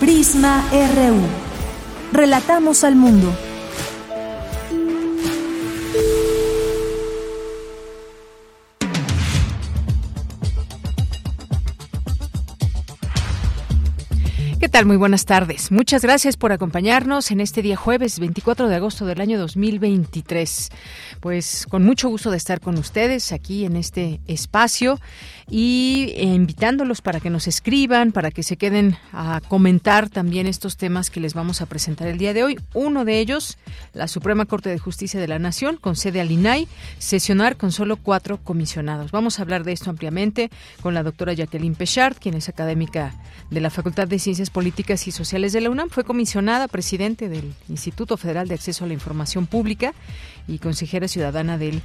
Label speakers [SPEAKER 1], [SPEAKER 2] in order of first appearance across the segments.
[SPEAKER 1] Prisma RU. Relatamos al mundo.
[SPEAKER 2] ¿Qué tal? Muy buenas tardes. Muchas gracias por acompañarnos en este día jueves 24 de agosto del año 2023. Pues con mucho gusto de estar con ustedes aquí en este espacio y eh, invitándolos para que nos escriban, para que se queden a comentar también estos temas que les vamos a presentar el día de hoy. Uno de ellos, la Suprema Corte de Justicia de la Nación, con sede al INAI, sesionar con solo cuatro comisionados. Vamos a hablar de esto ampliamente con la doctora Jacqueline Pechard, quien es académica de la Facultad de Ciencias Políticas y Sociales de la UNAM. Fue comisionada presidente del Instituto Federal de Acceso a la Información Pública y consejera ciudadana del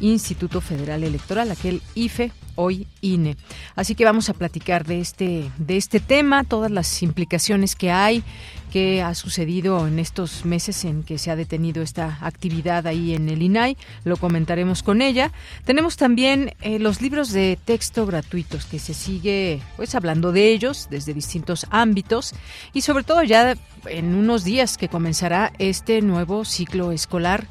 [SPEAKER 2] Instituto Federal Electoral, aquel IFE, hoy INE. Así que vamos a platicar de este, de este tema, todas las implicaciones que hay, que ha sucedido en estos meses en que se ha detenido esta actividad ahí en el INAI. Lo comentaremos con ella. Tenemos también eh, los libros de texto gratuitos que se sigue pues hablando de ellos desde distintos ámbitos y sobre todo ya en unos días que comenzará este nuevo ciclo escolar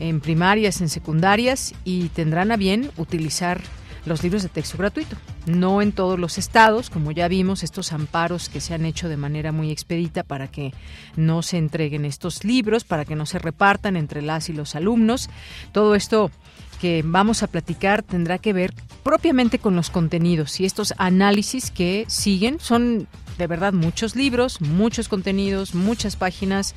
[SPEAKER 2] en primarias, en secundarias y tendrán a bien utilizar los libros de texto gratuito. No en todos los estados, como ya vimos, estos amparos que se han hecho de manera muy expedita para que no se entreguen estos libros, para que no se repartan entre las y los alumnos. Todo esto que vamos a platicar tendrá que ver propiamente con los contenidos y estos análisis que siguen son de verdad muchos libros, muchos contenidos, muchas páginas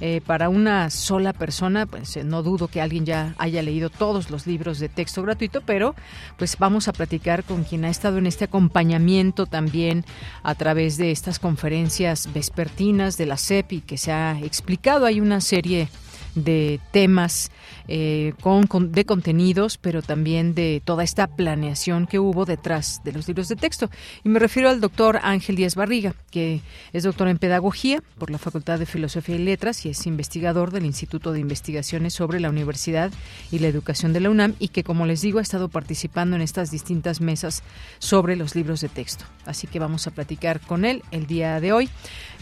[SPEAKER 2] eh, para una sola persona. Pues eh, no dudo que alguien ya haya leído todos los libros de texto gratuito, pero pues vamos a platicar con quien ha estado en este acompañamiento también a través de estas conferencias vespertinas de la CEP y que se ha explicado. Hay una serie de temas eh, con, de contenidos, pero también de toda esta planeación que hubo detrás de los libros de texto. Y me refiero al doctor Ángel Díaz Barriga, que es doctor en Pedagogía por la Facultad de Filosofía y Letras y es investigador del Instituto de Investigaciones sobre la Universidad y la Educación de la UNAM y que, como les digo, ha estado participando en estas distintas mesas sobre los libros de texto. Así que vamos a platicar con él el día de hoy.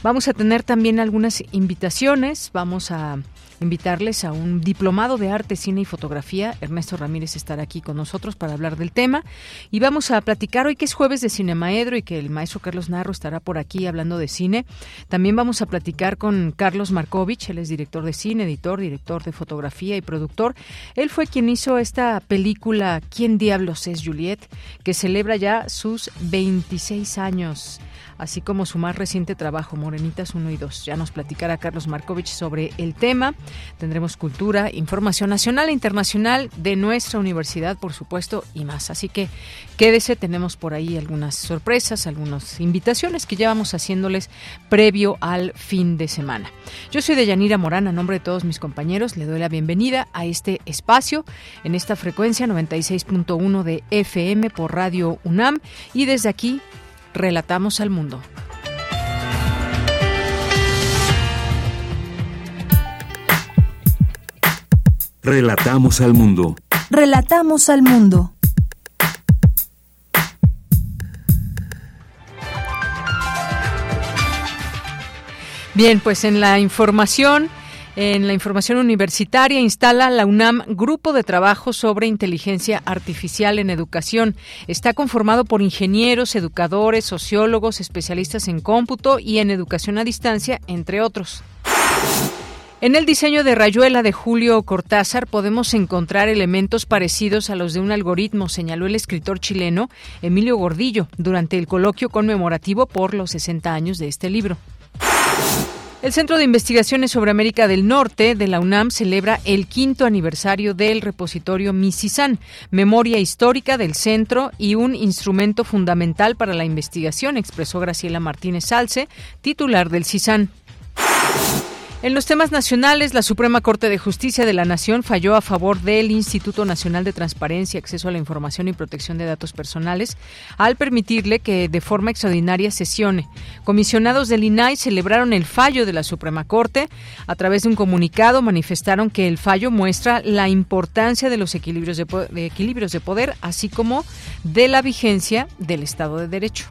[SPEAKER 2] Vamos a tener también algunas invitaciones, vamos a invitarles a un diplomado de arte, cine y fotografía. Ernesto Ramírez estará aquí con nosotros para hablar del tema. Y vamos a platicar hoy que es jueves de Cinemaedro y que el maestro Carlos Narro estará por aquí hablando de cine. También vamos a platicar con Carlos Markovich, él es director de cine, editor, director de fotografía y productor. Él fue quien hizo esta película ¿Quién diablos es Juliet? que celebra ya sus 26 años así como su más reciente trabajo, Morenitas 1 y 2. Ya nos platicará Carlos Markovich sobre el tema. Tendremos cultura, información nacional e internacional de nuestra universidad, por supuesto, y más. Así que quédese, tenemos por ahí algunas sorpresas, algunas invitaciones que ya vamos haciéndoles previo al fin de semana. Yo soy Deyanira Morán, a nombre de todos mis compañeros, le doy la bienvenida a este espacio en esta frecuencia 96.1 de FM por Radio UNAM y desde aquí Relatamos al mundo.
[SPEAKER 3] Relatamos al mundo.
[SPEAKER 1] Relatamos al mundo.
[SPEAKER 2] Bien, pues en la información en la información universitaria instala la UNAM Grupo de Trabajo sobre Inteligencia Artificial en Educación. Está conformado por ingenieros, educadores, sociólogos, especialistas en cómputo y en educación a distancia, entre otros. En el diseño de Rayuela de Julio Cortázar podemos encontrar elementos parecidos a los de un algoritmo, señaló el escritor chileno Emilio Gordillo durante el coloquio conmemorativo por los 60 años de este libro. El Centro de Investigaciones sobre América del Norte de la UNAM celebra el quinto aniversario del repositorio Misisán, memoria histórica del centro y un instrumento fundamental para la investigación, expresó Graciela Martínez Salce, titular del CISAN. En los temas nacionales, la Suprema Corte de Justicia de la Nación falló a favor del Instituto Nacional de Transparencia, Acceso a la Información y Protección de Datos Personales al permitirle que de forma extraordinaria sesione. Comisionados del INAI celebraron el fallo de la Suprema Corte. A través de un comunicado manifestaron que el fallo muestra la importancia de los equilibrios de, equilibrios de poder, así como de la vigencia del Estado de Derecho.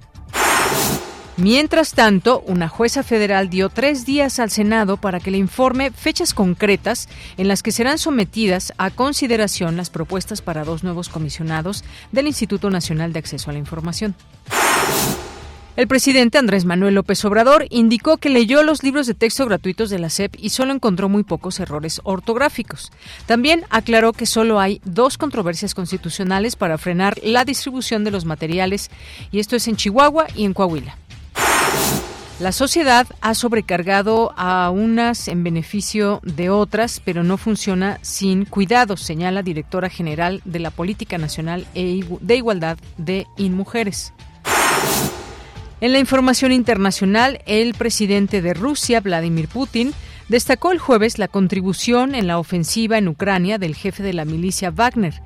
[SPEAKER 2] Mientras tanto, una jueza federal dio tres días al Senado para que le informe fechas concretas en las que serán sometidas a consideración las propuestas para dos nuevos comisionados del Instituto Nacional de Acceso a la Información. El presidente Andrés Manuel López Obrador indicó que leyó los libros de texto gratuitos de la SEP y solo encontró muy pocos errores ortográficos. También aclaró que solo hay dos controversias constitucionales para frenar la distribución de los materiales, y esto es en Chihuahua y en Coahuila. La sociedad ha sobrecargado a unas en beneficio de otras, pero no funciona sin cuidado, señala directora general de la Política Nacional e de Igualdad de InMujeres. En la información internacional, el presidente de Rusia, Vladimir Putin, destacó el jueves la contribución en la ofensiva en Ucrania del jefe de la milicia Wagner,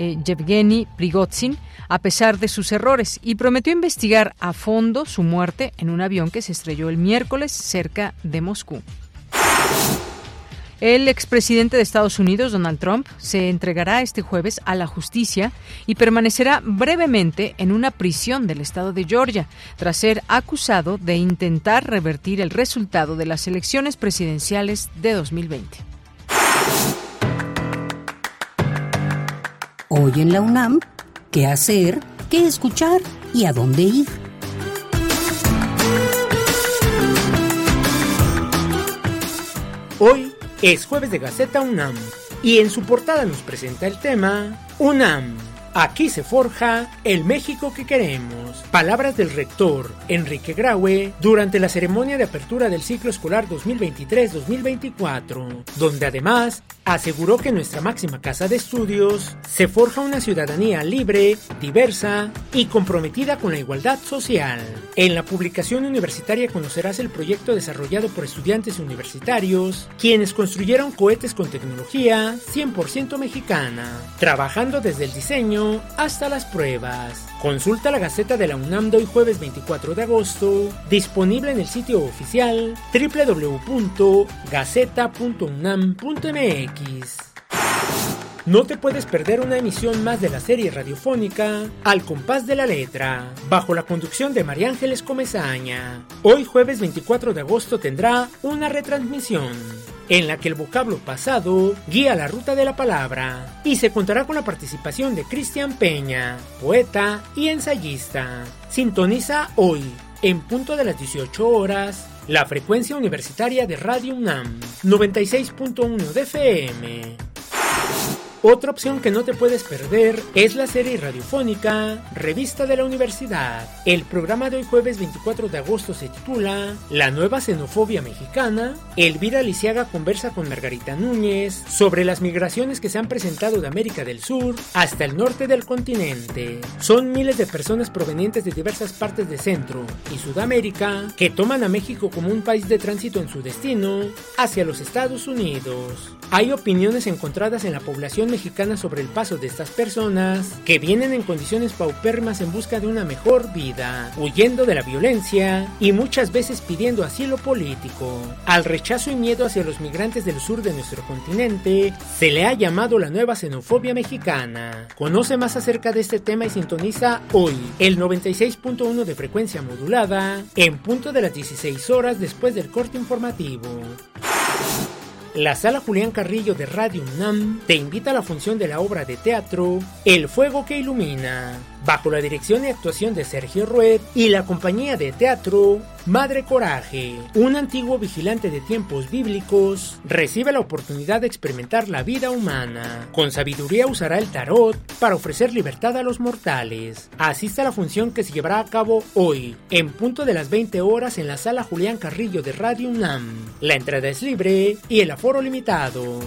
[SPEAKER 2] eh, Yevgeny Prigozhin, a pesar de sus errores, y prometió investigar a fondo su muerte en un avión que se estrelló el miércoles cerca de Moscú. El expresidente de Estados Unidos, Donald Trump, se entregará este jueves a la justicia y permanecerá brevemente en una prisión del estado de Georgia, tras ser acusado de intentar revertir el resultado de las elecciones presidenciales de 2020.
[SPEAKER 4] Hoy en la UNAM, ¿qué hacer? ¿Qué escuchar? ¿Y a dónde ir?
[SPEAKER 5] Hoy es jueves de Gaceta UNAM y en su portada nos presenta el tema UNAM Aquí se forja el México que queremos. Palabras del rector Enrique Graue durante la ceremonia de apertura del ciclo escolar 2023-2024, donde además aseguró que nuestra máxima casa de estudios se forja una ciudadanía libre, diversa y comprometida con la igualdad social. En la publicación universitaria conocerás el proyecto desarrollado por estudiantes universitarios, quienes construyeron cohetes con tecnología 100% mexicana, trabajando desde el diseño hasta las pruebas. Consulta la Gaceta de la UNAM de hoy jueves 24 de agosto, disponible en el sitio oficial www.gaceta.unam.mx. No te puedes perder una emisión más de la serie radiofónica Al compás de la letra, bajo la conducción de María Ángeles Comezaña. Hoy jueves 24 de agosto tendrá una retransmisión en la que el vocablo pasado guía la ruta de la palabra y se contará con la participación de Cristian Peña, poeta y ensayista. Sintoniza hoy, en punto de las 18 horas, la frecuencia universitaria de Radio UNAM 96.1 de FM. Otra opción que no te puedes perder es la serie radiofónica Revista de la Universidad. El programa de hoy jueves 24 de agosto se titula La nueva xenofobia mexicana. Elvira Lisiaga conversa con Margarita Núñez sobre las migraciones que se han presentado de América del Sur hasta el norte del continente. Son miles de personas provenientes de diversas partes de Centro y Sudamérica que toman a México como un país de tránsito en su destino hacia los Estados Unidos. Hay opiniones encontradas en la población mexicana sobre el paso de estas personas que vienen en condiciones paupérrimas en busca de una mejor vida, huyendo de la violencia y muchas veces pidiendo asilo político. Al rechazo y miedo hacia los migrantes del sur de nuestro continente se le ha llamado la nueva xenofobia mexicana. Conoce más acerca de este tema y sintoniza hoy el 96.1 de frecuencia modulada en punto de las 16 horas después del corte informativo. La Sala Julián Carrillo de Radio UNAM te invita a la función de la obra de teatro El Fuego que Ilumina bajo la dirección y actuación de Sergio Rued y la compañía de teatro Madre Coraje. Un antiguo vigilante de tiempos bíblicos recibe la oportunidad de experimentar la vida humana. Con sabiduría usará el tarot para ofrecer libertad a los mortales. Asista a la función que se llevará a cabo hoy, en punto de las 20 horas en la sala Julián Carrillo de Radio UNAM. La entrada es libre y el aforo limitado.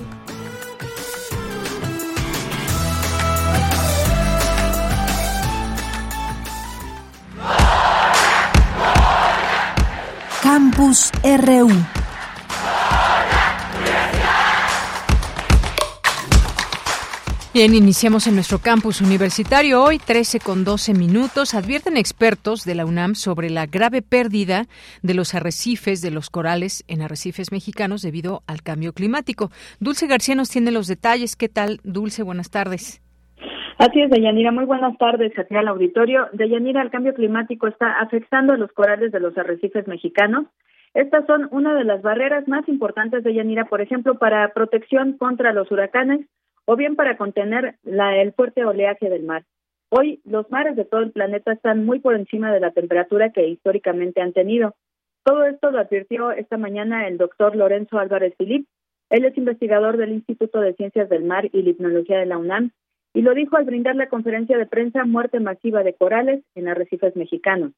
[SPEAKER 1] Campus RU.
[SPEAKER 2] Bien, iniciamos en nuestro campus universitario hoy, 13 con 12 minutos. Advierten expertos de la UNAM sobre la grave pérdida de los arrecifes de los corales en arrecifes mexicanos debido al cambio climático. Dulce García nos tiene los detalles. ¿Qué tal, Dulce? Buenas tardes.
[SPEAKER 6] Así es, Deyanira. Muy buenas tardes aquí al auditorio. Deyanira, el cambio climático está afectando a los corales de los arrecifes mexicanos. Estas son una de las barreras más importantes de Yanira, por ejemplo, para protección contra los huracanes o bien para contener la, el fuerte oleaje del mar. Hoy los mares de todo el planeta están muy por encima de la temperatura que históricamente han tenido. Todo esto lo advirtió esta mañana el doctor Lorenzo Álvarez Filip. Él es investigador del Instituto de Ciencias del Mar y Limnología de la UNAM y lo dijo al brindar la conferencia de prensa Muerte masiva de corales en arrecifes mexicanos.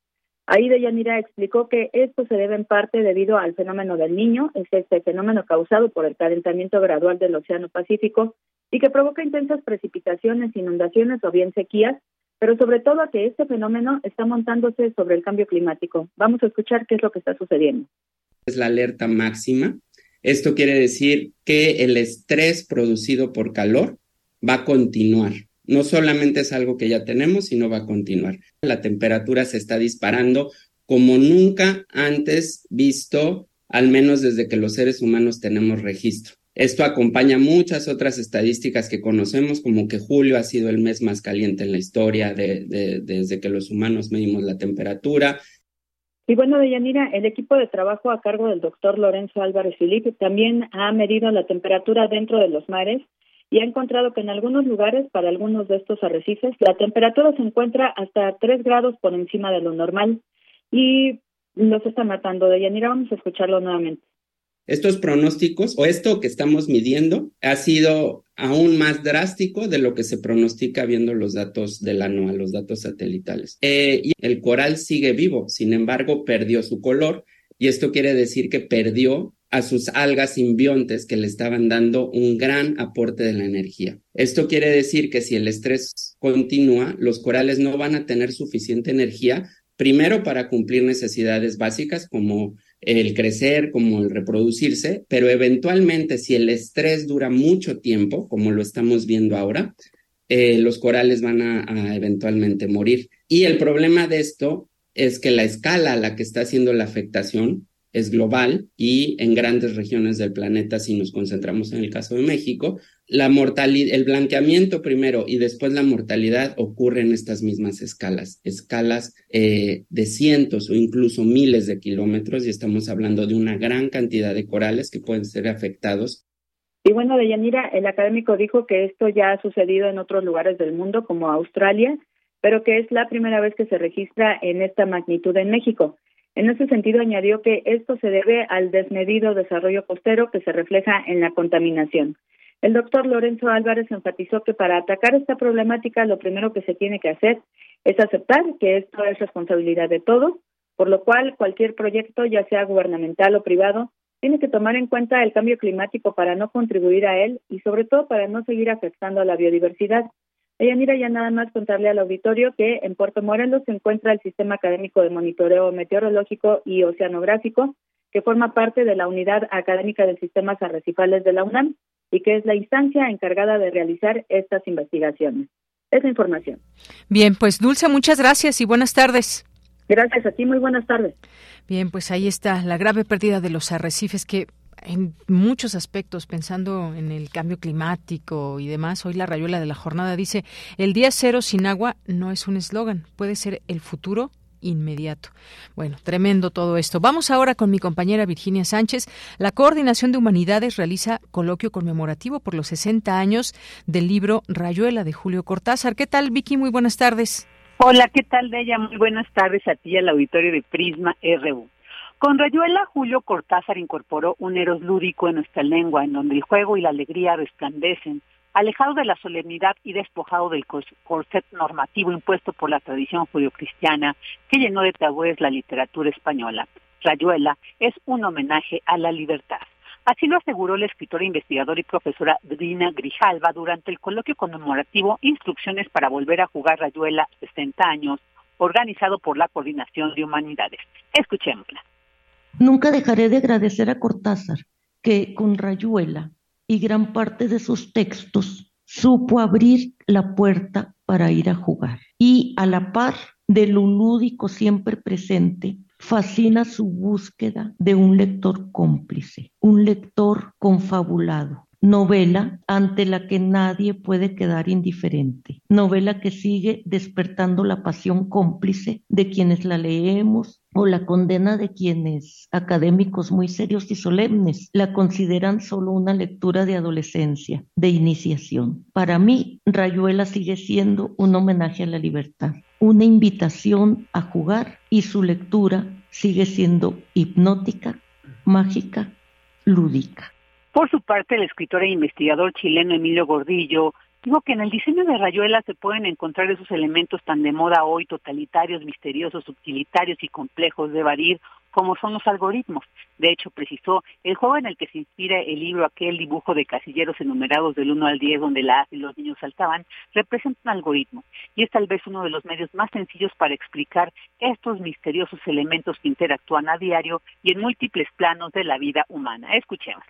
[SPEAKER 6] Ahí Deyanira explicó que esto se debe en parte debido al fenómeno del niño, es este fenómeno causado por el calentamiento gradual del Océano Pacífico y que provoca intensas precipitaciones, inundaciones o bien sequías, pero sobre todo a que este fenómeno está montándose sobre el cambio climático. Vamos a escuchar qué es lo que está sucediendo.
[SPEAKER 7] Es la alerta máxima. Esto quiere decir que el estrés producido por calor va a continuar. No solamente es algo que ya tenemos, sino va a continuar. La temperatura se está disparando como nunca antes visto, al menos desde que los seres humanos tenemos registro. Esto acompaña muchas otras estadísticas que conocemos, como que julio ha sido el mes más caliente en la historia de, desde que los humanos medimos la temperatura.
[SPEAKER 6] Y bueno, Deyanira, el equipo de trabajo a cargo del doctor Lorenzo Álvarez Filipe también ha medido la temperatura dentro de los mares y ha encontrado que en algunos lugares, para algunos de estos arrecifes, la temperatura se encuentra hasta 3 grados por encima de lo normal y los está matando. De Yanira, vamos a escucharlo nuevamente.
[SPEAKER 7] Estos pronósticos o esto que estamos midiendo ha sido aún más drástico de lo que se pronostica viendo los datos del NOAA, los datos satelitales. Eh, y el coral sigue vivo, sin embargo, perdió su color y esto quiere decir que perdió a sus algas simbiontes que le estaban dando un gran aporte de la energía. Esto quiere decir que si el estrés continúa, los corales no van a tener suficiente energía, primero para cumplir necesidades básicas como el crecer, como el reproducirse, pero eventualmente si el estrés dura mucho tiempo, como lo estamos viendo ahora, eh, los corales van a eventualmente morir. Y el problema de esto es que la escala a la que está haciendo la afectación es global y en grandes regiones del planeta, si nos concentramos en el caso de México, la mortalidad, el blanqueamiento primero y después la mortalidad ocurre en estas mismas escalas, escalas eh, de cientos o incluso miles de kilómetros y estamos hablando de una gran cantidad de corales que pueden ser afectados.
[SPEAKER 6] Y bueno, Deyanira, el académico dijo que esto ya ha sucedido en otros lugares del mundo como Australia, pero que es la primera vez que se registra en esta magnitud en México. En ese sentido, añadió que esto se debe al desmedido desarrollo costero que se refleja en la contaminación. El doctor Lorenzo Álvarez enfatizó que para atacar esta problemática lo primero que se tiene que hacer es aceptar que esto es responsabilidad de todos, por lo cual cualquier proyecto, ya sea gubernamental o privado, tiene que tomar en cuenta el cambio climático para no contribuir a él y sobre todo para no seguir afectando a la biodiversidad. Ella mira ya nada más contarle al auditorio que en Puerto Morelos se encuentra el Sistema Académico de Monitoreo Meteorológico y Oceanográfico, que forma parte de la Unidad Académica de Sistemas Arrecifales de la UNAM y que es la instancia encargada de realizar estas investigaciones. Esa información.
[SPEAKER 2] Bien, pues Dulce, muchas gracias y buenas tardes.
[SPEAKER 6] Gracias a ti, muy buenas tardes.
[SPEAKER 2] Bien, pues ahí está la grave pérdida de los arrecifes que en muchos aspectos, pensando en el cambio climático y demás, hoy la rayuela de la jornada dice, el día cero sin agua no es un eslogan, puede ser el futuro inmediato. Bueno, tremendo todo esto. Vamos ahora con mi compañera Virginia Sánchez. La Coordinación de Humanidades realiza coloquio conmemorativo por los 60 años del libro Rayuela de Julio Cortázar. ¿Qué tal, Vicky? Muy buenas tardes.
[SPEAKER 8] Hola, ¿qué tal, Deya? Muy buenas tardes a ti al auditorio de Prisma RU. Con Rayuela, Julio Cortázar incorporó un eros lúdico en nuestra lengua, en donde el juego y la alegría resplandecen, alejado de la solemnidad y despojado del corset normativo impuesto por la tradición judio-cristiana que llenó de tabúes la literatura española. Rayuela es un homenaje a la libertad. Así lo aseguró la escritora, investigadora y profesora Dina Grijalva durante el coloquio conmemorativo Instrucciones para volver a jugar Rayuela 60 años, organizado por la Coordinación de Humanidades. Escuchémosla.
[SPEAKER 9] Nunca dejaré de agradecer a Cortázar, que con Rayuela y gran parte de sus textos supo abrir la puerta para ir a jugar. Y a la par de lo lúdico siempre presente, fascina su búsqueda de un lector cómplice, un lector confabulado, novela ante la que nadie puede quedar indiferente, novela que sigue despertando la pasión cómplice de quienes la leemos o la condena de quienes, académicos muy serios y solemnes, la consideran solo una lectura de adolescencia, de iniciación. Para mí, Rayuela sigue siendo un homenaje a la libertad, una invitación a jugar y su lectura sigue siendo hipnótica, mágica, lúdica.
[SPEAKER 8] Por su parte, el escritor e investigador chileno Emilio Gordillo dijo que en el diseño de Rayuela se pueden encontrar esos elementos tan de moda hoy, totalitarios, misteriosos, utilitarios y complejos de evadir, como son los algoritmos. De hecho, precisó, el juego en el que se inspira el libro, aquel dibujo de casilleros enumerados del 1 al 10 donde las y los niños saltaban, representa un algoritmo y es tal vez uno de los medios más sencillos para explicar estos misteriosos elementos que interactúan a diario y en múltiples planos de la vida humana. Escuchemos.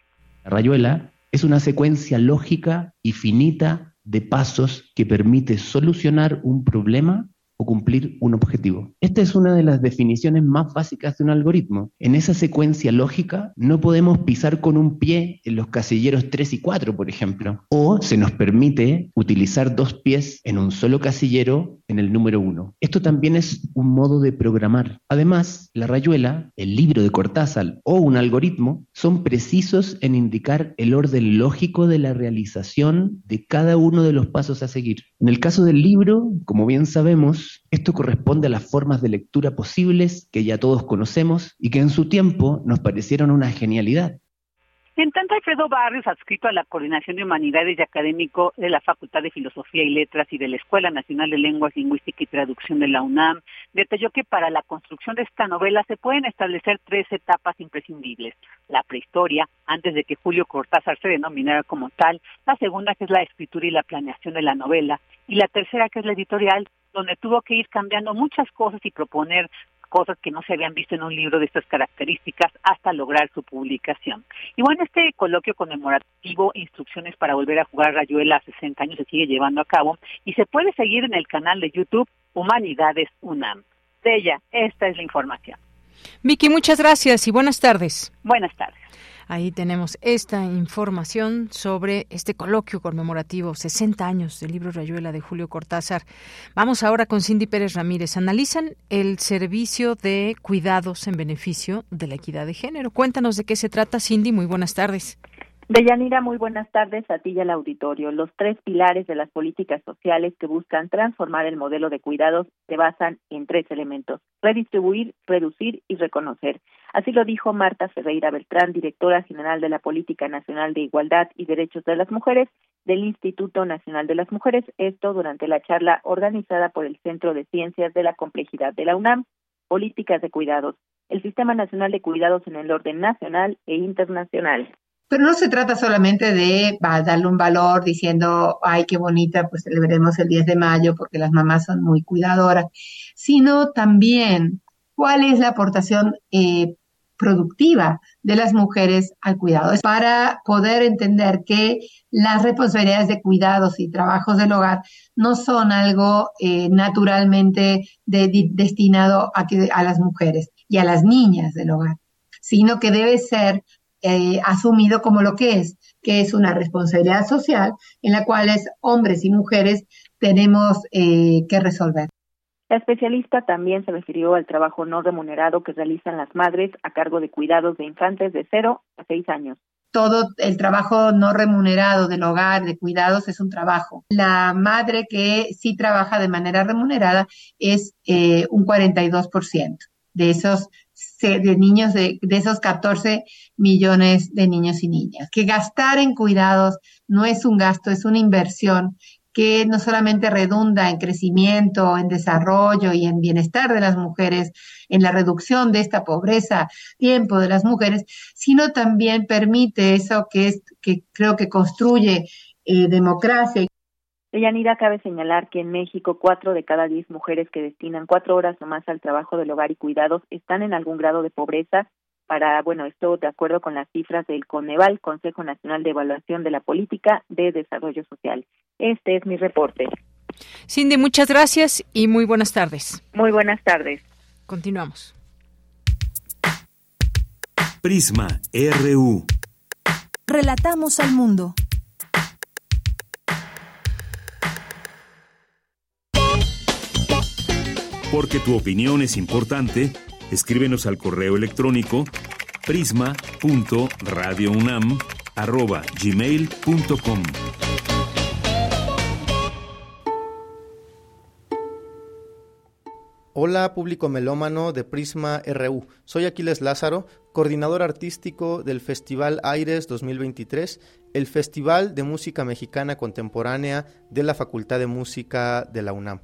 [SPEAKER 10] La rayuela es una secuencia lógica y finita de pasos que permite solucionar un problema o cumplir un objetivo. Esta es una de las definiciones más básicas de un algoritmo. En esa secuencia lógica no podemos pisar con un pie en los casilleros 3 y 4, por ejemplo, o se nos permite utilizar dos pies en un solo casillero en el número 1. Esto también es un modo de programar. Además, la rayuela, el libro de Cortázar o un algoritmo son precisos en indicar el orden lógico de la realización de cada uno de los pasos a seguir. En el caso del libro, como bien sabemos, esto corresponde a las formas de lectura posibles que ya todos conocemos y que en su tiempo nos parecieron una genialidad.
[SPEAKER 8] En tanto, Alfredo Barrios, adscrito a la Coordinación de Humanidades y académico de la Facultad de Filosofía y Letras y de la Escuela Nacional de Lenguas, Lingüística y Traducción de la UNAM, detalló que para la construcción de esta novela se pueden establecer tres etapas imprescindibles. La prehistoria, antes de que Julio Cortázar se denominara como tal, la segunda que es la escritura y la planeación de la novela, y la tercera que es la editorial, donde tuvo que ir cambiando muchas cosas y proponer cosas que no se habían visto en un libro de estas características hasta lograr su publicación. Y bueno, este coloquio conmemorativo, Instrucciones para volver a jugar Rayuela a 60 años, se sigue llevando a cabo y se puede seguir en el canal de YouTube Humanidades UNAM. De ella, esta es la información.
[SPEAKER 2] Vicky, muchas gracias y buenas tardes.
[SPEAKER 8] Buenas tardes.
[SPEAKER 2] Ahí tenemos esta información sobre este coloquio conmemorativo 60 años del libro Rayuela de Julio Cortázar. Vamos ahora con Cindy Pérez Ramírez. Analizan el servicio de cuidados en beneficio de la equidad de género. Cuéntanos de qué se trata, Cindy. Muy buenas tardes.
[SPEAKER 6] Deyanira, muy buenas tardes a ti y al auditorio. Los tres pilares de las políticas sociales que buscan transformar el modelo de cuidados se basan en tres elementos, redistribuir, reducir y reconocer. Así lo dijo Marta Ferreira Beltrán, directora general de la Política Nacional de Igualdad y Derechos de las Mujeres del Instituto Nacional de las Mujeres, esto durante la charla organizada por el Centro de Ciencias de la Complejidad de la UNAM, Políticas de Cuidados, el Sistema Nacional de Cuidados en el orden nacional e internacional.
[SPEAKER 11] Pero no se trata solamente de darle un valor diciendo, ay, qué bonita, pues celebremos el 10 de mayo porque las mamás son muy cuidadoras, sino también cuál es la aportación eh, productiva de las mujeres al cuidado. Es para poder entender que las responsabilidades de cuidados y trabajos del hogar no son algo eh, naturalmente destinado a, que, a las mujeres y a las niñas del hogar, sino que debe ser eh, asumido como lo que es, que es una responsabilidad social en la cual hombres y mujeres tenemos eh, que resolver.
[SPEAKER 6] La especialista también se refirió al trabajo no remunerado que realizan las madres a cargo de cuidados de infantes de 0 a 6 años.
[SPEAKER 11] todo el trabajo no remunerado del hogar, de cuidados, es un trabajo. La madre que sí trabaja de manera remunerada es eh, un 42% de esos de niños, de, de, esos 14 millones de niños y niñas. Que gastar en cuidados no es un gasto, es una inversión que no solamente redunda en crecimiento, en desarrollo y en bienestar de las mujeres, en la reducción de esta pobreza, tiempo de las mujeres, sino también permite eso que es que creo que construye eh, democracia.
[SPEAKER 6] Yanira, cabe señalar que en México cuatro de cada diez mujeres que destinan cuatro horas o más al trabajo del hogar y cuidados están en algún grado de pobreza para, bueno, esto de acuerdo con las cifras del Coneval, Consejo Nacional de Evaluación de la Política de Desarrollo Social. Este es mi reporte.
[SPEAKER 2] Cindy, muchas gracias y muy buenas tardes.
[SPEAKER 6] Muy buenas tardes.
[SPEAKER 2] Continuamos.
[SPEAKER 3] Prisma RU.
[SPEAKER 1] Relatamos al mundo.
[SPEAKER 3] Porque tu opinión es importante Escríbenos al correo electrónico prisma.radiounam@gmail.com.
[SPEAKER 12] Hola, público melómano de Prisma RU. Soy Aquiles Lázaro, coordinador artístico del Festival Aires 2023, el Festival de Música Mexicana Contemporánea de la Facultad de Música de la UNAM.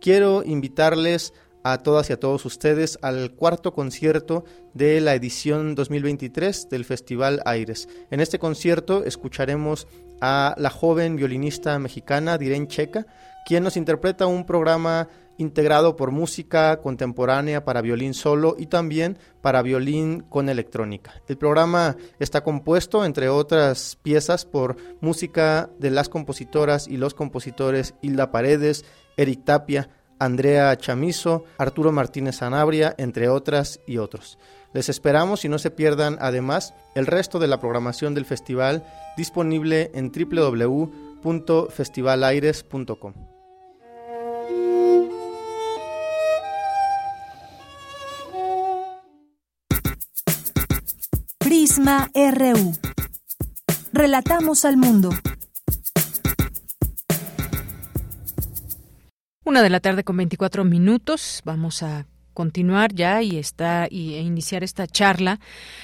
[SPEAKER 12] Quiero invitarles a todas y a todos ustedes al cuarto concierto de la edición 2023 del Festival Aires. En este concierto escucharemos a la joven violinista mexicana Diren Checa, quien nos interpreta un programa integrado por música contemporánea para violín solo y también para violín con electrónica. El programa está compuesto, entre otras piezas, por música de las compositoras y los compositores Hilda Paredes, Eric Tapia, Andrea Chamizo, Arturo Martínez Sanabria, entre otras y otros. Les esperamos y no se pierdan además el resto de la programación del festival disponible en www.festivalaires.com.
[SPEAKER 1] Prisma RU. Relatamos al mundo.
[SPEAKER 2] Una de la tarde con 24 minutos. Vamos a continuar ya y está y e iniciar esta charla.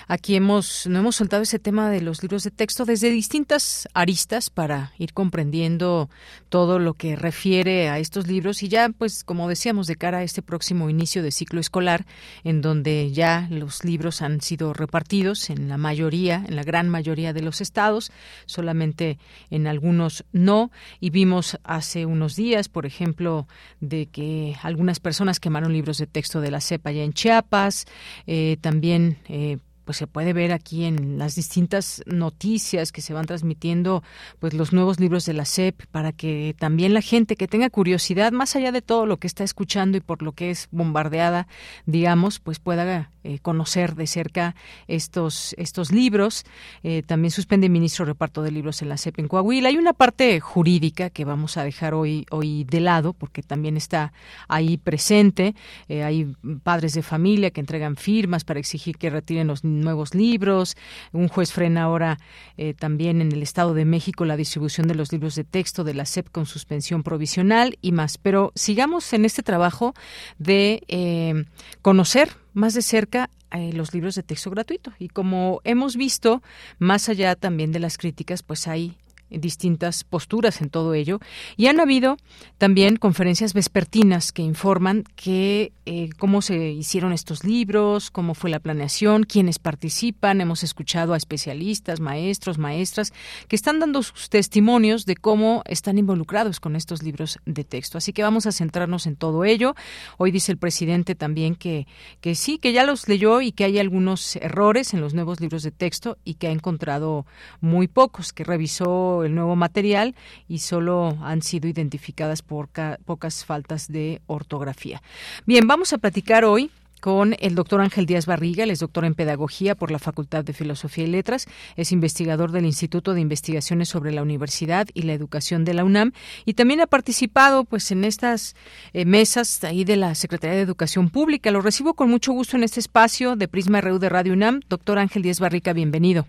[SPEAKER 2] Aquí hemos no hemos soltado ese tema de los libros de texto desde distintas aristas para ir comprendiendo todo lo que refiere a estos libros y ya pues como decíamos de cara a este próximo inicio de ciclo escolar en donde ya los libros han sido repartidos en la mayoría, en la gran mayoría de los estados, solamente en algunos no y vimos hace unos días, por ejemplo, de que algunas personas quemaron libros de texto de la cepa ya en Chiapas, eh, también eh, pues se puede ver aquí en las distintas noticias que se van transmitiendo pues los nuevos libros de la SEP para que también la gente que tenga curiosidad más allá de todo lo que está escuchando y por lo que es bombardeada digamos pues pueda eh, conocer de cerca estos estos libros. Eh, también suspende el ministro reparto de libros en la SEP en Coahuila. Hay una parte jurídica que vamos a dejar hoy hoy de lado porque también está ahí presente. Eh, hay padres de familia que entregan firmas para exigir que retiren los nuevos libros. Un juez frena ahora eh, también en el Estado de México la distribución de los libros de texto de la SEP con suspensión provisional y más. Pero sigamos en este trabajo de eh, conocer más de cerca eh, los libros de texto gratuito. Y como hemos visto, más allá también de las críticas, pues hay distintas posturas en todo ello. Y han habido también conferencias vespertinas que informan que eh, cómo se hicieron estos libros, cómo fue la planeación, quiénes participan. Hemos escuchado a especialistas, maestros, maestras, que están dando sus testimonios de cómo están involucrados con estos libros de texto. Así que vamos a centrarnos en todo ello. Hoy dice el presidente también que, que sí, que ya los leyó y que hay algunos errores en los nuevos libros de texto y que ha encontrado muy pocos, que revisó el nuevo material y solo han sido identificadas por pocas faltas de ortografía. Bien, vamos a platicar hoy con el doctor Ángel Díaz Barriga, él es doctor en Pedagogía por la Facultad de Filosofía y Letras, es investigador del Instituto de Investigaciones sobre la Universidad y la Educación de la UNAM y también ha participado pues en estas eh, mesas ahí de la Secretaría de Educación Pública. Lo recibo con mucho gusto en este espacio de Prisma RU de Radio UNAM. Doctor Ángel Díaz Barriga, bienvenido.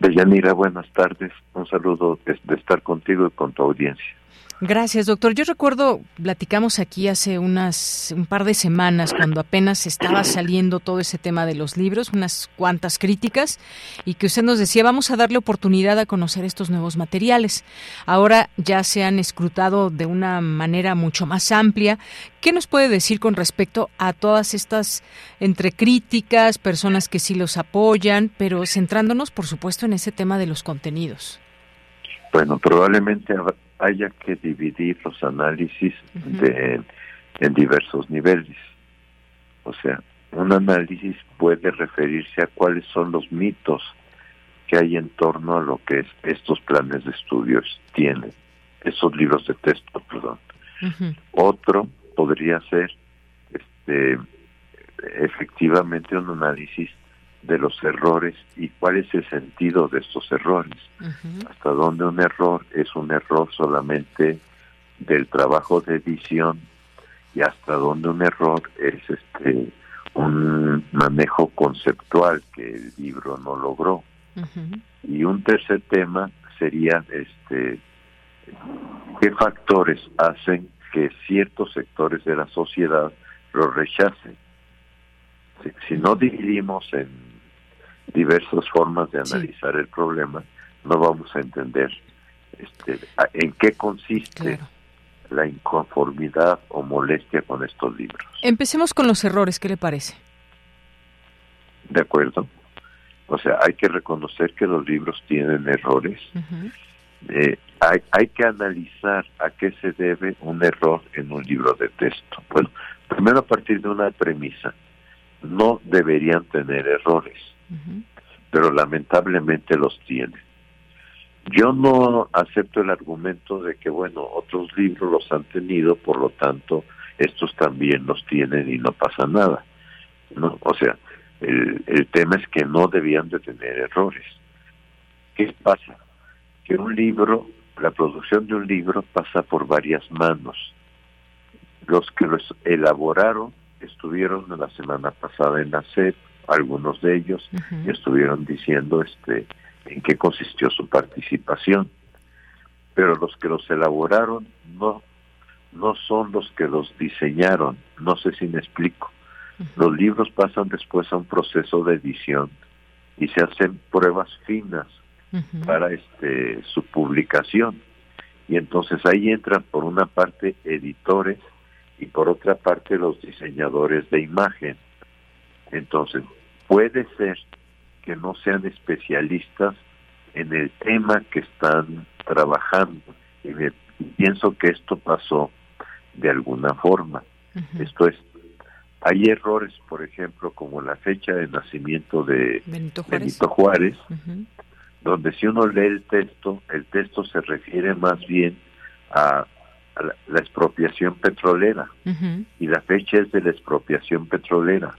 [SPEAKER 13] Deyanira, buenas tardes. Un saludo de estar contigo y con tu audiencia.
[SPEAKER 2] Gracias, doctor. Yo recuerdo, platicamos aquí hace unas un par de semanas cuando apenas estaba saliendo todo ese tema de los libros, unas cuantas críticas, y que usted nos decía, vamos a darle oportunidad a conocer estos nuevos materiales. Ahora ya se han escrutado de una manera mucho más amplia. ¿Qué nos puede decir con respecto a todas estas entre críticas, personas que sí los apoyan, pero centrándonos, por supuesto, en ese tema de los contenidos?
[SPEAKER 13] Bueno, probablemente haya que dividir los análisis de, en diversos niveles. O sea, un análisis puede referirse a cuáles son los mitos que hay en torno a lo que estos planes de estudios tienen, esos libros de texto, perdón. Otro podría ser este efectivamente un análisis de los errores y cuál es el sentido de estos errores. Hasta dónde un error es un error solamente del trabajo de edición y hasta dónde un error es este un manejo conceptual que el libro no logró. Y un tercer tema sería este qué factores hacen que ciertos sectores de la sociedad lo rechacen. si no dividimos en diversas formas de analizar el problema, no vamos a entender este, en qué consiste la inconformidad o molestia con estos libros.
[SPEAKER 2] Empecemos con los errores, ¿qué le parece?
[SPEAKER 13] De acuerdo. O sea, hay que reconocer que los libros tienen errores. Eh, hay, hay que analizar a qué se debe un error en un libro de texto. Bueno, primero a partir de una premisa, no deberían tener errores pero lamentablemente los tiene. Yo no acepto el argumento de que, bueno, otros libros los han tenido, por lo tanto, estos también los tienen y no pasa nada. O sea, el, el tema es que no debían de tener errores. ¿Qué pasa? Que un libro, la producción de un libro pasa por varias manos. Los que los elaboraron estuvieron la semana pasada en la SED, algunos de ellos estuvieron diciendo este en qué consistió su participación. Pero los que los elaboraron no no son los que los diseñaron. No sé si me explico. Los libros pasan después a un proceso de edición y se hacen pruebas finas para este su publicación. Y entonces ahí entran por una parte editores y por otra parte los diseñadores de imagen. Entonces puede ser que no sean especialistas en el tema que están trabajando. Y me, pienso que esto pasó de alguna forma. Esto es, hay errores, por ejemplo, como la fecha de nacimiento de Benito Juárez, donde si uno lee el texto, el texto se refiere más bien a, la, expropiación petrolera y la fecha es de la expropiación petrolera.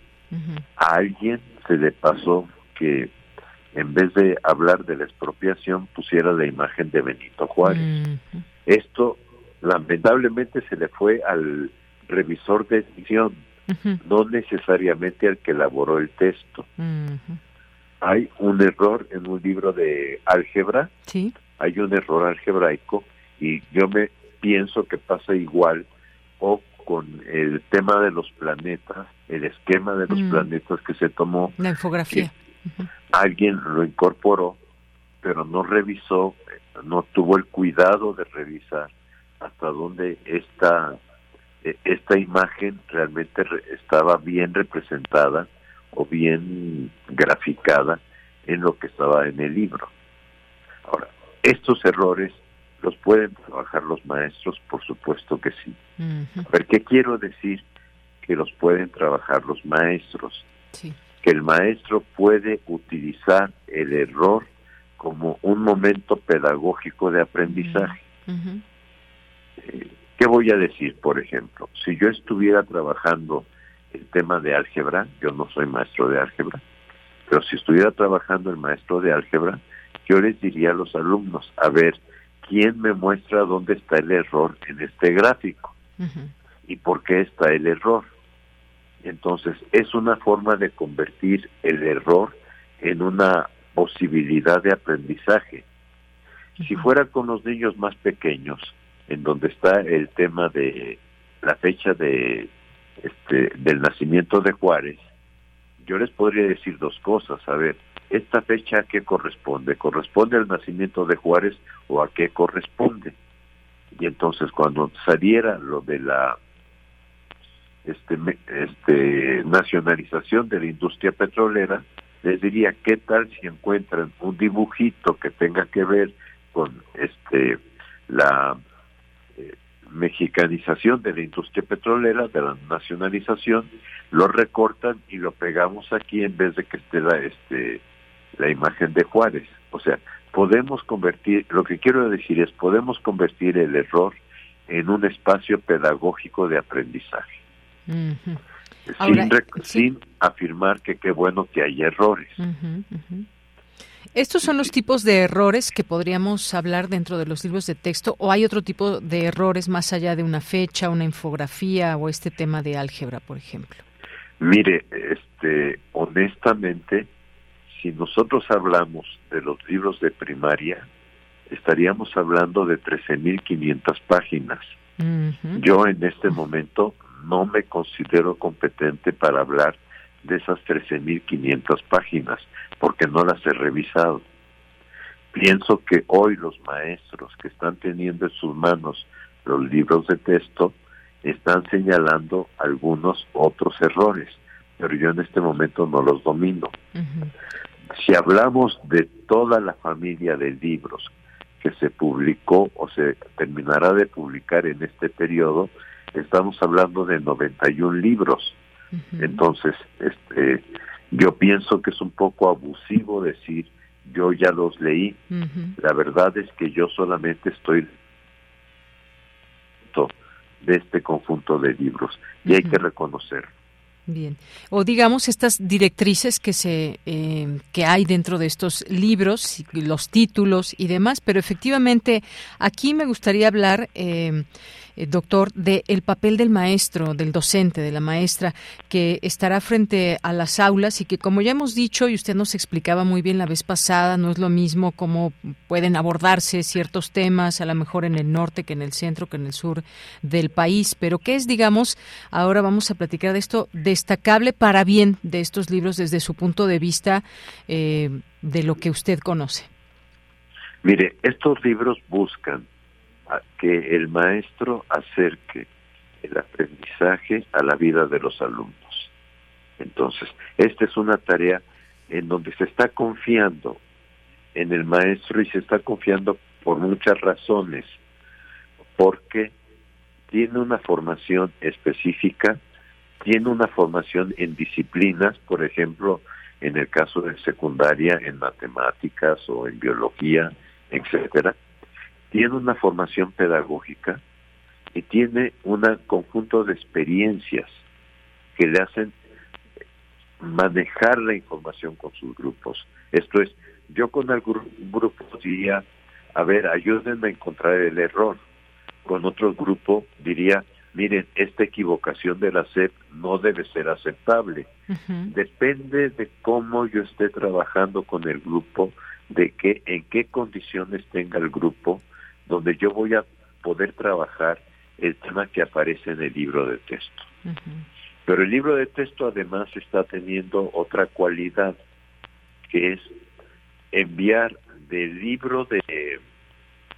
[SPEAKER 13] A alguien se le pasó que en vez de hablar de la expropiación pusiera la imagen de Benito Juárez. Esto lamentablemente se le fue al revisor de edición, no necesariamente al que elaboró el texto. Hay un error en un libro de álgebra, ¿Sí? hay un error algebraico y yo me pienso que pasa igual o con el tema de los planetas, el esquema de los mm. planetas que se tomó.
[SPEAKER 2] La infografía.
[SPEAKER 13] Alguien lo incorporó, pero no revisó, no tuvo el cuidado de revisar hasta dónde esta, e, esta imagen realmente estaba bien representada o bien graficada en lo que estaba en el libro. Ahora, estos errores ¿Los pueden trabajar los maestros? Por supuesto que sí. ¿Pero qué quiero decir? Que los pueden trabajar los maestros. Que el maestro puede utilizar el error como un momento pedagógico de aprendizaje. Eh, ¿Qué voy a decir, por ejemplo? Si yo estuviera trabajando el tema de álgebra, yo no soy maestro de álgebra, pero si estuviera trabajando el maestro de álgebra, yo les diría a los alumnos, a ver, ¿quién me muestra dónde está el error en este gráfico? ¿Y por qué está el error? Entonces, es una forma de convertir el error en una posibilidad de aprendizaje. Si fuera con los niños más pequeños, en donde está el tema de la fecha de este del nacimiento de Juárez, yo les podría decir dos cosas. A ver, ¿esta fecha a qué corresponde? ¿Corresponde al nacimiento de Juárez o a qué corresponde? Y entonces cuando saliera lo de la este, este, nacionalización de la industria petrolera, les diría, ¿qué tal si encuentran un dibujito que tenga que ver con este la eh, mexicanización de la industria petrolera, de la nacionalización, lo recortan y lo pegamos aquí en vez de que esté la, este, la imagen de Juárez. O sea, podemos convertir, lo que quiero decir es, podemos convertir el error en un espacio pedagógico de aprendizaje. sin, afirmar que qué bueno que hay errores.
[SPEAKER 2] ¿Estos son los tipos de errores que podríamos hablar dentro de los libros de texto o hay otro tipo de errores más allá de una fecha, una infografía o este tema de álgebra, por ejemplo?
[SPEAKER 13] Mire, este, honestamente, si nosotros hablamos de los libros de primaria, estaríamos hablando de 13.500 páginas. Yo en este momento no me considero competente para hablar de esas 13.500 páginas porque no las he revisado. Pienso que hoy los maestros que están teniendo en sus manos los libros de texto están señalando algunos otros errores, pero yo en este momento no los domino. Si hablamos de toda la familia de libros que se publicó o se terminará de publicar en este periodo, estamos hablando de 91 libros. Entonces, este, yo pienso que es un poco abusivo decir yo ya los leí. La verdad es que yo solamente estoy de este conjunto de libros y hay que reconocerlo.
[SPEAKER 2] Bien. O digamos estas directrices que se eh, que hay dentro de estos libros, los títulos y demás, pero efectivamente aquí me gustaría hablar eh, eh, doctor, del el papel del maestro, del docente, de la maestra, que estará frente a las aulas y que, como ya hemos dicho, y usted nos explicaba muy bien la vez pasada, no es lo mismo cómo pueden abordarse ciertos temas, a lo mejor en el norte que en el centro, que en el sur del país, pero ¿qué es, digamos, ahora vamos a platicar de esto, destacable para bien de estos libros desde su punto de vista eh, de lo que usted conoce?
[SPEAKER 13] Mire, estos libros buscan que el maestro acerque el aprendizaje a la vida de los alumnos. Entonces, esta es una tarea en donde se está confiando en el maestro y se está confiando por muchas razones, porque tiene una formación específica, tiene una formación en disciplinas, por ejemplo, en el caso de secundaria, en matemáticas o en biología, etcétera, tiene una formación pedagógica y tiene un conjunto de experiencias que le hacen manejar la información con sus grupos. Esto es, yo con algún grupo diría, a ver, ayúdenme a encontrar el error. Con otro grupo diría, miren, esta equivocación de la SEP no debe ser aceptable. Depende de cómo yo esté trabajando con el grupo, de qué, en qué condiciones tenga el grupo, donde yo voy a poder trabajar el tema que aparece en el libro de texto. Pero el libro de texto además está teniendo otra cualidad, que es enviar del libro de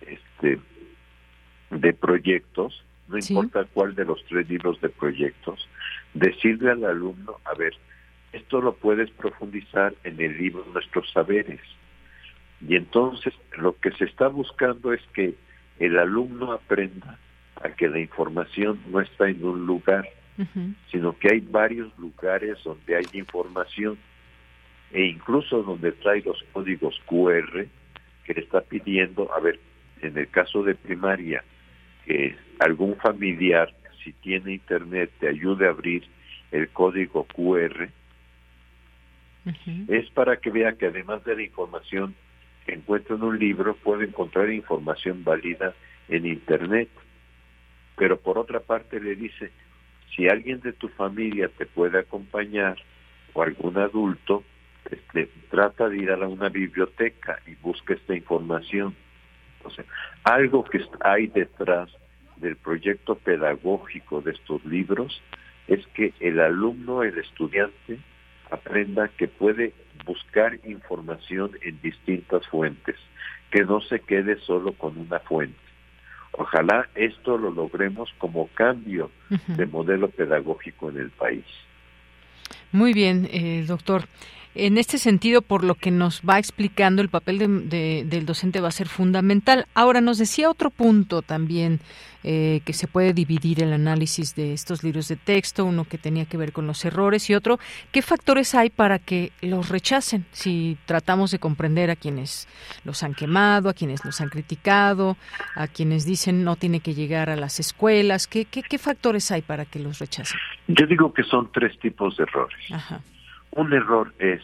[SPEAKER 13] este de proyectos, no importa cuál de los tres libros de proyectos, decirle al alumno, a ver, esto lo puedes profundizar en el libro Nuestros Saberes. Y entonces lo que se está buscando es que el alumno aprenda a que la información no está en un lugar, sino que hay varios lugares donde hay información e incluso donde trae los códigos QR que le está pidiendo, a ver, en el caso de primaria, que algún familiar, si tiene internet, te ayude a abrir el código QR, es para que vea que además de la información que encuentra en un libro puede encontrar información válida en Internet. Pero por otra parte le dice, si alguien de tu familia te puede acompañar o algún adulto, este, trata de ir a una biblioteca y busca esta información. O sea, algo que hay detrás del proyecto pedagógico de estos libros es que el alumno, el estudiante, aprenda que puede buscar información en distintas fuentes, que no se quede solo con una fuente. Ojalá esto lo logremos como cambio de modelo pedagógico en el país.
[SPEAKER 2] Muy bien, eh, doctor. En este sentido, por lo que nos va explicando, el papel del docente va a ser fundamental. Ahora, nos decía otro punto también eh, que se puede dividir el análisis de estos libros de texto, uno que tenía que ver con los errores y otro, ¿qué factores hay para que los rechacen? Si tratamos de comprender a quienes los han quemado, a quienes los han criticado, a quienes dicen no tiene que llegar a las escuelas, ¿qué, qué, qué factores hay para que los rechacen?
[SPEAKER 13] Yo digo que son tres tipos de errores. Ajá. Un error es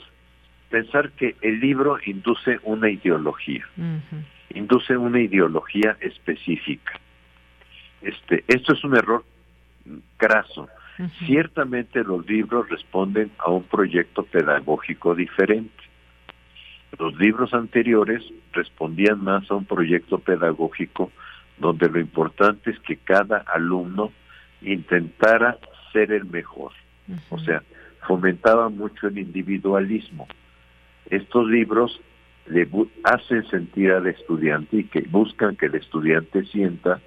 [SPEAKER 13] pensar que el libro induce una ideología, induce una ideología específica. Este, esto es un error craso. Ciertamente los libros responden a un proyecto pedagógico diferente. Los libros anteriores respondían más a un proyecto pedagógico donde lo importante es que cada alumno intentara ser el mejor. O sea, fomentaba mucho el individualismo. Estos libros le hacen sentir al estudiante y que buscan que el estudiante sienta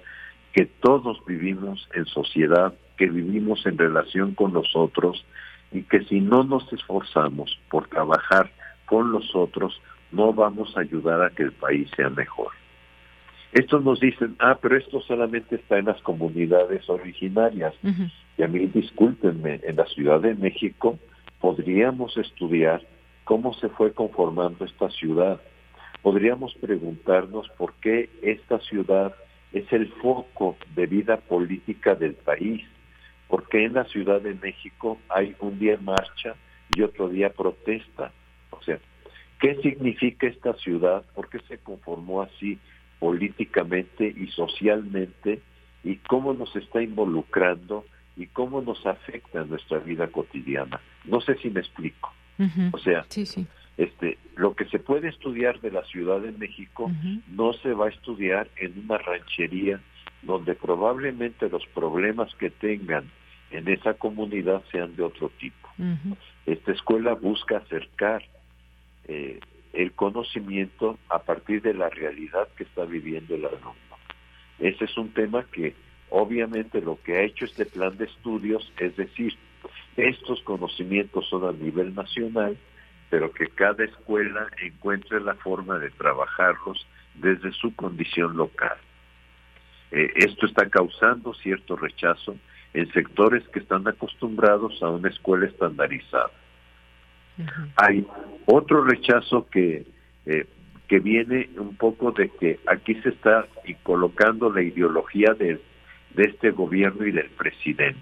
[SPEAKER 13] que todos vivimos en sociedad, que vivimos en relación con los otros y que si no nos esforzamos por trabajar con los otros, no vamos a ayudar a que el país sea mejor. Estos nos dicen, ah, pero esto solamente está en las comunidades originarias. Y a mí, discúlpenme, en la Ciudad de México podríamos estudiar cómo se fue conformando esta ciudad. Podríamos preguntarnos por qué esta ciudad es el foco de vida política del país. ¿Por qué en la Ciudad de México hay un día marcha y otro día protesta? O sea, ¿qué significa esta ciudad? ¿Por qué se conformó así políticamente y socialmente? ¿Y cómo nos está involucrando y cómo nos afecta en nuestra vida cotidiana. No sé si me explico. O sea, este, lo que se puede estudiar de la Ciudad de México no se va a estudiar en una ranchería donde probablemente los problemas que tengan en esa comunidad sean de otro tipo. Esta escuela busca acercar eh, el conocimiento a partir de la realidad que está viviendo el alumno. Ese es un tema que Obviamente lo que ha hecho este plan de estudios es decir, estos conocimientos son a nivel nacional, pero que cada escuela encuentre la forma de trabajarlos desde su condición local. Eh, esto está causando cierto rechazo en sectores que están acostumbrados a una escuela estandarizada. Hay otro rechazo que, eh, que viene un poco de que aquí se está colocando la ideología del de este gobierno y del presidente.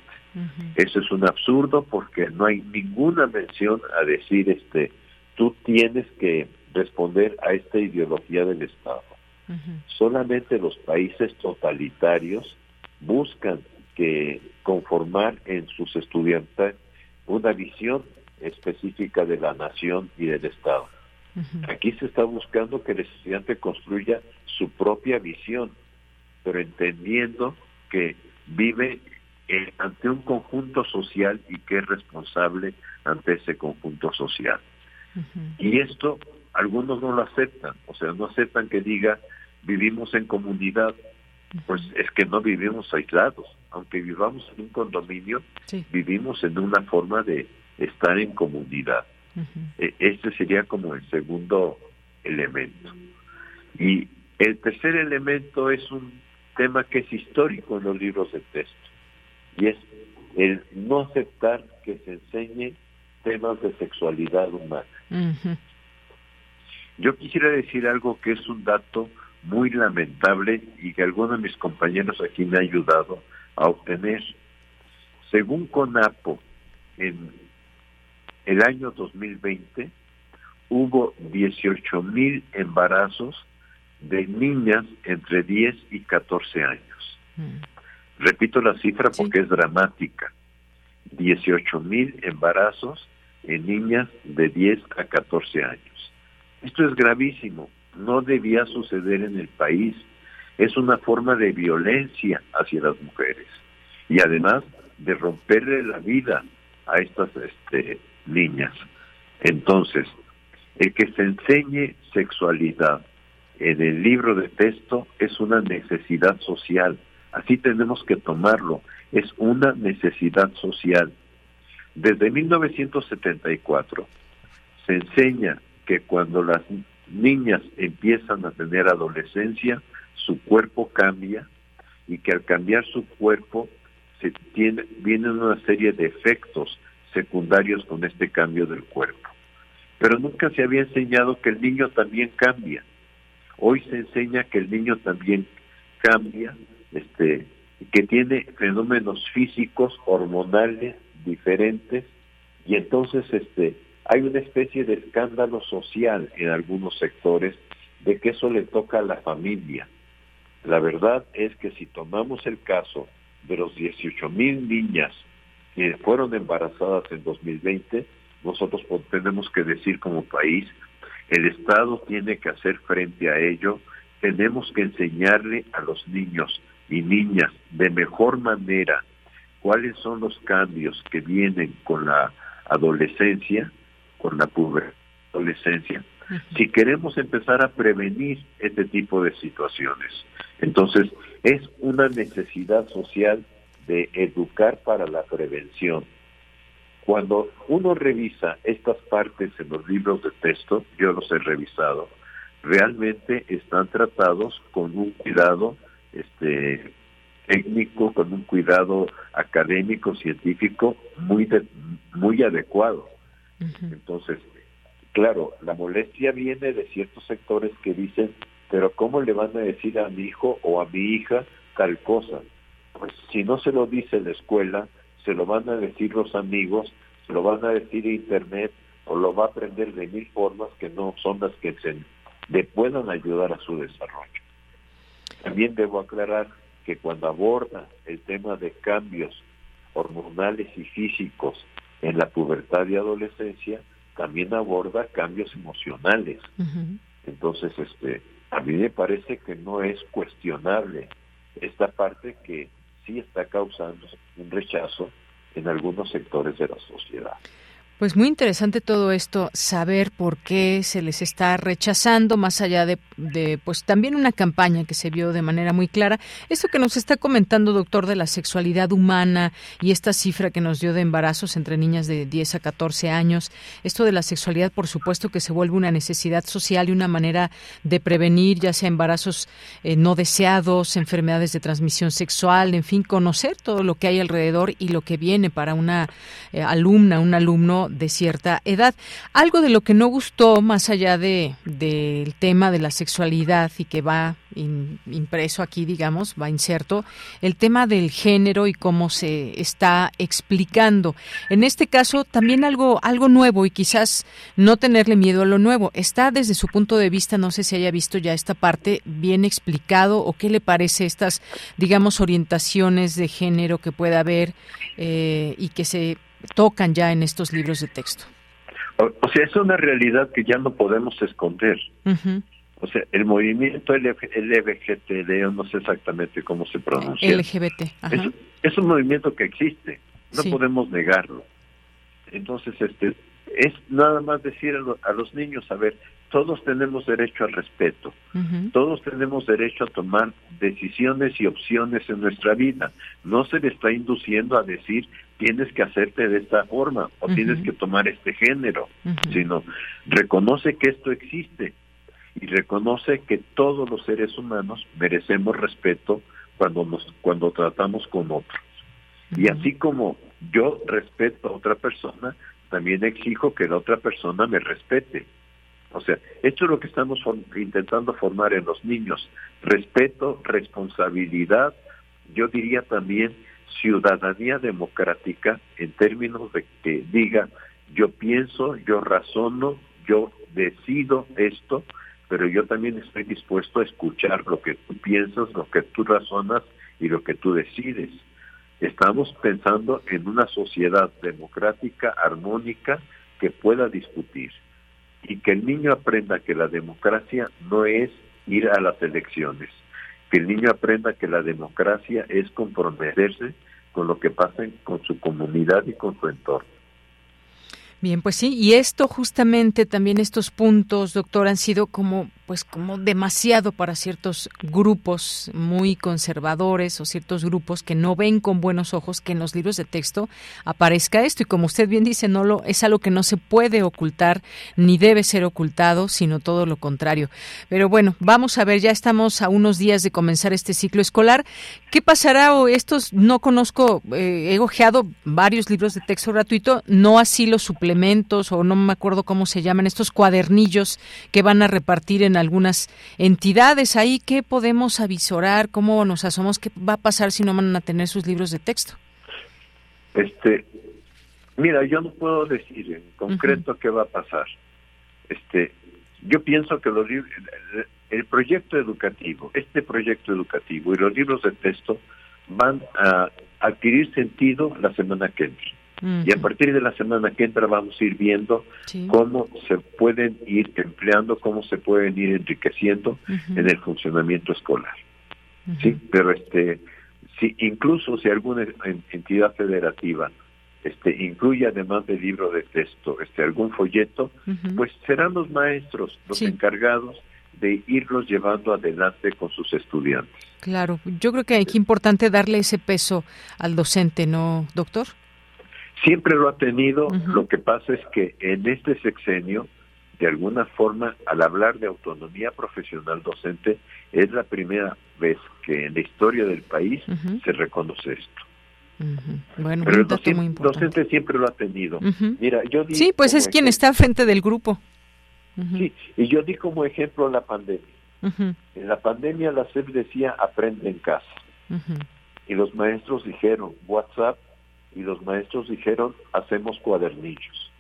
[SPEAKER 13] Eso es un absurdo porque no hay ninguna mención a decir este tú tienes que responder a esta ideología del Estado. Solamente los países totalitarios buscan que conformar en sus estudiantes una visión específica de la nación y del Estado. Aquí se está buscando que el estudiante construya su propia visión, pero entendiendo que vive eh, ante un conjunto social y que es responsable ante ese conjunto social. Y esto algunos no lo aceptan, o sea, no aceptan que diga vivimos en comunidad, pues es que no vivimos aislados, aunque vivamos en un condominio, vivimos en una forma de estar en comunidad. E, este sería como el segundo elemento. Y el tercer elemento es un tema que es histórico en los libros de texto, y es el no aceptar que se enseñe temas de sexualidad humana. Yo quisiera decir algo que es un dato muy lamentable y que algunos de mis compañeros aquí me han ayudado a obtener. Según CONAPO, en el año 2020 hubo 18 mil embarazos de niñas entre 10 y 14 años. Repito la cifra porque es dramática. 18 mil embarazos en niñas de 10 a 14 años. Esto es gravísimo, no debía suceder en el país. Es una forma de violencia hacia las mujeres y además de romperle la vida a estas este, niñas. Entonces, el que se enseñe sexualidad en el libro de texto es una necesidad social. Así tenemos que tomarlo. Es una necesidad social. Desde 1974 se enseña que cuando las niñas empiezan a tener adolescencia, su cuerpo cambia y que al cambiar su cuerpo se tiene, vienen una serie de efectos secundarios con este cambio del cuerpo. Pero nunca se había enseñado que el niño también cambia. Hoy se enseña que el niño también cambia, este, que tiene fenómenos físicos, hormonales diferentes, y entonces este, hay una especie de escándalo social en algunos sectores de que eso le toca a la familia. La verdad es que si tomamos el caso de los 18 mil niñas que fueron embarazadas en 2020, nosotros tenemos que decir como país, el Estado tiene que hacer frente a ello, tenemos que enseñarle a los niños y niñas de mejor manera cuáles son los cambios que vienen con la adolescencia, con la adolescencia, si queremos empezar a prevenir este tipo de situaciones. Entonces, es una necesidad social de educar para la prevención. Cuando uno revisa estas partes en los libros de texto, yo los he revisado, realmente están tratados con un cuidado este, técnico, con un cuidado académico, científico muy, muy adecuado. Entonces, claro, la molestia viene de ciertos sectores que dicen, pero ¿cómo le van a decir a mi hijo o a mi hija tal cosa? Pues si no se lo dice la escuela, se lo van a decir los amigos, se lo van a decir internet o lo va a aprender de mil formas que no son las que se, le puedan ayudar a su desarrollo. También debo aclarar que cuando aborda el tema de cambios hormonales y físicos en la pubertad y adolescencia, también aborda cambios emocionales. Entonces, este, a mí me parece que no es cuestionable esta parte que sí está causando un rechazo en algunos sectores de la sociedad.
[SPEAKER 2] Pues muy interesante todo esto, saber por qué se les está rechazando, más allá de, pues también una campaña que se vio de manera muy clara. Esto que nos está comentando, doctor, de la sexualidad humana y esta cifra que nos dio de embarazos entre niñas de 10 a 14 años, esto de la sexualidad, por supuesto que se vuelve una necesidad social y una manera de prevenir, ya sea embarazos eh, no deseados, enfermedades de transmisión sexual, en fin, conocer todo lo que hay alrededor y lo que viene para una eh, alumna, un alumno de cierta edad. Algo de lo que no gustó, más allá de del tema de la sexualidad y que va impreso aquí, digamos, va inserto, el tema del género y cómo se está explicando. En este caso, también algo, algo nuevo y quizás no tenerle miedo a lo nuevo. Está desde su punto de vista, no sé si haya visto ya esta parte bien explicado o qué le parece estas, digamos, orientaciones de género que pueda haber eh, y que se tocan ya en estos libros de texto.
[SPEAKER 13] O, sea, es una realidad que ya no podemos esconder. O sea, el movimiento LGBTD, no sé exactamente cómo se pronuncia.
[SPEAKER 2] LGBT.
[SPEAKER 13] Es, un movimiento que existe, no podemos negarlo. Entonces, este, es nada más decir a, los niños, a ver, todos tenemos derecho al respeto, todos tenemos derecho a tomar decisiones y opciones en nuestra vida. No se le está induciendo a decir tienes que hacerte de esta forma o tienes que tomar este género, sino reconoce que esto existe y reconoce que todos los seres humanos merecemos respeto cuando nos cuando tratamos con otros. Y así como yo respeto a otra persona, también exijo que la otra persona me respete. O sea, esto es lo que estamos intentando formar en los niños. Respeto, responsabilidad, yo diría también ciudadanía democrática en términos de que diga, yo pienso, yo razono, yo decido esto, pero yo también estoy dispuesto a escuchar lo que tú piensas, lo que tú razonas y lo que tú decides. Estamos pensando en una sociedad democrática, armónica, que pueda discutir y que el niño aprenda que la democracia no es ir a las elecciones, que el niño aprenda que la democracia es comprometerse con lo que pasa con su comunidad y con su entorno.
[SPEAKER 2] Bien, pues sí, y esto justamente también estos puntos, doctor, han sido como pues como demasiado para ciertos grupos muy conservadores o ciertos grupos que no ven con buenos ojos que en los libros de texto aparezca esto y como usted bien dice, no lo es algo que no se puede ocultar ni debe ser ocultado, sino todo lo contrario. Pero bueno, vamos a ver, ya estamos a unos días de comenzar este ciclo escolar. ¿Qué pasará o estos no conozco eh, he ojeado varios libros de texto gratuito, no así los suplementos o no me acuerdo cómo se llaman estos cuadernillos que van a repartir en algunas entidades ahí. ¿Qué podemos avisorar? ¿Cómo nos asomamos? ¿Qué va a pasar si no van a tener sus libros de texto?
[SPEAKER 13] Este, mira, yo no puedo decir en concreto qué va a pasar. Este, yo pienso que los el proyecto educativo, este proyecto educativo y los libros de texto van a adquirir sentido la semana que entra. Y a partir de la semana que entra vamos a ir viendo cómo se pueden ir empleando, cómo se pueden ir enriqueciendo en el funcionamiento escolar. Sí, pero este, si incluso si alguna entidad federativa este incluye además del libro de texto este algún folleto, pues serán los maestros los encargados de irlos llevando adelante con sus estudiantes.
[SPEAKER 2] Claro, yo creo que es importante darle ese peso al docente, ¿no, doctor?
[SPEAKER 13] Siempre lo ha tenido, lo que pasa es que en este sexenio, de alguna forma, al hablar de autonomía profesional docente, es la primera vez que en la historia del país se reconoce esto.
[SPEAKER 2] Bueno,
[SPEAKER 13] Pero el docente, siempre lo ha tenido. Mira, yo
[SPEAKER 2] sí, pues es quien está frente del grupo.
[SPEAKER 13] Sí, y yo di como ejemplo la pandemia. En la pandemia la SEP decía aprende en casa. Y los maestros dijeron WhatsApp y los maestros dijeron hacemos cuadernillos.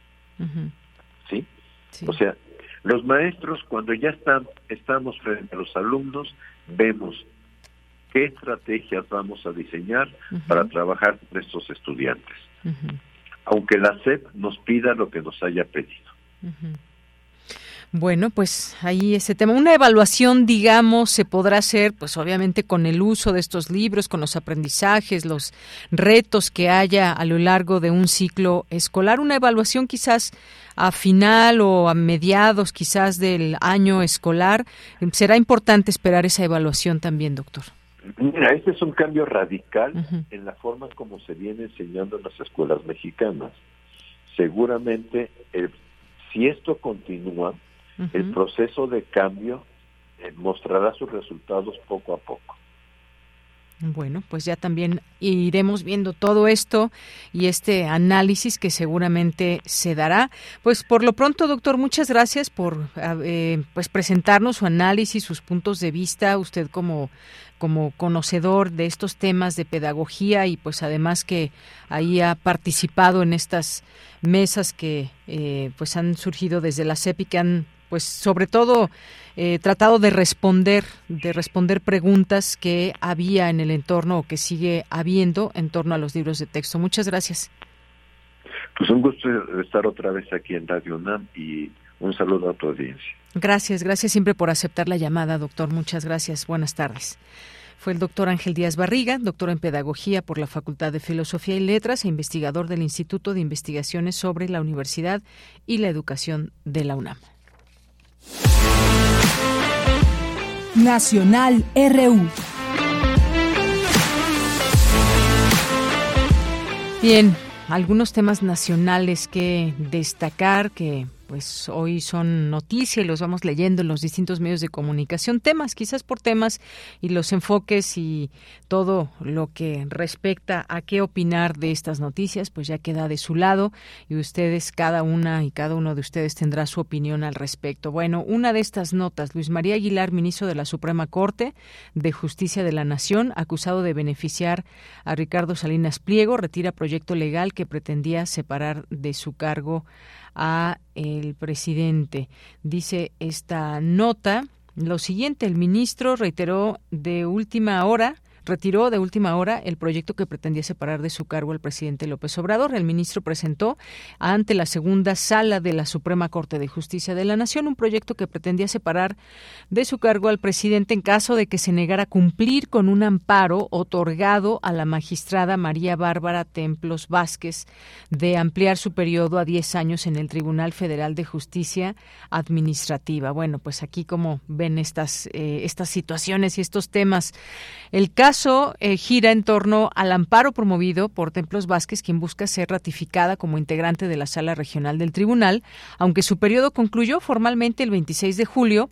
[SPEAKER 13] ¿Sí? O sea, los maestros cuando ya están estamos frente a los alumnos vemos qué estrategias vamos a diseñar para trabajar con estos estudiantes. Aunque la SEP nos pida lo que nos haya pedido.
[SPEAKER 2] Bueno, pues ahí ese tema. Una evaluación, digamos, se podrá hacer, pues obviamente con el uso de estos libros, con los aprendizajes, los retos que haya a lo largo de un ciclo escolar. Una evaluación quizás a final o a mediados quizás del año escolar. Será importante esperar esa evaluación también, doctor.
[SPEAKER 13] Mira, este es un cambio radical en la forma como se viene enseñando en las escuelas mexicanas. Seguramente, eh, si esto continúa, el proceso de cambio eh, mostrará sus resultados poco a poco.
[SPEAKER 2] Bueno, pues ya también iremos viendo todo esto y este análisis que seguramente se dará. Pues por lo pronto, doctor, muchas gracias por eh, pues presentarnos su análisis, sus puntos de vista. Usted como como conocedor de estos temas de pedagogía y pues además que ahí ha participado en estas mesas que eh, pues han surgido desde la CEPI que han pues sobre todo eh, tratado de responder, de responder preguntas que había en el entorno o que sigue habiendo en torno a los libros de texto. Muchas gracias.
[SPEAKER 13] Pues un gusto estar otra vez aquí en Radio UNAM y un saludo a tu audiencia.
[SPEAKER 2] Gracias, gracias siempre por aceptar la llamada, doctor. Muchas gracias. Buenas tardes. Fue el doctor Ángel Díaz Barriga, doctor en Pedagogía por la Facultad de Filosofía y Letras e investigador del Instituto de Investigaciones sobre la Universidad y la Educación de la UNAM.
[SPEAKER 1] Nacional RU.
[SPEAKER 2] Bien, algunos temas nacionales que destacar que pues hoy son noticia y los vamos leyendo en los distintos medios de comunicación, temas, quizás por temas y los enfoques y todo lo que respecta a qué opinar de estas noticias, pues ya queda de su lado y ustedes, cada una y cada uno de ustedes tendrá su opinión al respecto. Bueno, una de estas notas, Luis María Aguilar, ministro de la Suprema Corte de Justicia de la Nación, acusado de beneficiar a Ricardo Salinas Pliego, retira proyecto legal que pretendía separar de su cargo a el presidente. Dice esta nota lo siguiente, el ministro reiteró de última hora retiró de última hora el proyecto que pretendía separar de su cargo al presidente López Obrador. El ministro presentó ante la segunda sala de la Suprema Corte de Justicia de la Nación un proyecto que pretendía separar de su cargo al presidente en caso de que se negara a cumplir con un amparo otorgado a la magistrada María Bárbara Templos Vázquez de ampliar su periodo a 10 años en el Tribunal Federal de Justicia Administrativa. Bueno, pues aquí como ven estas, eh, estas situaciones y estos temas. El caso eh, gira en torno al amparo promovido por Templos Vázquez, quien busca ser ratificada como integrante de la Sala Regional del Tribunal, aunque su periodo concluyó formalmente el 26 de julio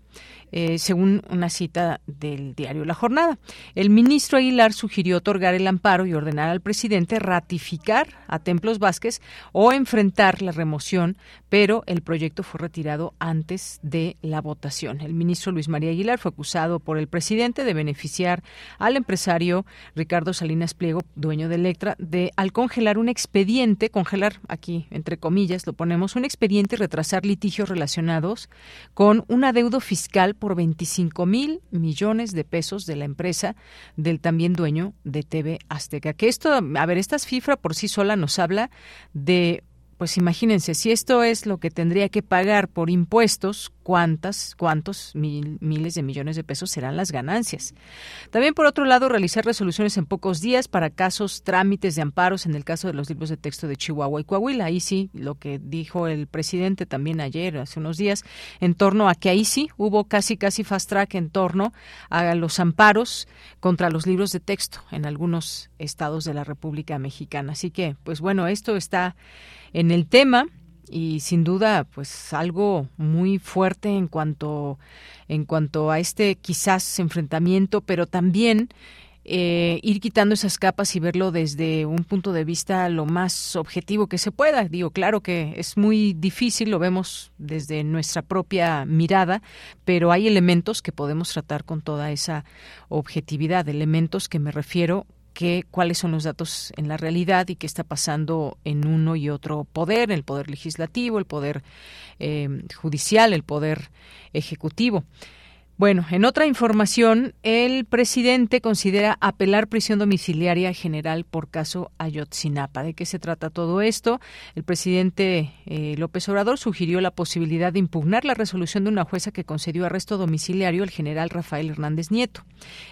[SPEAKER 2] eh, según una cita del diario La Jornada. El ministro Aguilar sugirió otorgar el amparo y ordenar al presidente ratificar a Templos Vázquez o enfrentar la remoción, pero el proyecto fue retirado antes de la votación. El ministro Luis María Aguilar fue acusado por el presidente de beneficiar al empresario Ricardo Salinas Pliego, dueño de Electra, de al congelar un expediente, congelar aquí entre comillas, lo ponemos, un expediente y retrasar litigios relacionados con un adeudo fiscal por 25 mil millones de pesos de la empresa del también dueño de TV Azteca. Que esto, a ver, esta cifra por sí sola nos habla de pues imagínense, si esto es lo que tendría que pagar por impuestos, ¿cuántas, cuántos miles de millones de pesos serán las ganancias? También, por otro lado, realizar resoluciones en pocos días para casos, trámites de amparos en el caso de los libros de texto de Chihuahua y Coahuila. Ahí sí, lo que dijo el presidente también ayer, hace unos días, en torno a que ahí sí hubo casi, casi fast track en torno a los amparos contra los libros de texto en algunos estados de la República Mexicana. Así que, pues bueno, esto está en el tema y sin duda pues algo muy fuerte en cuanto en cuanto a este quizás enfrentamiento pero también eh, ir quitando esas capas y verlo desde un punto de vista lo más objetivo que se pueda. Digo, claro que es muy difícil, lo vemos desde nuestra propia mirada, pero hay elementos que podemos tratar con toda esa objetividad, elementos que me refiero cuáles son los datos en la realidad y qué está pasando en uno y otro poder, el poder legislativo, el poder eh, judicial, el poder ejecutivo. Bueno, en otra información, el presidente considera apelar prisión domiciliaria general por caso Ayotzinapa. ¿De qué se trata todo esto? El presidente eh, López Obrador sugirió la posibilidad de impugnar la resolución de una jueza que concedió arresto domiciliario al general Rafael Hernández Nieto.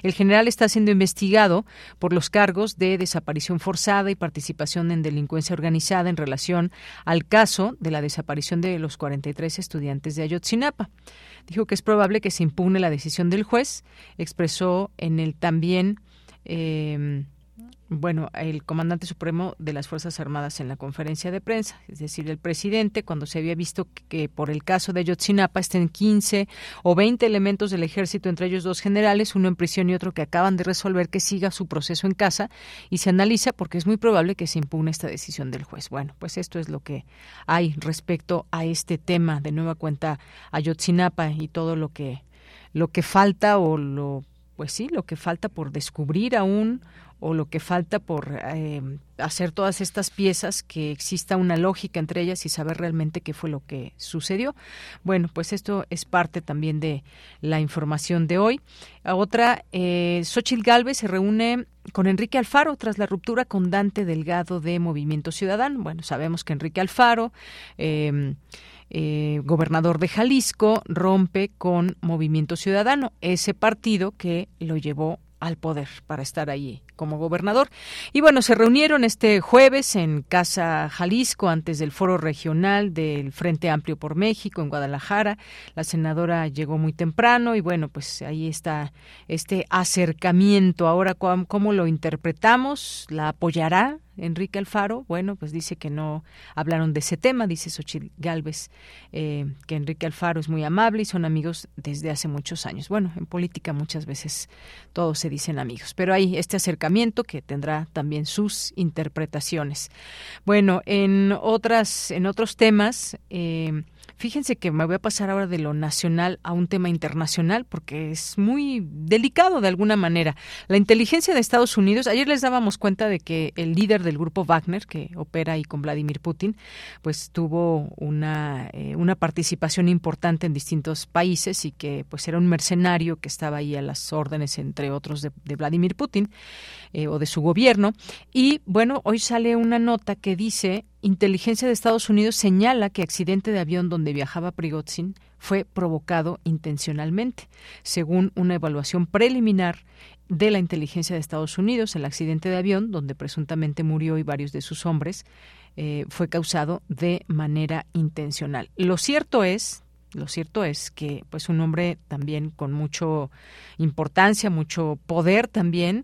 [SPEAKER 2] El general está siendo investigado por los cargos de desaparición forzada y participación en delincuencia organizada en relación al caso de la desaparición de los 43 estudiantes de Ayotzinapa dijo que es probable que se impugne la decisión del juez, expresó en el también eh, bueno, el comandante supremo de las Fuerzas Armadas en la conferencia de prensa, es decir, el presidente, cuando se había visto que, por el caso de Yotzinapa estén 15 o 20 elementos del ejército, entre ellos dos generales, uno en prisión y otro que acaban de resolver que siga su proceso en casa y se analiza porque es muy probable que se impugne esta decisión del juez. Bueno, pues esto es lo que hay respecto a este tema de nueva cuenta Ayotzinapa y todo lo que lo que falta o lo pues sí, lo que falta por descubrir aún o lo que falta por eh, hacer todas estas piezas, que exista una lógica entre ellas y saber realmente qué fue lo que sucedió. Bueno, pues esto es parte también de la información de hoy. Otra, eh, Xochitl Galvez se reúne con Enrique Alfaro tras la ruptura con Dante Delgado de Movimiento Ciudadano. Bueno, sabemos que Enrique Alfaro... Em, eh, gobernador de Jalisco rompe con Movimiento Ciudadano, ese partido que lo llevó al poder para estar allí como gobernador. Y bueno, se reunieron este jueves en Casa Jalisco antes del foro regional del Frente Amplio por México en Guadalajara. La senadora llegó muy temprano y bueno, pues ahí está este acercamiento. Ahora, ¿cómo lo interpretamos? ¿La apoyará? Enrique Alfaro, bueno, pues dice que no hablaron de ese tema, dice Xochitl Galvez, eh, que Enrique Alfaro es muy amable y son amigos desde hace muchos años. Bueno, en política muchas veces todos se dicen amigos, pero ahí este acercamiento que tendrá también sus interpretaciones. Bueno, en otras, en otros temas, eh, Fíjense que me voy a pasar ahora de lo nacional a un tema internacional porque es muy delicado de alguna manera. La inteligencia de Estados Unidos, ayer les dábamos cuenta de que el líder del grupo Wagner, que opera ahí con Vladimir Putin, pues tuvo una, eh, una participación importante en distintos países y que pues era un mercenario que estaba ahí a las órdenes, entre otros, de, Vladimir Putin eh, o de su gobierno. Y bueno, hoy sale una nota que dice Inteligencia de Estados Unidos señala que accidente de avión donde viajaba Prigozhin fue provocado intencionalmente. Según una evaluación preliminar de la inteligencia de Estados Unidos, el accidente de avión, donde presuntamente murió y varios de sus hombres, eh, fue causado de manera intencional. Lo cierto es, lo cierto es que, pues, un hombre también con mucho importancia, mucho poder también,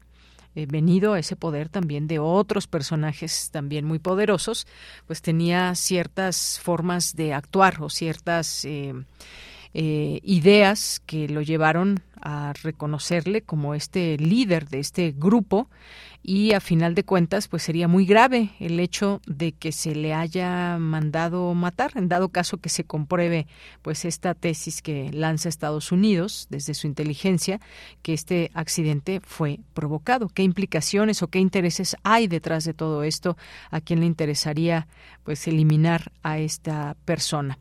[SPEAKER 2] eh, venido a ese poder también de otros personajes también muy poderosos, pues tenía ciertas formas de actuar o ciertas eh, eh, ideas que lo llevaron a reconocerle como este líder de este grupo y a final de cuentas pues sería muy grave el hecho de que se le haya mandado matar en dado caso que se compruebe pues esta tesis que lanza Estados Unidos desde su inteligencia que este accidente fue provocado. Qué implicaciones o qué intereses hay detrás de todo esto a quién le interesaría pues eliminar a esta persona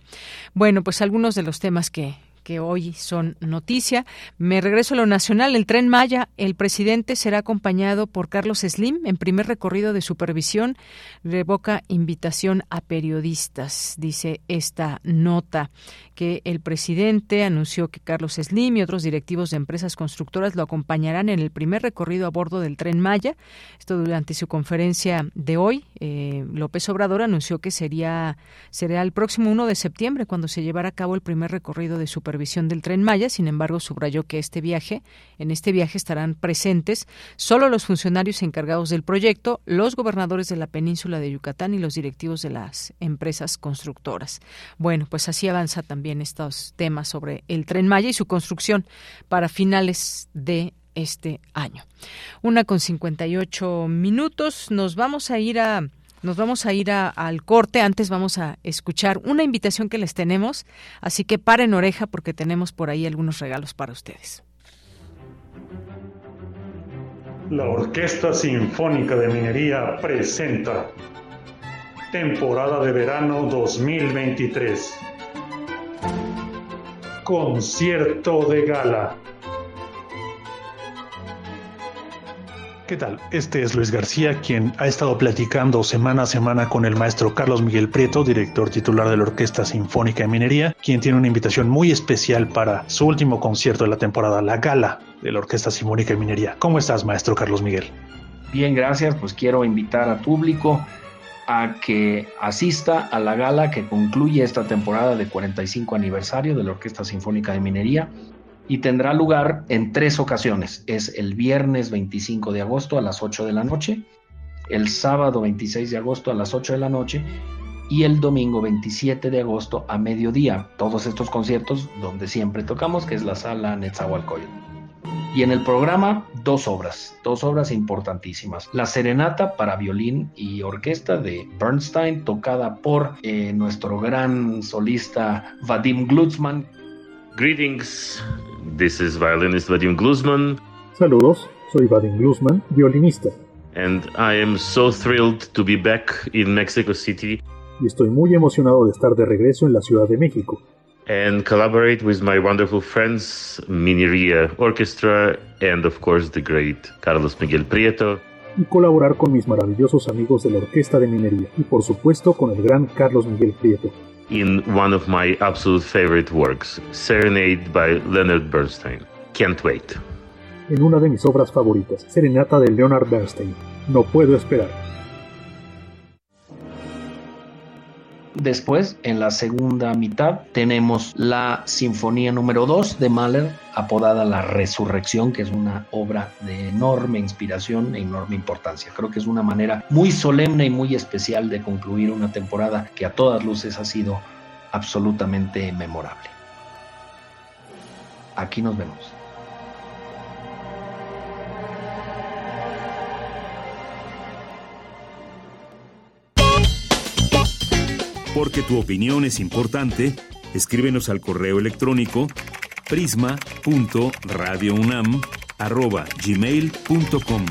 [SPEAKER 2] bueno pues algunos de los temas que que hoy son noticia. Me regreso a lo nacional. El tren Maya, el presidente será acompañado por Carlos Slim en primer recorrido de supervisión. Revoca invitación a periodistas, dice esta nota, que el presidente anunció que Carlos Slim y otros directivos de empresas constructoras lo acompañarán en el primer recorrido a bordo del tren Maya. Esto durante su conferencia de hoy. Eh, López Obrador anunció que sería, será el próximo 1 de septiembre cuando se llevará a cabo el primer recorrido de supervisión supervisión del tren Maya. Sin embargo, subrayó que este viaje, en este viaje estarán presentes solo los funcionarios encargados del proyecto, los gobernadores de la península de Yucatán y los directivos de las empresas constructoras. Bueno, pues así avanza también estos temas sobre el tren Maya y su construcción para finales de este año. Una con 58 minutos. Nos vamos a ir a nos vamos a ir al corte. Antes vamos a escuchar una invitación que les tenemos. Así que paren oreja porque tenemos por ahí algunos regalos para ustedes.
[SPEAKER 14] La Orquesta Sinfónica de Minería presenta Temporada de Verano 2023. Concierto de Gala ¿Qué tal? Este es Luis García, quien ha estado platicando semana a semana con el maestro Carlos Miguel Prieto, director titular de la Orquesta Sinfónica de Minería, quien tiene una invitación muy especial para su último concierto de la temporada, la gala de la Orquesta Sinfónica de Minería. ¿Cómo estás, maestro Carlos Miguel?
[SPEAKER 15] Bien, gracias. Pues quiero invitar al público a que asista a la gala que concluye esta temporada de 45 aniversario de la Orquesta Sinfónica de Minería y tendrá lugar en tres ocasiones. Es el viernes 25 de agosto a las 8 de la noche, el sábado 26 de agosto a las 8 de la noche y el domingo 27 de agosto a mediodía. Todos estos conciertos donde siempre tocamos, que es la sala Netzahualcoyotl. Y en el programa, dos obras, dos obras importantísimas. La Serenata para violín y orquesta de Bernstein, tocada por eh, nuestro gran solista Vadim Glucksmann.
[SPEAKER 16] Greetings, this is violinist Vadim Glusman.
[SPEAKER 17] Saludos, soy Vadim Glusman, violinista.
[SPEAKER 16] And I am so thrilled to be back in Mexico City.
[SPEAKER 17] Y estoy muy emocionado de estar de regreso en la Ciudad de México.
[SPEAKER 16] And collaborate with my wonderful friends, Minería Orchestra, and of course the great Carlos Miguel Prieto.
[SPEAKER 17] Y colaborar con mis maravillosos amigos de la Orquesta de Minería, y por supuesto con el gran Carlos Miguel Prieto
[SPEAKER 16] in one of my absolute favorite works, Serenade by Leonard Bernstein. Can't wait.
[SPEAKER 17] En una de mis obras favoritas, Serenata de Leonard Bernstein. No puedo esperar.
[SPEAKER 15] Después, en la segunda mitad, tenemos la Sinfonía número 2 de Mahler, apodada La Resurrección, que es una obra de enorme inspiración e enorme importancia. Creo que es una manera muy solemne y muy especial de concluir una temporada que a todas luces ha sido absolutamente memorable. Aquí nos vemos.
[SPEAKER 3] Porque tu opinión es importante, escríbenos al correo electrónico prisma.radiounam@gmail.com.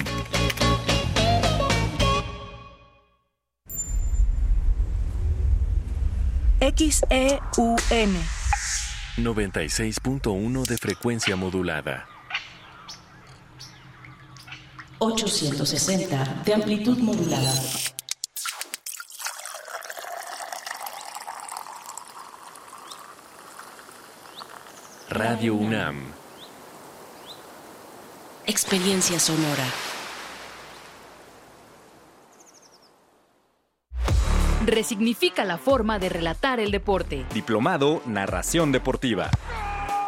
[SPEAKER 1] XEUN
[SPEAKER 18] 96.1 de frecuencia modulada.
[SPEAKER 4] 860 de amplitud modulada.
[SPEAKER 18] Radio UNAM.
[SPEAKER 4] Experiencia sonora.
[SPEAKER 19] Resignifica la forma de relatar el deporte.
[SPEAKER 20] Diplomado Narración Deportiva.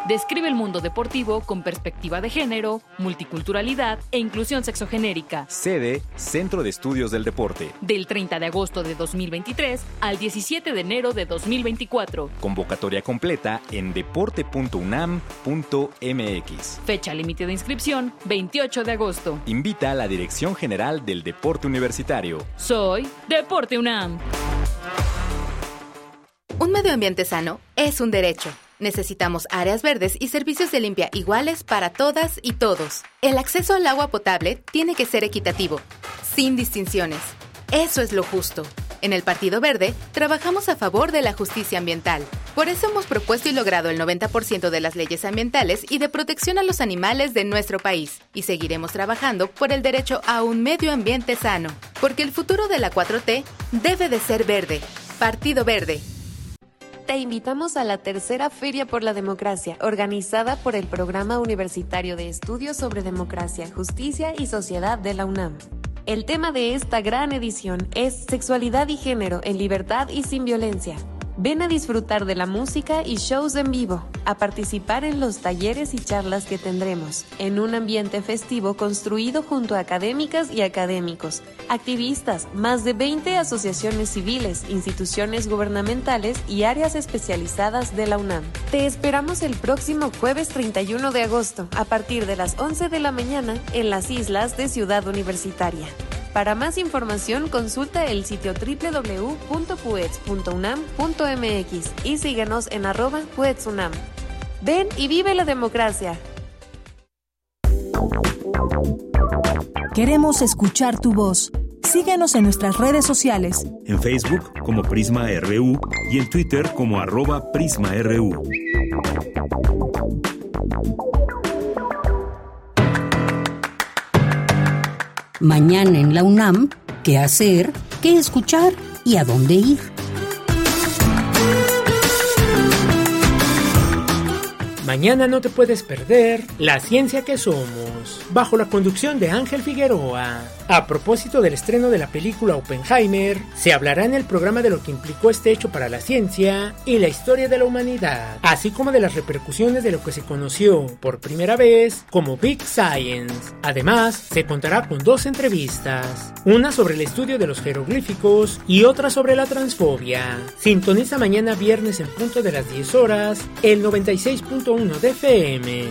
[SPEAKER 19] Describe el mundo deportivo con perspectiva de género, multiculturalidad e inclusión sexogenérica.
[SPEAKER 20] Sede Centro de Estudios del Deporte.
[SPEAKER 19] Del 30 de agosto de 2023 al 17 de enero de 2024.
[SPEAKER 20] Convocatoria completa en deporte.unam.mx.
[SPEAKER 19] Fecha límite de inscripción 28 de agosto.
[SPEAKER 20] Invita a la Dirección General del Deporte Universitario.
[SPEAKER 19] Soy Deporte UNAM.
[SPEAKER 21] Un medio ambiente sano es un derecho. Necesitamos áreas verdes y servicios de limpia iguales para todas y todos. El acceso al agua potable tiene que ser equitativo, sin distinciones. Eso es lo justo. En el Partido Verde trabajamos a favor de la justicia ambiental. Por eso hemos propuesto y logrado el 90% de las leyes ambientales y de protección a los animales de nuestro país. Y seguiremos trabajando por el derecho a un medio ambiente sano. Porque el futuro de la 4T debe de ser verde. Partido Verde
[SPEAKER 22] te invitamos a la tercera Feria por la Democracia, organizada por el Programa Universitario de Estudios sobre Democracia, Justicia y Sociedad de la UNAM. El tema de esta gran edición es Sexualidad y Género en Libertad y sin Violencia Ven a disfrutar de la música y shows en vivo, a participar en los talleres y charlas que tendremos, en un ambiente festivo construido junto a académicas y académicos, activistas, más de 20 asociaciones civiles, instituciones gubernamentales y áreas especializadas de la UNAM. Te esperamos el próximo jueves 31 de agosto, a partir de las 11 de la mañana, en las islas de Ciudad Universitaria. Para más información consulta el sitio www.puets.unam.mx y síguenos en arroba puetsunam. Ven y vive la democracia.
[SPEAKER 1] Queremos escuchar tu voz. Síguenos en nuestras redes sociales.
[SPEAKER 3] En Facebook como Prisma RU y en Twitter como arroba PrismaRU.
[SPEAKER 4] Mañana en la UNAM, ¿qué hacer? ¿Qué escuchar? ¿Y a dónde ir?
[SPEAKER 5] Mañana no te puedes perder La ciencia que somos, bajo la conducción de Ángel Figueroa. A propósito del estreno de la película Oppenheimer, se hablará en el programa de lo que implicó este hecho para la ciencia y la historia de la humanidad, así como de las repercusiones de lo que se conoció por primera vez como Big Science. Además, se contará con dos entrevistas, una sobre el estudio de los jeroglíficos y otra sobre la transfobia. Sintoniza mañana viernes en punto de las 10 horas el 96.1 de FM.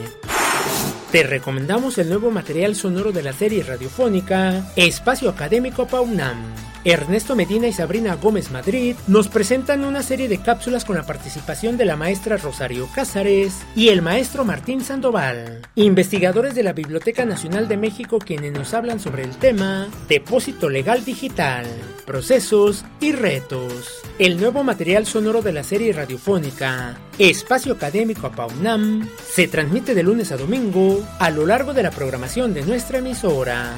[SPEAKER 5] Te recomendamos el nuevo material sonoro de la serie radiofónica Espacio Académico Paunam. Ernesto Medina y Sabrina Gómez Madrid nos presentan una serie de cápsulas con la participación de la maestra Rosario Cázares y el maestro Martín Sandoval, investigadores de la Biblioteca Nacional de México quienes nos hablan sobre el tema Depósito Legal Digital, Procesos y Retos. El nuevo material sonoro de la serie radiofónica Espacio Académico Paunam se transmite de lunes a domingo a lo largo de la programación de nuestra emisora.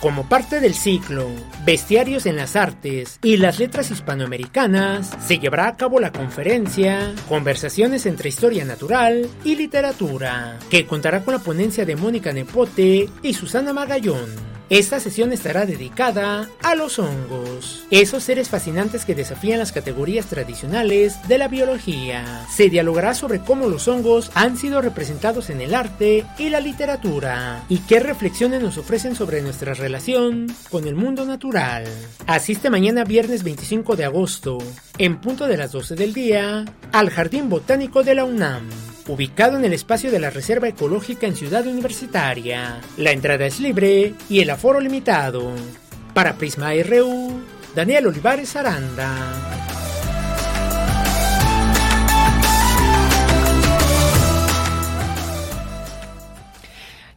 [SPEAKER 5] Como parte del ciclo Bestiarios en las Artes y las Letras Hispanoamericanas, se llevará a cabo la conferencia Conversaciones entre Historia Natural y Literatura, que contará con la ponencia de Mónica Nepote y Susana Magallón. Esta sesión estará dedicada a los hongos, esos seres fascinantes que desafían las categorías tradicionales de la biología. Se dialogará sobre cómo los hongos han sido representados en el arte y la literatura y qué reflexiones nos ofrecen sobre nuestra relación con el mundo natural. Asiste mañana viernes 25 de agosto, en punto de las 12 del día, al Jardín Botánico de la UNAM ubicado en el espacio de la Reserva Ecológica en Ciudad Universitaria. La entrada es libre y el aforo limitado. Para Prisma RU, Daniel Olivares Aranda.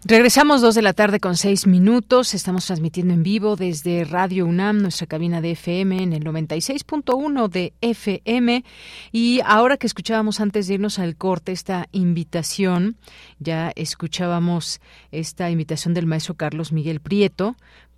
[SPEAKER 2] Regresamos dos de la tarde con seis minutos. Estamos transmitiendo en vivo desde Radio UNAM, nuestra cabina de FM en el 96.1 de FM. Y ahora que escuchábamos antes de irnos al corte esta invitación, ya escuchábamos esta invitación del maestro Carlos Miguel Prieto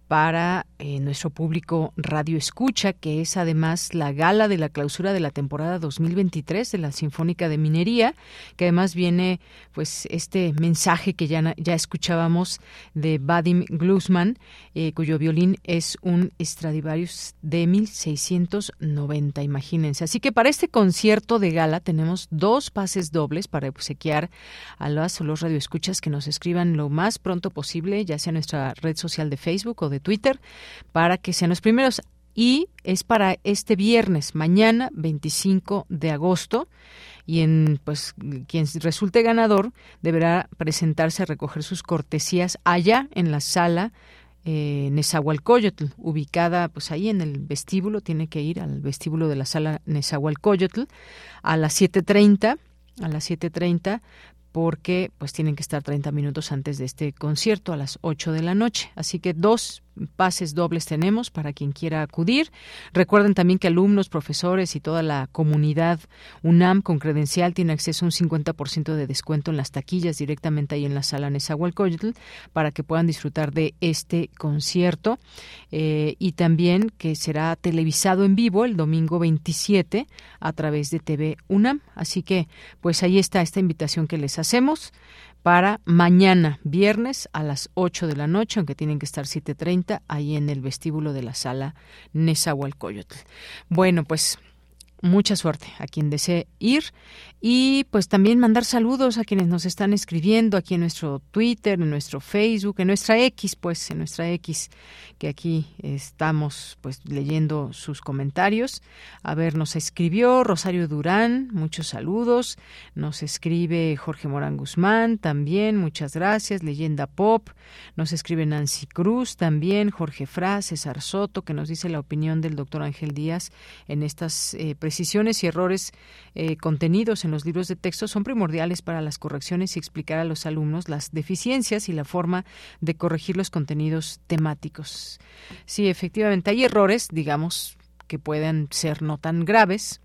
[SPEAKER 2] para eh, nuestro público Radio Escucha, que es además la gala de la clausura de la temporada 2023 de la Sinfónica de Minería, que además viene pues este mensaje que ya, ya escuchábamos de Vadim Glusman, eh, cuyo violín es un Stradivarius de 1690, imagínense. Así que para este concierto de gala tenemos dos pases dobles para obsequiar a las o los radioescuchas que nos escriban lo más pronto posible, ya sea en nuestra red social de Facebook o de Twitter para que sean los primeros. Y es para este viernes, mañana 25 de agosto. Y en, pues, quien resulte ganador deberá presentarse a recoger sus cortesías allá en la sala eh, ubicada pues ahí en el vestíbulo, tiene que ir al vestíbulo de la sala Nezahualcóyotl a las 7.30 a las 7.30 porque pues tienen que estar 30 minutos antes de este concierto a las 8 de la noche. Así que dos pases dobles tenemos para quien quiera acudir. Recuerden también que alumnos, profesores y toda la comunidad UNAM con credencial tiene acceso a un 50% de descuento en las taquillas directamente ahí en la sala Nezahualcóyotl para que puedan disfrutar de este concierto eh, y también que será televisado en vivo el domingo 27 a través de TV UNAM. Así que pues ahí está esta invitación que les hacemos para mañana, viernes, a las 8 de la noche, aunque tienen que estar 7.30, ahí en el vestíbulo de la sala Nezahualcóyotl. Bueno, pues mucha suerte a quien desee ir y pues también mandar saludos a quienes nos están escribiendo aquí en nuestro Twitter, en nuestro Facebook, en nuestra X, pues en nuestra X, que aquí estamos pues leyendo sus comentarios. A ver, nos escribió Rosario Durán, muchos saludos. Nos escribe Jorge Morán Guzmán, también, muchas gracias. Leyenda Pop. Nos escribe Nancy Cruz, también Jorge Fra, César Soto, que nos dice la opinión del doctor Ángel Díaz en estas eh, precisiones y errores eh, contenidos en los libros de texto son primordiales para las correcciones y explicar a los alumnos las deficiencias y la forma de corregir los contenidos temáticos. Sí, efectivamente, hay errores, digamos, que pueden ser no tan graves,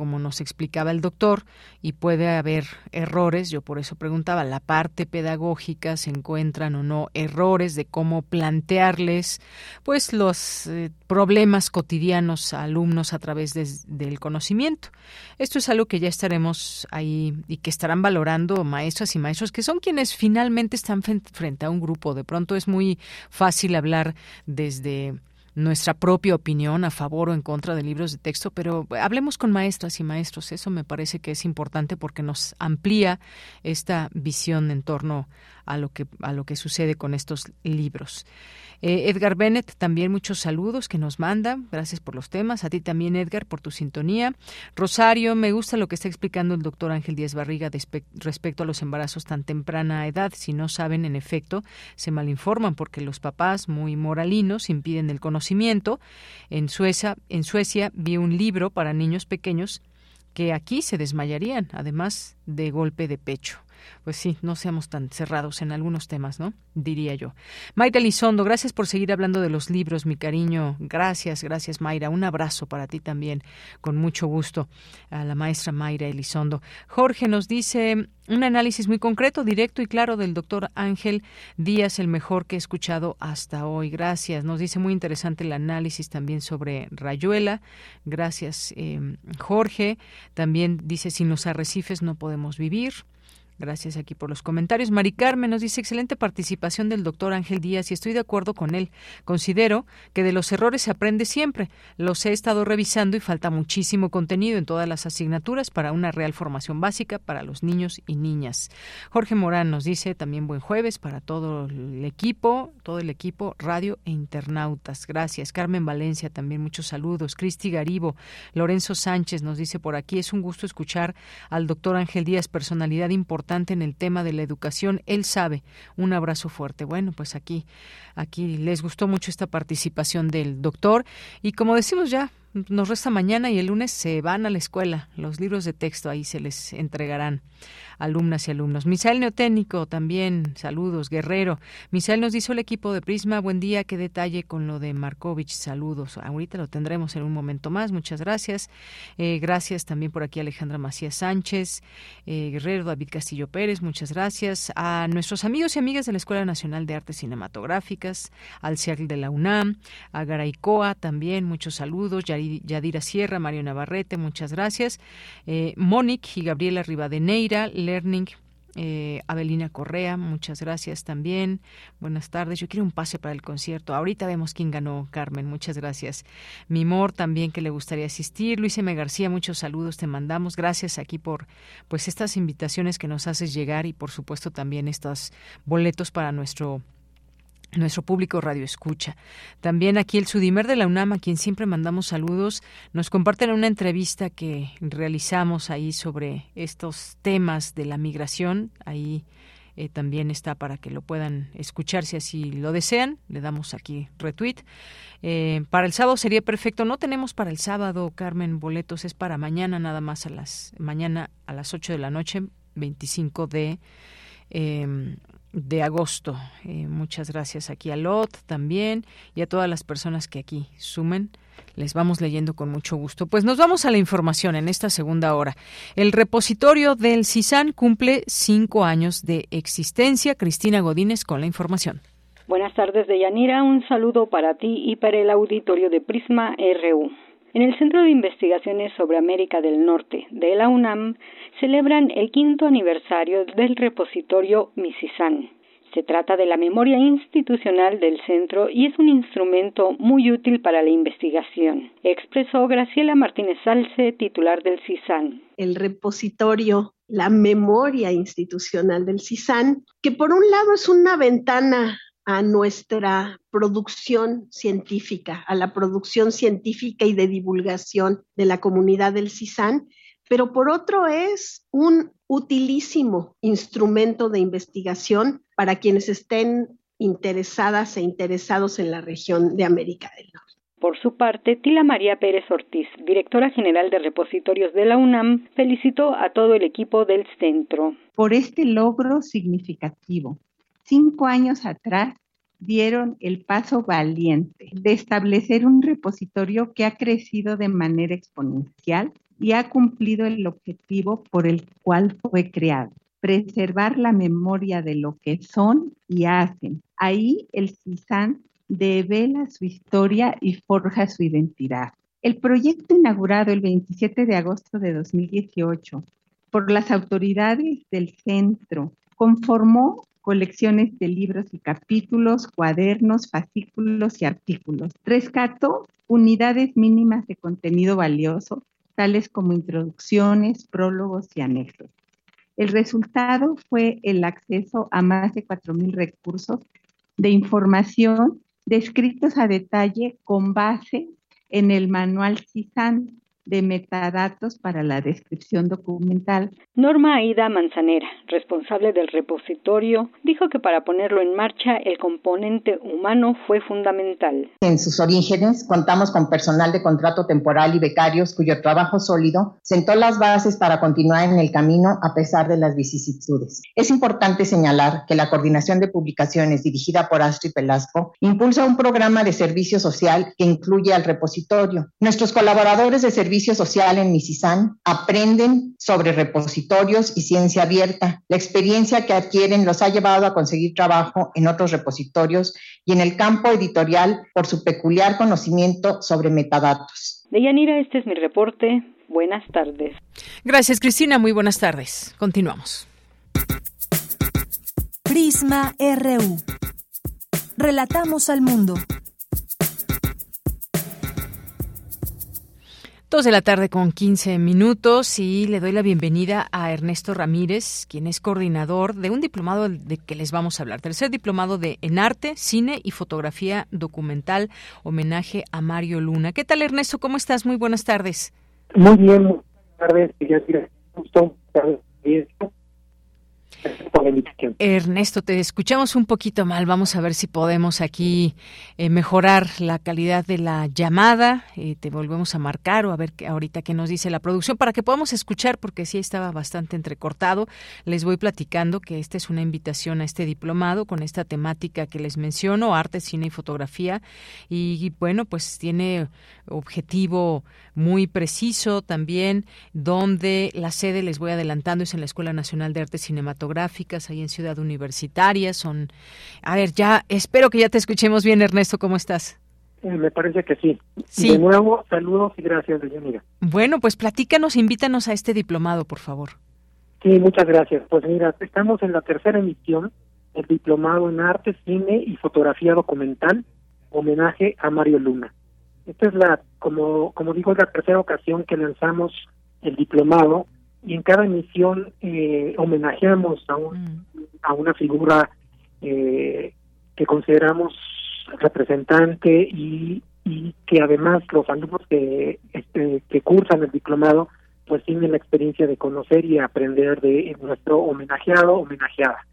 [SPEAKER 2] como nos explicaba el doctor, y puede haber errores, yo por eso preguntaba, la parte pedagógica se encuentran o no errores de cómo plantearles pues los eh, problemas cotidianos a alumnos a través del conocimiento. Esto es algo que ya estaremos ahí y que estarán valorando maestras y maestros que son quienes finalmente están frente a un grupo. De pronto es muy fácil hablar desde nuestra propia opinión a favor o en contra de libros de texto, pero hablemos con maestras y maestros. Eso me parece que es importante porque nos amplía esta visión en torno a lo que a lo que sucede con estos libros. Eh, Edgar Bennett, también muchos saludos que nos manda. Gracias por los temas. A ti también, Edgar, por tu sintonía. Rosario, me gusta lo que está explicando el doctor Ángel Díaz Barriga respecto a los embarazos tan temprana edad. Si no saben, en efecto, se malinforman porque los papás, muy moralinos, impiden el conocimiento. En Suecia, en Suecia vi un libro para niños pequeños que aquí se desmayarían, además de golpe de pecho pues sí, no seamos tan cerrados en algunos temas, ¿no? Diría yo. Mayra Elizondo, gracias por seguir hablando de los libros, mi cariño. Gracias, gracias, Mayra. Un abrazo para ti también, con mucho gusto, a la maestra Mayra Elizondo. Jorge nos dice un análisis muy concreto, directo y claro del doctor Ángel Díaz, el mejor que he escuchado hasta hoy. Gracias. Nos dice muy interesante el análisis también sobre Rayuela. Gracias, eh, Jorge. También dice, sin los arrecifes no podemos vivir. Gracias aquí por los comentarios. Mari Carmen nos dice excelente participación del doctor Ángel Díaz y estoy de acuerdo con él. Considero que de los errores se aprende siempre. Los he estado revisando y falta muchísimo contenido en todas las asignaturas para una real formación básica para los niños y niñas. Jorge Morán nos dice también buen jueves para todo el equipo, todo el equipo radio e internautas. Gracias. Carmen Valencia también muchos saludos. Cristi Garibo, Lorenzo Sánchez nos dice por aquí es un gusto escuchar al doctor Ángel Díaz, personalidad importante en el tema de la educación. Él sabe. Un abrazo fuerte. Bueno, pues aquí, aquí les gustó mucho esta participación del doctor y como decimos ya nos resta mañana y el lunes se van a la escuela. Los libros de texto ahí se les entregarán alumnas y alumnos. Misael Neotécnico también, saludos. Guerrero. Misael nos dice el equipo de Prisma, buen día, qué detalle con lo de Markovich, saludos. Ahorita lo tendremos en un momento más, muchas gracias. Eh, gracias también por aquí Alejandra Macías Sánchez, eh, Guerrero, David Castillo Pérez, muchas gracias. A nuestros amigos y amigas de la Escuela Nacional de Artes Cinematográficas, al CIAC de la UNAM, a Garaicoa también, muchos saludos. Yadira Sierra, Mario Navarrete, muchas gracias. Eh, Mónic y Gabriela Rivadeneira, Learning. Eh, Abelina Correa, muchas gracias también. Buenas tardes. Yo quiero un pase para el concierto. Ahorita vemos quién ganó, Carmen. Muchas gracias. Mimor también que le gustaría asistir. Luis M. García, muchos saludos te mandamos. Gracias aquí por pues estas invitaciones que nos haces llegar y por supuesto también estos boletos para nuestro nuestro público radio escucha. También aquí el Sudimer de la UNAM, a quien siempre mandamos saludos, nos comparten una entrevista que realizamos ahí sobre estos temas de la migración. Ahí eh, también está para que lo puedan escuchar si así lo desean. Le damos aquí retweet. Eh, para el sábado sería perfecto. No tenemos para el sábado, Carmen, boletos. Es para mañana nada más a las mañana a las 8 de la noche, 25 de eh, de agosto. Eh, muchas gracias aquí a Lot también y a todas las personas que aquí sumen. Les vamos leyendo con mucho gusto. Pues nos vamos a la información en esta segunda hora. El repositorio del CISAN cumple cinco años de existencia. Cristina Godínez con la información.
[SPEAKER 23] Buenas tardes, Deyanira. Un saludo para ti y para el auditorio de Prisma RU. En el Centro de Investigaciones sobre América del Norte de la UNAM celebran el quinto aniversario del repositorio Misisán. Se trata de la memoria institucional del centro y es un instrumento muy útil para la investigación, expresó Graciela Martínez Salce, titular del CISAN.
[SPEAKER 24] El repositorio, la memoria institucional del CISAN, que por un lado es una ventana a nuestra producción científica, a la producción científica y de divulgación de la comunidad del CISAN, pero por otro es un utilísimo instrumento de investigación para quienes estén interesadas e interesados en la región de América del Norte.
[SPEAKER 23] Por su parte, Tila María Pérez Ortiz, directora general de repositorios de la UNAM, felicitó a todo el equipo del centro.
[SPEAKER 25] Por este logro significativo cinco años atrás dieron el paso valiente de establecer un repositorio que ha crecido de manera exponencial y ha cumplido el objetivo por el cual fue creado, preservar la memoria de lo que son y hacen. Ahí el CISAN devela su historia y forja su identidad. El proyecto inaugurado el 27 de agosto de 2018 por las autoridades del centro conformó colecciones de libros y capítulos, cuadernos, fascículos y artículos. Rescató unidades mínimas de contenido valioso, tales como introducciones, prólogos y anexos. El resultado fue el acceso a más de 4.000 recursos de información descritos a detalle con base en el manual CISAN, de metadatos para la descripción documental.
[SPEAKER 23] Norma Aida Manzanera, responsable del repositorio, dijo que para ponerlo en marcha el componente humano fue fundamental.
[SPEAKER 26] En sus orígenes contamos con personal de contrato temporal y becarios cuyo trabajo sólido sentó las bases para continuar en el camino a pesar de las vicisitudes. Es importante señalar que la coordinación de publicaciones dirigida por Astrid Pelasco impulsa un programa de servicio social que incluye al repositorio. Nuestros colaboradores de servicio Servicio Social en Misisán aprenden sobre repositorios y ciencia abierta. La experiencia que adquieren los ha llevado a conseguir trabajo en otros repositorios y en el campo editorial por su peculiar conocimiento sobre metadatos.
[SPEAKER 23] Deyanira, este es mi reporte. Buenas tardes.
[SPEAKER 2] Gracias, Cristina. Muy buenas tardes. Continuamos.
[SPEAKER 1] Prisma RU. Relatamos al mundo.
[SPEAKER 2] Dos de la tarde con 15 minutos y le doy la bienvenida a Ernesto Ramírez, quien es coordinador de un diplomado de que les vamos a hablar. Tercer diplomado de en arte, cine y fotografía documental, homenaje a Mario Luna. ¿Qué tal Ernesto? ¿Cómo estás? Muy buenas tardes.
[SPEAKER 27] Muy bien, buenas tardes.
[SPEAKER 2] Ernesto, te escuchamos un poquito mal. Vamos a ver si podemos aquí eh, mejorar la calidad de la llamada. Eh, te volvemos a marcar o a ver ahorita qué nos dice la producción para que podamos escuchar, porque sí estaba bastante entrecortado. Les voy platicando que esta es una invitación a este diplomado con esta temática que les menciono, arte, cine y fotografía. Y bueno, pues tiene objetivo muy preciso también, donde la sede, les voy adelantando, es en la Escuela Nacional de Artes Cinematográficas, ahí en Ciudad Universitaria. Son, a ver, ya, espero que ya te escuchemos bien, Ernesto, ¿cómo estás?
[SPEAKER 28] Eh, me parece que sí. sí. De nuevo, saludos y gracias, mira.
[SPEAKER 2] Bueno, pues platícanos, invítanos a este diplomado, por favor.
[SPEAKER 28] Sí, muchas gracias. Pues mira, estamos en la tercera emisión del diplomado en arte, cine y fotografía documental, homenaje a Mario Luna. Esta es la, como, como digo, es la tercera ocasión que lanzamos el diplomado y en cada emisión eh, homenajeamos a, un, mm. a una figura eh, que consideramos representante y, y que además los alumnos que, este, que cursan el diplomado pues tienen la experiencia de conocer y aprender de nuestro homenajeado homenajeada.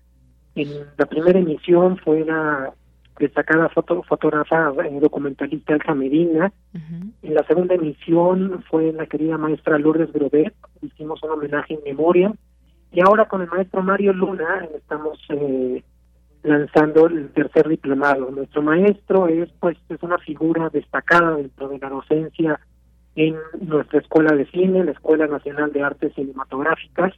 [SPEAKER 28] En la primera emisión fue la destacada foto, fotógrafa eh, documentalista Elsa Medina. En la segunda emisión fue la querida maestra Lourdes Grobet, hicimos un homenaje en memoria. Y ahora con el maestro Mario Luna estamos eh, lanzando el tercer diplomado. Nuestro maestro es pues es una figura destacada dentro de la docencia en nuestra escuela de cine, la Escuela Nacional de Artes Cinematográficas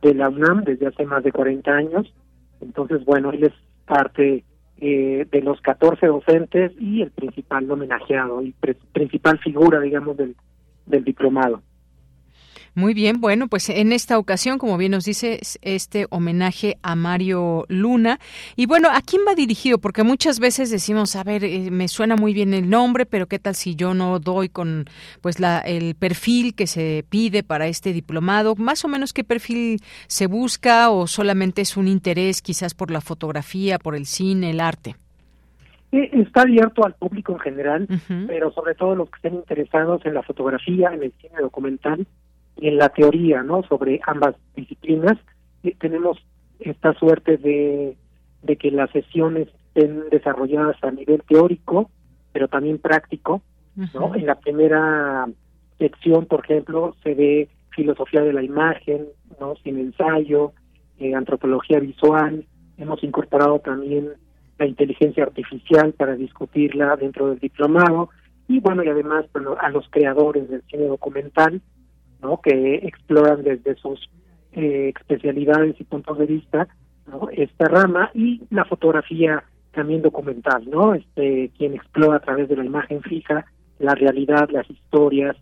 [SPEAKER 28] de la UNAM desde hace más de 40 años. Entonces, bueno, él es parte eh, de los 14 docentes y el principal homenajeado y principal figura, digamos, del, del diplomado.
[SPEAKER 2] Muy bien, bueno, pues en esta ocasión, como bien nos dice, este homenaje a Mario Luna. Y bueno, ¿a quién va dirigido? Porque muchas veces decimos, a ver, eh, me suena muy bien el nombre, pero ¿qué tal si yo no doy con pues la, el perfil que se pide para este diplomado? Más o menos qué perfil se busca o solamente es un interés quizás por la fotografía, por el cine, el arte.
[SPEAKER 28] Está abierto al público en general, pero sobre todo los que estén interesados en la fotografía, en el cine documental en la teoría, ¿no? Sobre ambas disciplinas. tenemos esta suerte de, de que las sesiones estén desarrolladas a nivel teórico, pero también práctico, ¿no? En la primera sección, por ejemplo, se ve filosofía de la imagen, ¿no? Sin ensayo, eh, antropología visual, hemos incorporado también la inteligencia artificial para discutirla dentro del diplomado y bueno y además bueno, a los creadores del cine documental que exploran desde sus eh, especialidades y puntos de vista esta rama y la fotografía también documental, ¿no? Este, quien explora a través de la imagen fija la realidad, las historias,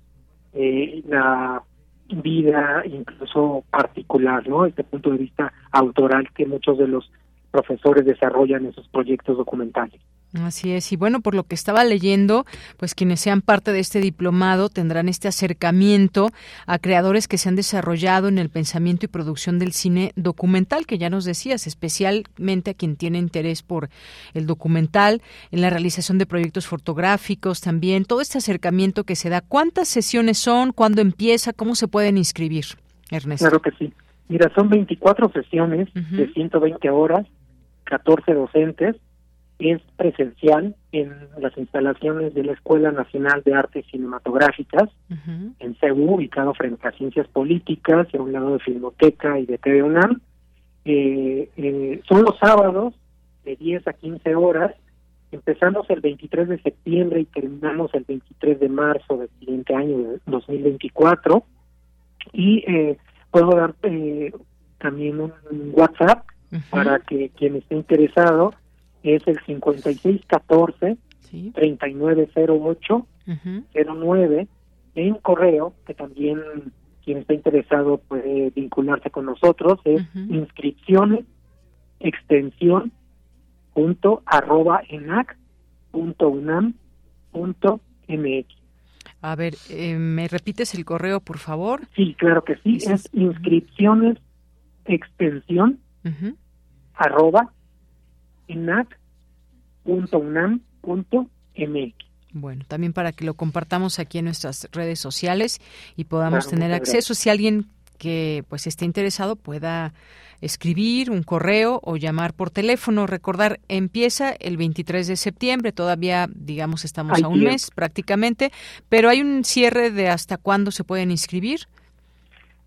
[SPEAKER 28] eh, la vida incluso particular, ¿no? Este punto de vista autoral que muchos de los profesores desarrollan en sus proyectos documentales.
[SPEAKER 2] Así es, y bueno, por lo que estaba leyendo, pues quienes sean parte de este diplomado tendrán este acercamiento a creadores que se han desarrollado en el pensamiento y producción del cine documental, que ya nos decías, especialmente a quien tiene interés por el documental, en la realización de proyectos fotográficos también, todo este acercamiento que se da. ¿Cuántas sesiones son? ¿Cuándo empieza? ¿Cómo se pueden inscribir, Ernesto?
[SPEAKER 28] Claro que sí. Mira, son 24 sesiones de 120 horas, 14 docentes, es presencial en las instalaciones de la Escuela Nacional de Artes Cinematográficas en CEU, ubicado frente a Ciencias Políticas, a un lado de Filmoteca y de TV UNAM. Eh, eh, son los sábados de 10 a 15 horas. Empezamos el 23 de septiembre y terminamos el 23 de marzo del siguiente año, 2024. Y eh, puedo dar eh, también un WhatsApp para que quien esté interesado es el 5614 sí. 3908 09 en correo que también quien está interesado puede vincularse con nosotros es inscripciones extensión punto arroba enac punto unam punto mx
[SPEAKER 2] a ver, eh, ¿me repites el correo, por favor?
[SPEAKER 28] Sí, claro que sí. Es inscripciones extensión arroba
[SPEAKER 2] Bueno, también para que lo compartamos aquí en nuestras redes sociales y podamos tener acceso. Si alguien que pues esté interesado pueda escribir un correo o llamar por teléfono. Recordar, empieza el 23 de septiembre, todavía digamos estamos a un mes prácticamente, pero hay un cierre de hasta cuándo se pueden inscribir.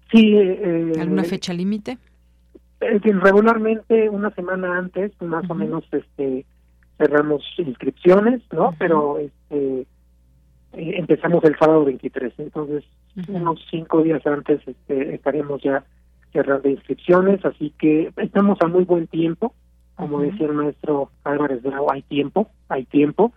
[SPEAKER 28] Sí. Eh,
[SPEAKER 2] ¿Alguna fecha límite?
[SPEAKER 28] Eh, regularmente una semana antes, más o menos, este cerramos inscripciones, ¿no? Pero este eh, empezamos el sábado 23, entonces unos cinco días antes este, estaremos ya cerrando inscripciones, así que estamos a muy buen tiempo, como decía el maestro Álvarez Bravo, hay tiempo, hay tiempo,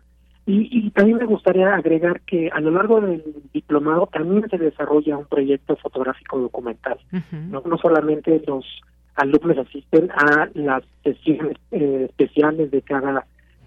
[SPEAKER 28] y, también me gustaría agregar que a lo largo del diplomado también se desarrolla un proyecto fotográfico documental. no, no solamente los alumnos asisten a las sesiones eh, especiales de cada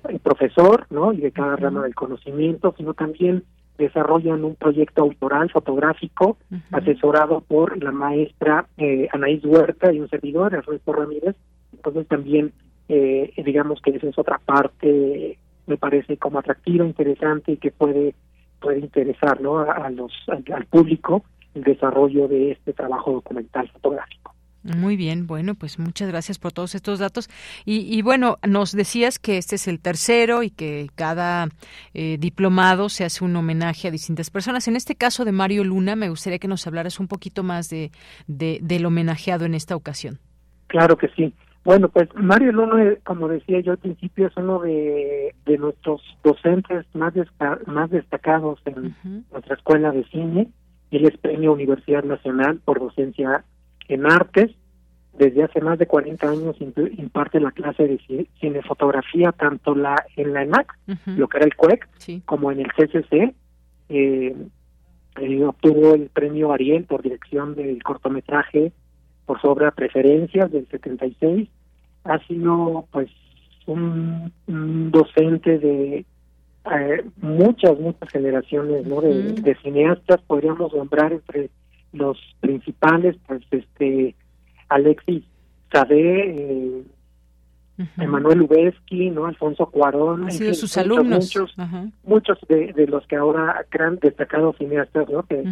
[SPEAKER 28] eh, profesor, ¿no? Y de cada rama del conocimiento, sino también desarrollan un proyecto autoral fotográfico asesorado por la maestra eh, Anaís Huerta y un servidor, Ernesto Ramírez. Entonces también, eh, digamos que esa es otra parte me parece como atractiva, interesante y que puede puede interesar ¿no? a, los al, público el desarrollo de este trabajo documental fotográfico.
[SPEAKER 2] Muy bien, bueno, pues muchas gracias por todos estos datos. Y, bueno, nos decías que este es el tercero y que cada eh, diplomado se hace un homenaje a distintas personas. En este caso de Mario Luna, me gustaría que nos hablaras un poquito más de, de del homenajeado en esta ocasión.
[SPEAKER 28] Claro que sí. Bueno, pues Mario Luna, como decía yo al principio, es uno de, nuestros docentes más, más destacados en nuestra escuela de cine. Él es premio Universidad Nacional por docencia en artes. Desde hace más de 40 años imparte la clase de cinefotografía tanto la en la ENAC, lo que era el CUEC, como en el CCC. Eh, eh, obtuvo el premio Ariel por dirección del cortometraje por su obra Preferencias del 76. Ha sido pues un, docente de eh, muchas, muchas generaciones ¿no? de, cineastas, podríamos nombrar entre los principales, pues este Alexis Sade, eh, Emanuel Ubesky, ¿no? Alfonso Cuarón,
[SPEAKER 2] Han sido sus alumnos.
[SPEAKER 28] Muchos, muchos de, de, los que ahora gran destacados cineastas, ¿no? Que,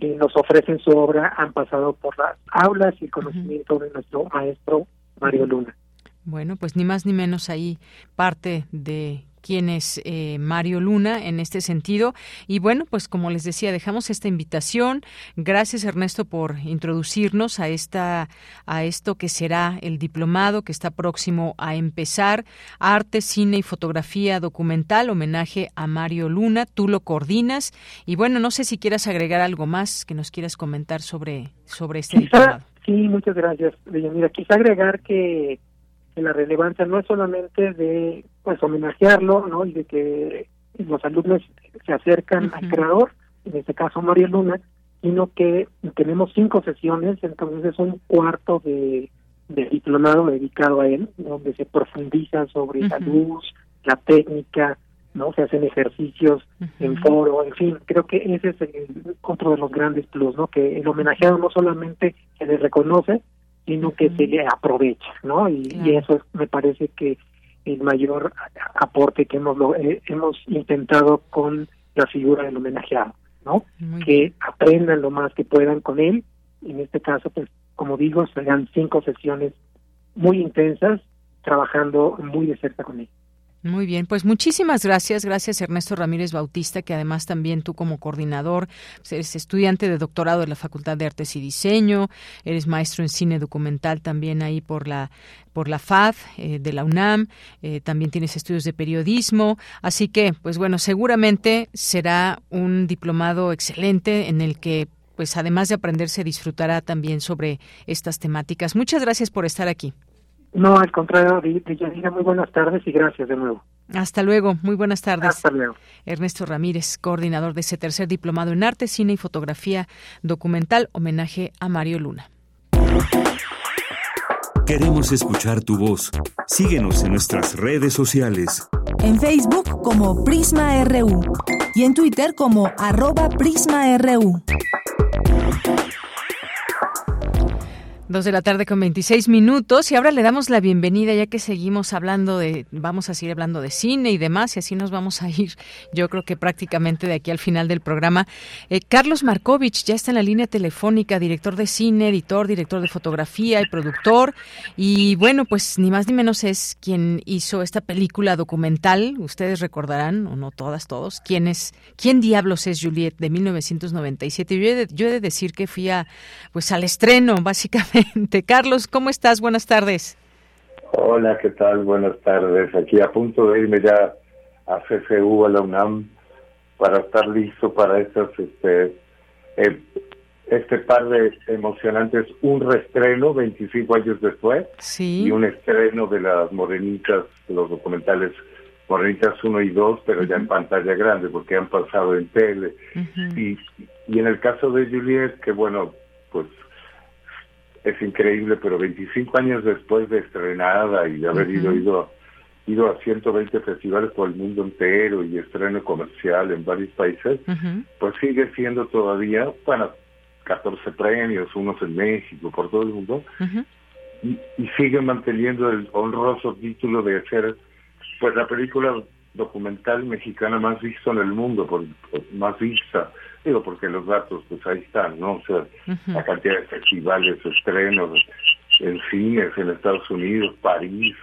[SPEAKER 28] que nos ofrecen su obra han pasado por las aulas y el conocimiento de nuestro maestro Mario Luna.
[SPEAKER 2] Bueno, pues ni más ni menos ahí parte de quién es eh, Mario Luna en este sentido. Y bueno, pues como les decía, dejamos esta invitación. Gracias Ernesto por introducirnos a esta a esto que será el diplomado que está próximo a empezar. Arte, cine y fotografía documental, homenaje a Mario Luna. Tú lo coordinas y bueno, no sé si quieras agregar algo más que nos quieras comentar sobre sobre este diplomado.
[SPEAKER 28] Sí, muchas gracias. Mira, quizá agregar que la relevancia no es solamente de pues homenajearlo, ¿no? Y de que los alumnos se acercan al creador, en este caso María Luna, sino que tenemos cinco sesiones, entonces es un cuarto de, diplomado dedicado a él, donde se profundiza sobre la luz, la técnica, no se hacen ejercicios en foro, en fin, creo que ese es el, otro de los grandes plus, ¿no? Que el homenajeado no solamente se le reconoce, sino que se le aprovecha, ¿no? Y, eso me parece que el mayor aporte que hemos eh, hemos intentado con la figura del homenajeado, ¿no? que aprendan lo más que puedan con él. En este caso, pues, como digo, serán cinco sesiones muy intensas, trabajando muy de cerca con él.
[SPEAKER 2] Muy bien, pues muchísimas gracias. Gracias Ernesto Ramírez Bautista, que además también tú como coordinador, pues, eres estudiante de doctorado de la Facultad de Artes y Diseño, eres maestro en cine documental también ahí por la por la FAD eh, de la UNAM, eh, también tienes estudios de periodismo, así que pues bueno, seguramente será un diplomado excelente en el que pues además de aprender se disfrutará también sobre estas temáticas. Muchas gracias por estar aquí.
[SPEAKER 28] No, al contrario, Deyanira, muy buenas tardes y gracias de nuevo.
[SPEAKER 2] Hasta luego, muy buenas tardes.
[SPEAKER 28] Hasta luego.
[SPEAKER 2] Ernesto Ramírez, coordinador de ese tercer diplomado en arte, cine y fotografía documental, homenaje a Mario Luna.
[SPEAKER 3] Queremos escuchar tu voz. Síguenos en nuestras redes sociales.
[SPEAKER 1] En Facebook como Prisma RU y en Twitter como arroba PrismaRU.
[SPEAKER 2] Dos de la tarde con 26 minutos y ahora le damos la bienvenida ya que seguimos hablando de, vamos a seguir hablando de cine y demás y así nos vamos a ir yo creo que prácticamente de aquí al final del programa. Eh, Carlos Markovich ya está en la línea telefónica, director de cine, editor, director de fotografía y productor y bueno pues ni más ni menos es quien hizo esta película documental, ustedes recordarán o no todas, todos, quién es, quién diablos es Juliet de 1997. Yo he de, yo he de decir que fui a, pues al estreno básicamente Carlos, ¿cómo estás? Buenas tardes.
[SPEAKER 29] Hola, ¿qué tal? Buenas tardes. Aquí a punto de irme ya a CCU, a la UNAM, para estar listo para estos, este, eh, este par de emocionantes, un reestreno 25 años después
[SPEAKER 2] sí.
[SPEAKER 29] y un estreno de las Morenitas, los documentales Morenitas 1 y 2, pero ya en pantalla grande, porque han pasado en tele. y, y en el caso de Juliet, que bueno, pues es increíble, pero 25 años después de estrenada y de haber ido, ido, ido a 120 festivales por el mundo entero y estreno comercial en varios países, pues sigue siendo todavía, bueno, 14 premios, unos en México, por todo el mundo, y, y, sigue manteniendo el honroso título de ser, pues, la película documental mexicana más vista en el mundo, por, más vista Digo, porque los datos, pues ahí están, ¿no? O sea, la cantidad de festivales, estrenos en cines en Estados Unidos, París,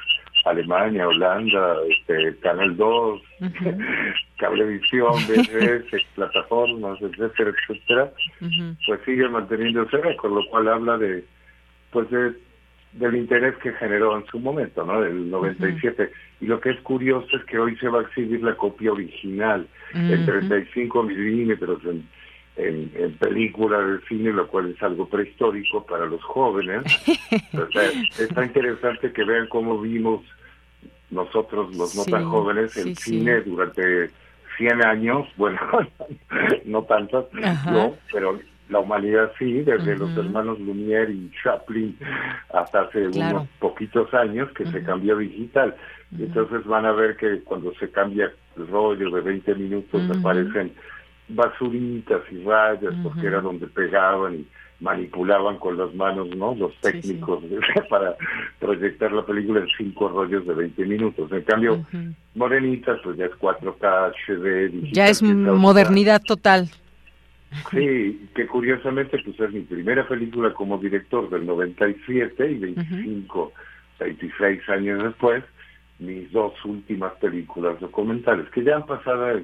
[SPEAKER 29] Alemania, Holanda, este, Canal 2, Cablevisión, BBS, plataformas, etcétera, etcétera, pues sigue manteniéndose, con lo cual habla de, pues de del interés que generó en su momento, ¿no? Del 97. Y lo que es curioso es que hoy se va a exhibir la copia original en 35 milímetros en, en, película de cine, lo cual es algo prehistórico para los jóvenes. está interesante que vean cómo vimos nosotros, los no tan jóvenes, el cine durante 100 años, bueno, no tantos, no, pero la humanidad sí, desde los hermanos Lumière y Chaplin hasta hace unos poquitos años que se cambió digital. Entonces van a ver que cuando se cambia el rollo de 20 minutos aparecen basuritas y rayas porque era donde pegaban y manipulaban con las manos no los técnicos para proyectar la película en cinco rollos de 20 minutos. En cambio Morenitas pues ya es 4K HD
[SPEAKER 2] ya es modernidad total
[SPEAKER 29] Sí, que curiosamente pues es mi primera película como director del 97 y 25, 26 años después, mis dos últimas películas documentales, que ya han pasado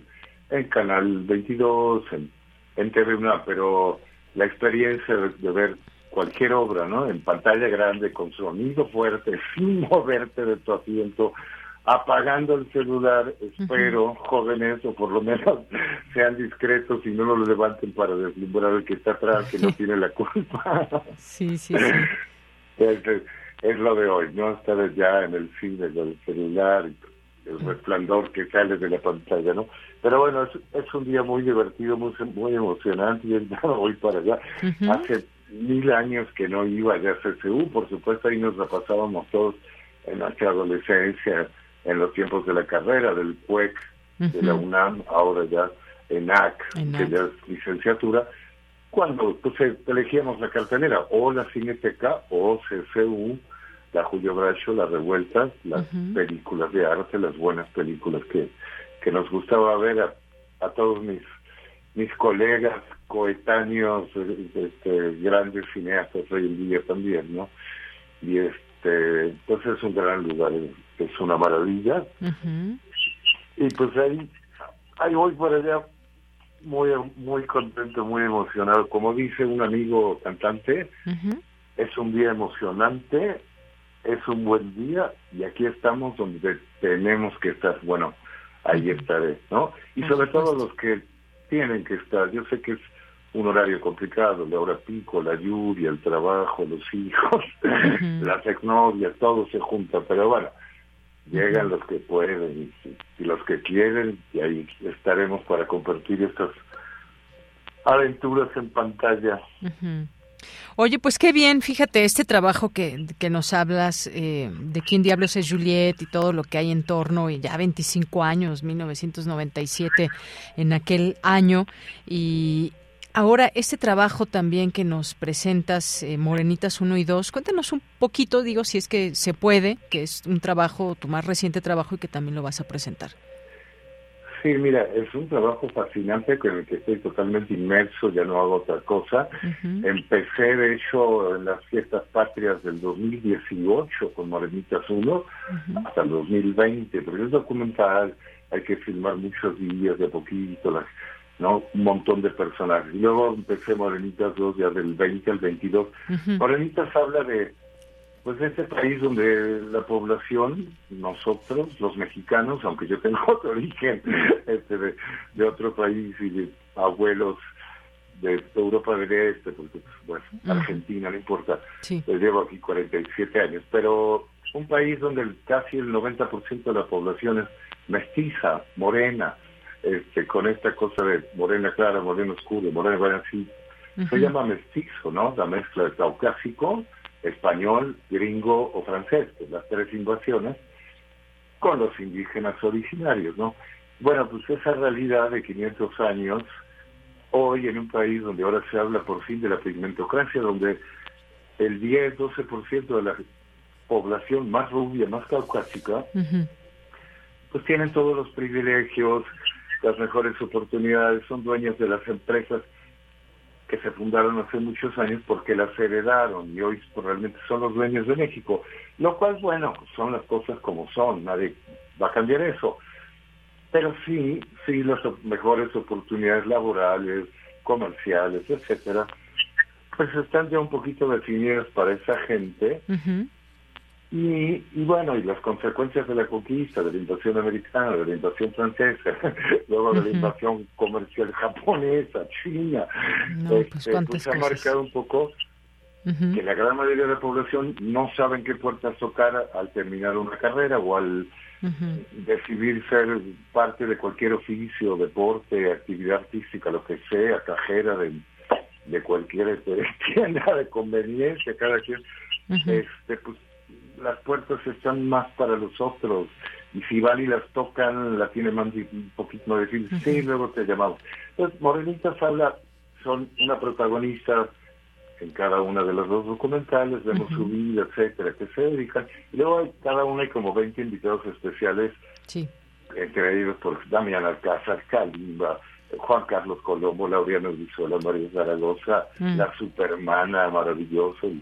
[SPEAKER 29] en, Canal 22, en, en TV1, pero la experiencia de, ver cualquier obra, ¿no? En pantalla grande, con sonido fuerte, sin moverte de tu asiento, apagando el celular, espero, jóvenes, o por lo menos sean discretos y no lo levanten para deslumbrar al que está atrás, que no tiene la culpa.
[SPEAKER 2] Sí, sí, sí.
[SPEAKER 29] Es, lo de hoy, ¿no? Estar ya en el cine del celular, el resplandor que sale de la pantalla, ¿no? Pero bueno, es, es un día muy divertido, muy, muy emocionante, y ya voy para allá. Hace mil años que no iba allá a CCU, por supuesto, ahí nos la pasábamos todos en nuestra adolescencia, en los tiempos de la carrera del CUEC, de la UNAM, ahora ya ENAC, que ya es licenciatura, cuando pues, elegíamos la cartelera, o la Cineteca, o CCU, la Julio Bracho, la Revuelta, las películas de arte, las buenas películas que, que nos gustaba ver a, a todos mis mis colegas coetáneos, este, grandes cineastas hoy en día también, ¿no? Y este, entonces es un gran lugar es una maravilla. Y pues ahí, ahí voy por allá muy muy contento, muy emocionado. Como dice un amigo cantante, es un día emocionante, es un buen día y aquí estamos donde tenemos que estar. Bueno, ahí estaré, ¿no? Y sobre todo los que tienen que estar. Yo sé que es un horario complicado, la hora pico, la lluvia, el trabajo, los hijos, las exnovias, todo se junta, pero bueno, llegan los que pueden y, los que quieren y ahí estaremos para compartir estas aventuras en pantalla.
[SPEAKER 2] Oye, pues qué bien, fíjate, este trabajo que, que nos hablas eh, de quién diablos es Juliet y todo lo que hay en torno, y ya 25 años, 1997, en aquel año, y Ahora, este trabajo también que nos presentas, eh, Morenitas 1 y 2, cuéntanos un poquito, digo, si es que se puede, que es un trabajo, tu más reciente trabajo y que también lo vas a presentar.
[SPEAKER 29] Sí, mira, es un trabajo fascinante con el que estoy totalmente inmerso, ya no hago otra cosa. Empecé, de hecho, en las fiestas patrias del 2018 con Morenitas 1 hasta el 2020, pero es documental, hay que filmar muchos días de a poquito, ¿no? un montón de personajes. Y luego empecé Morenitas 2 ya del 20 al 22. Morenitas habla de pues este país donde la población, nosotros, los mexicanos, aunque yo tengo otro origen este, de, otro país y de abuelos de Europa del Este, porque pues, bueno, Argentina, no importa, pues llevo aquí 47 años, pero un país donde casi el 90% de la población es mestiza, morena, este, con esta cosa de morena clara, morena oscuro, morena, bueno, así, se llama mestizo, ¿no? La mezcla de caucásico español, gringo o francés, las tres invasiones, con los indígenas originarios, ¿no? Bueno, pues esa realidad de 500 años, hoy en un país donde ahora se habla por fin de la pigmentocracia, donde el 10-12% de la población más rubia, más caucásica, pues tienen todos los privilegios, las mejores oportunidades, son dueños de las empresas que se fundaron hace muchos años porque las heredaron y hoy pues, realmente son los dueños de México. Lo cual, bueno, son las cosas como son, nadie va a cambiar eso. Pero sí, sí, las mejores oportunidades laborales, comerciales, etcétera, pues están ya un poquito definidas para esa gente. Y, y, bueno, y las consecuencias de la conquista, de la invasión americana, de la invasión francesa, luego de la invasión comercial japonesa, china, pues, este, pues, ha marcado un poco que la gran mayoría de la población no saben qué puertas tocar al terminar una carrera o al decidir ser parte de cualquier oficio, deporte, actividad artística, lo que sea, cajera de, de cualquier este, tienda de conveniencia, cada quien, este, pues las puertas están más para los otros. Y si van y las tocan la tiene más un poquito más difícil. Sí luego te llamamos. Entonces Morenitas habla son una protagonista en cada una de los dos documentales. Vemos su vida etcétera que se dedican. Y luego hay, cada una hay como 20 invitados especiales sí. entre ellos por Damián Alcázar Kalimba Juan Carlos Colombo, Laureano Brizuela, María Zaragoza, la supermana maravillosa, y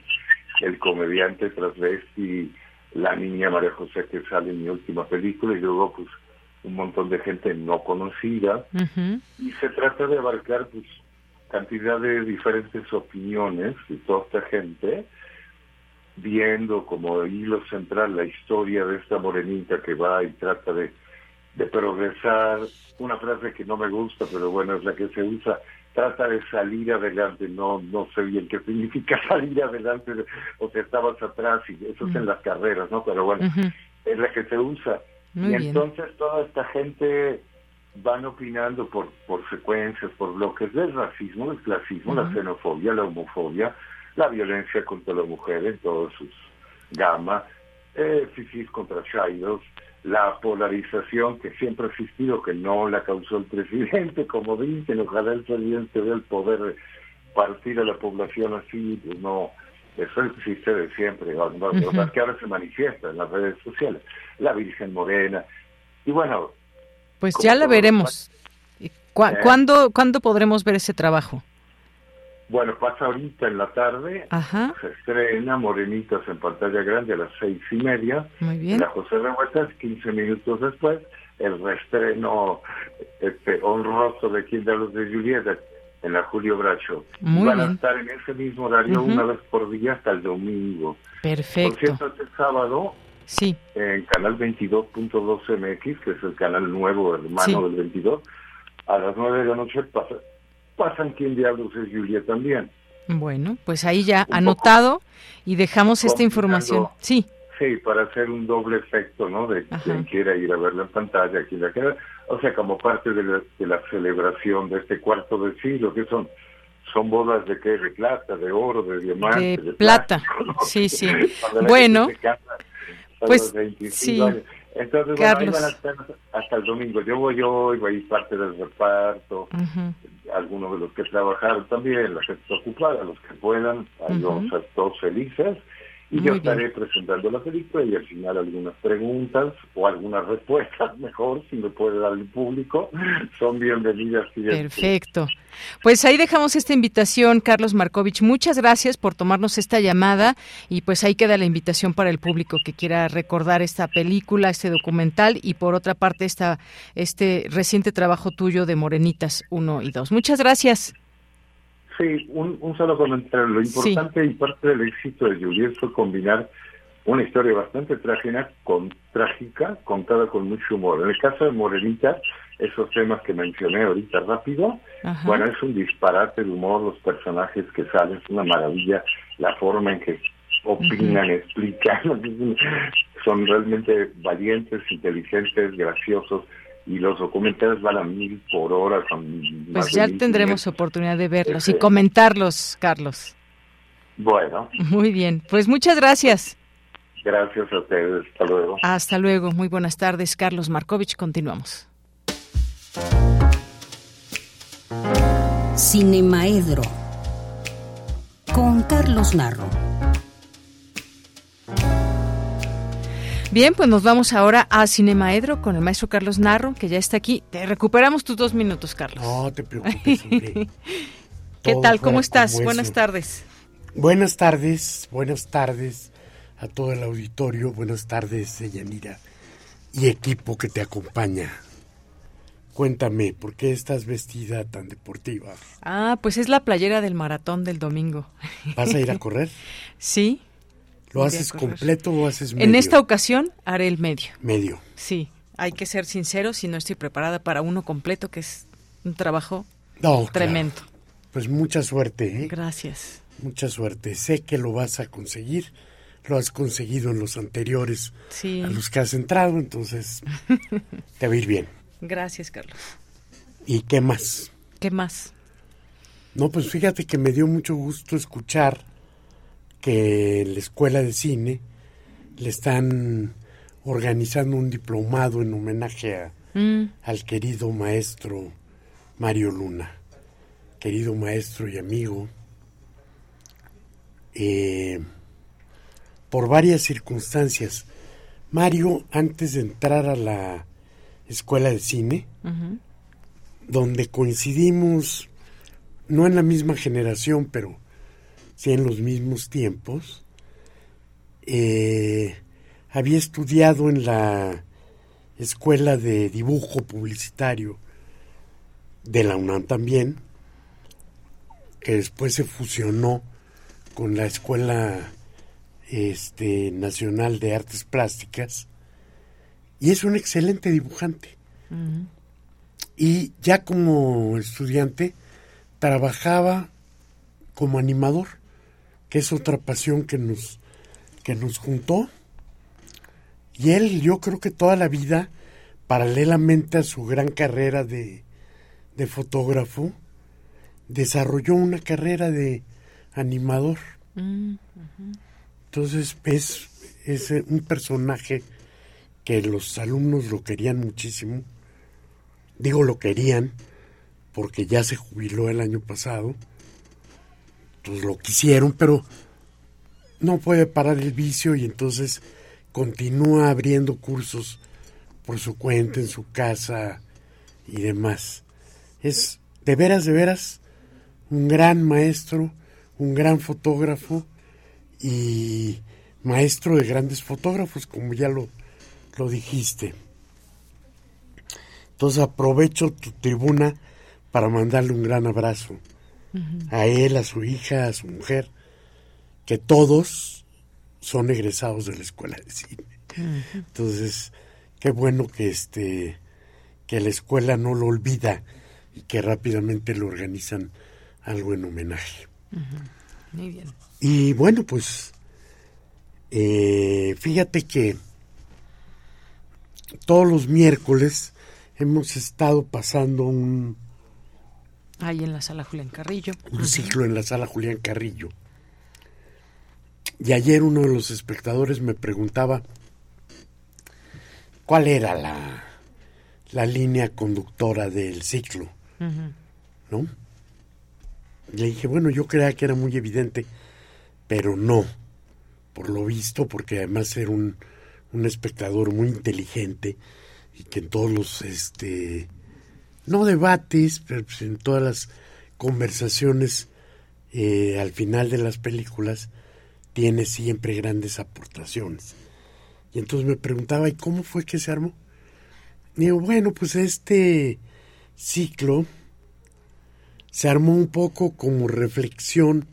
[SPEAKER 29] el comediante transvesti, la niña María José que sale en mi última película y luego pues un montón de gente no conocida. Y se trata de abarcar pues cantidad de diferentes opiniones de toda esta gente viendo como hilo central la historia de esta morenita que va y trata de, de progresar. Una frase que no me gusta pero bueno es la que se usa trata de salir adelante, no no sé bien qué significa salir adelante, o que estabas atrás, y eso es en las carreras, ¿no? Pero bueno, es la que se usa. y entonces toda esta gente van opinando por, por secuencias, por bloques. Del racismo, del clasismo, la xenofobia, la homofobia, la violencia contra la mujer en todas sus gamas, eh, contra chairos, la polarización que siempre ha existido, que no la causó el presidente, como dicen, ojalá el presidente vea el poder partir a la población así, pues no, eso existe de siempre, más que ahora se manifiesta en las redes sociales, la Virgen Morena, y bueno.
[SPEAKER 2] Pues ya la veremos. ¿Eh? ¿Cuándo, ¿Cuándo podremos ver ese trabajo?
[SPEAKER 29] Bueno, pasa ahorita en la tarde, se estrena Morenitas en pantalla grande a las seis y media.
[SPEAKER 2] Muy bien.
[SPEAKER 29] La José Revueltas, 15 minutos después, el reestreno este, honroso de Quien de los de Julieta en la Julio Bracho.
[SPEAKER 2] Muy
[SPEAKER 29] Van
[SPEAKER 2] a
[SPEAKER 29] estar en ese mismo horario una vez por día hasta el domingo.
[SPEAKER 2] Perfecto.
[SPEAKER 29] Por cierto, este sábado,
[SPEAKER 2] sí.
[SPEAKER 29] en canal 22.2 MX, que es el canal nuevo, hermano del 22, a las 9 de la noche pasa pasan quién diablos es Julia también.
[SPEAKER 2] Bueno, pues ahí ya anotado y dejamos esta información. Sí.
[SPEAKER 29] Sí, para hacer un doble efecto, ¿no? De quien quiera ir a verla en pantalla, quien la quiera. O sea, como parte de la, de la celebración de este cuarto de siglo, que son son bodas de qué, de plata, de oro, de diamante,
[SPEAKER 2] de, plata. Sí, sí. bueno, pues sí.
[SPEAKER 29] Entonces, bueno, ahí van a estar hasta el domingo. Yo voy hoy, voy a ir parte del reparto. algunos de los que trabajaron también, la gente ocupada, los que puedan, ahí vamos a todos felices. Y yo estaré presentando la película y al final algunas preguntas o algunas respuestas, mejor, si me puede dar el público, son bienvenidas.
[SPEAKER 2] Perfecto. Pues ahí dejamos esta invitación, Carlos Markovich. Muchas gracias por tomarnos esta llamada y pues ahí queda la invitación para el público que quiera recordar esta película, este documental y por otra parte esta, este reciente trabajo tuyo de Morenitas 1 y 2. Muchas gracias.
[SPEAKER 29] Sí, un, un solo comentario. Lo importante y parte del éxito de Juliet fue combinar una historia bastante trágica con trágica, contada con mucho humor. En el caso de Morenita, esos temas que mencioné ahorita rápido, bueno, es un disparate de humor, los personajes que salen, es una maravilla, la forma en que opinan, explican, son realmente valientes, inteligentes, graciosos y los documentales van a mil por hora.
[SPEAKER 2] pues ya tendremos oportunidad de verlos y comentarlos, Carlos.
[SPEAKER 29] Bueno.
[SPEAKER 2] Muy bien, pues muchas gracias.
[SPEAKER 29] Gracias a ustedes, hasta luego.
[SPEAKER 2] Hasta luego, muy buenas tardes, Carlos Markovich, continuamos.
[SPEAKER 4] Cinemaedro con Carlos Narro.
[SPEAKER 2] Bien, pues nos vamos ahora a Cinemaedro con el maestro Carlos Narro, que ya está aquí. Te recuperamos tus dos minutos, Carlos.
[SPEAKER 30] No te preocupes,
[SPEAKER 2] ¿Qué tal? ¿Cómo estás? Buenas tardes.
[SPEAKER 30] Buenas tardes, buenas tardes a todo el auditorio. Buenas tardes, Yanira y equipo que te acompaña. Cuéntame, ¿por qué estás vestida tan deportiva?
[SPEAKER 2] Ah, pues es la playera del maratón del domingo.
[SPEAKER 30] ¿Vas a ir a correr?
[SPEAKER 2] sí,
[SPEAKER 30] ¿Lo haces completo o haces medio?
[SPEAKER 2] En esta ocasión haré el medio.
[SPEAKER 30] Medio.
[SPEAKER 2] Sí, hay que ser sincero, si no estoy preparada para uno completo, que es un trabajo tremendo.
[SPEAKER 30] Pues mucha suerte. ¿eh?
[SPEAKER 2] Gracias.
[SPEAKER 30] Mucha suerte. Sé que lo vas a conseguir. Lo has conseguido en los anteriores a los que has entrado, entonces te va a ir bien.
[SPEAKER 2] Gracias, Carlos.
[SPEAKER 30] ¿Y qué más?
[SPEAKER 2] ¿Qué más?
[SPEAKER 30] No, pues fíjate que me dio mucho gusto escuchar que la escuela de cine le están organizando un diplomado en homenaje
[SPEAKER 2] mm.
[SPEAKER 30] al querido maestro Mario Luna, querido maestro y amigo, eh, por varias circunstancias. Mario, antes de entrar a la escuela de cine, donde coincidimos, no en la misma generación, pero sí en los mismos tiempos, eh, había estudiado en la escuela de dibujo publicitario de la UNAM también, que después se fusionó con la Escuela este, Nacional de Artes Plásticas, y es un excelente dibujante. Y ya como estudiante trabajaba como animador que es otra pasión que nos, que nos juntó. Y él, yo creo que toda la vida, paralelamente a su gran carrera de, de fotógrafo, desarrolló una carrera de animador. Entonces es, es un personaje que los alumnos lo querían muchísimo. Digo lo querían porque ya se jubiló el año pasado pues lo quisieron, pero no puede parar el vicio y entonces continúa abriendo cursos por su cuenta, en su casa y demás. Es de veras, de veras, un gran maestro, un gran fotógrafo y maestro de grandes fotógrafos, como ya lo, lo dijiste. Entonces aprovecho tu tribuna para mandarle un gran abrazo a él, a su hija, a su mujer, que todos son egresados de la escuela de cine. Entonces, qué bueno que este que la escuela no lo olvida y que rápidamente le organizan algo en homenaje.
[SPEAKER 2] Muy bien.
[SPEAKER 30] Y bueno, pues eh, fíjate que todos los miércoles hemos estado pasando un,
[SPEAKER 2] Ahí en la sala Julián Carrillo.
[SPEAKER 30] Un ciclo en la sala Julián Carrillo. Y ayer uno de los espectadores me preguntaba cuál era la, la línea conductora del ciclo, ¿no? Le dije, bueno, yo creía que era muy evidente, pero no, por lo visto, porque además era un, un espectador muy inteligente y que en todos los, este, no debates, pero pues en todas las conversaciones eh, al final de las películas tiene siempre grandes aportaciones. Y entonces me preguntaba, ¿y cómo fue que se armó? Digo, bueno, pues este ciclo se armó un poco como reflexión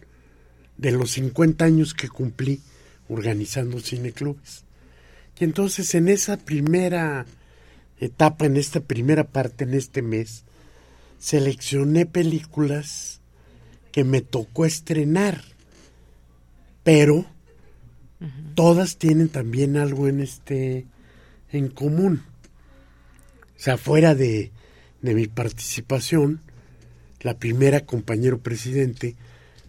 [SPEAKER 30] de los 50 años que cumplí organizando cineclubes. Y entonces en esa primera etapa, en esta primera parte, en este mes, seleccioné películas que me tocó estrenar, pero todas tienen también algo en este en común. O sea, fuera de, de mi participación, la primera compañero presidente,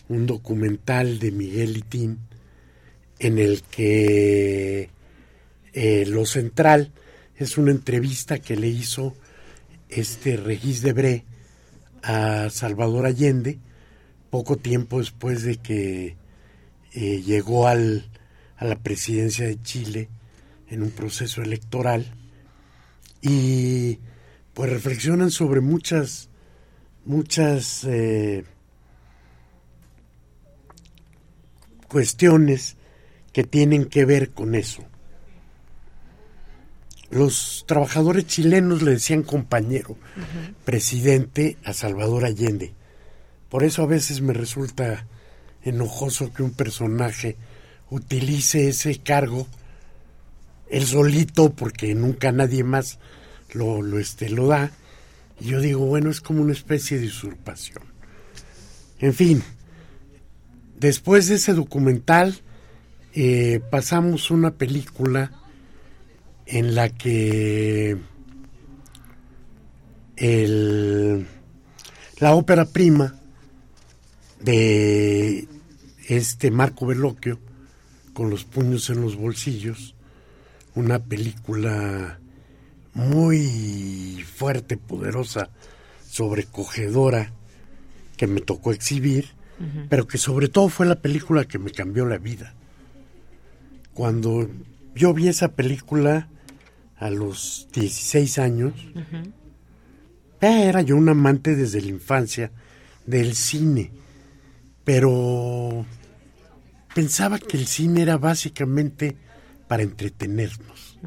[SPEAKER 30] un documental de Miguel Itín, en el que eh, lo central es una entrevista que le hizo este Regis Debré a Salvador Allende poco tiempo después de que eh, llegó al, a la presidencia de Chile en un proceso electoral y pues reflexionan sobre muchas muchas eh, cuestiones que tienen que ver con eso. Los trabajadores chilenos le decían compañero, presidente a Salvador Allende. Por eso a veces me resulta enojoso que un personaje utilice ese cargo él solito porque nunca nadie más lo, lo, este, lo da. Y yo digo, bueno, es como una especie de usurpación. En fin, después de ese documental eh, pasamos una película en la que el, la ópera prima de este Marco Veloquio con los puños en los bolsillos, una película muy fuerte, poderosa, sobrecogedora que me tocó exhibir, pero que sobre todo fue la película que me cambió la vida. Cuando yo vi esa película a los 16 años, era yo un amante desde la infancia del cine, pero pensaba que el cine era básicamente para entretenernos.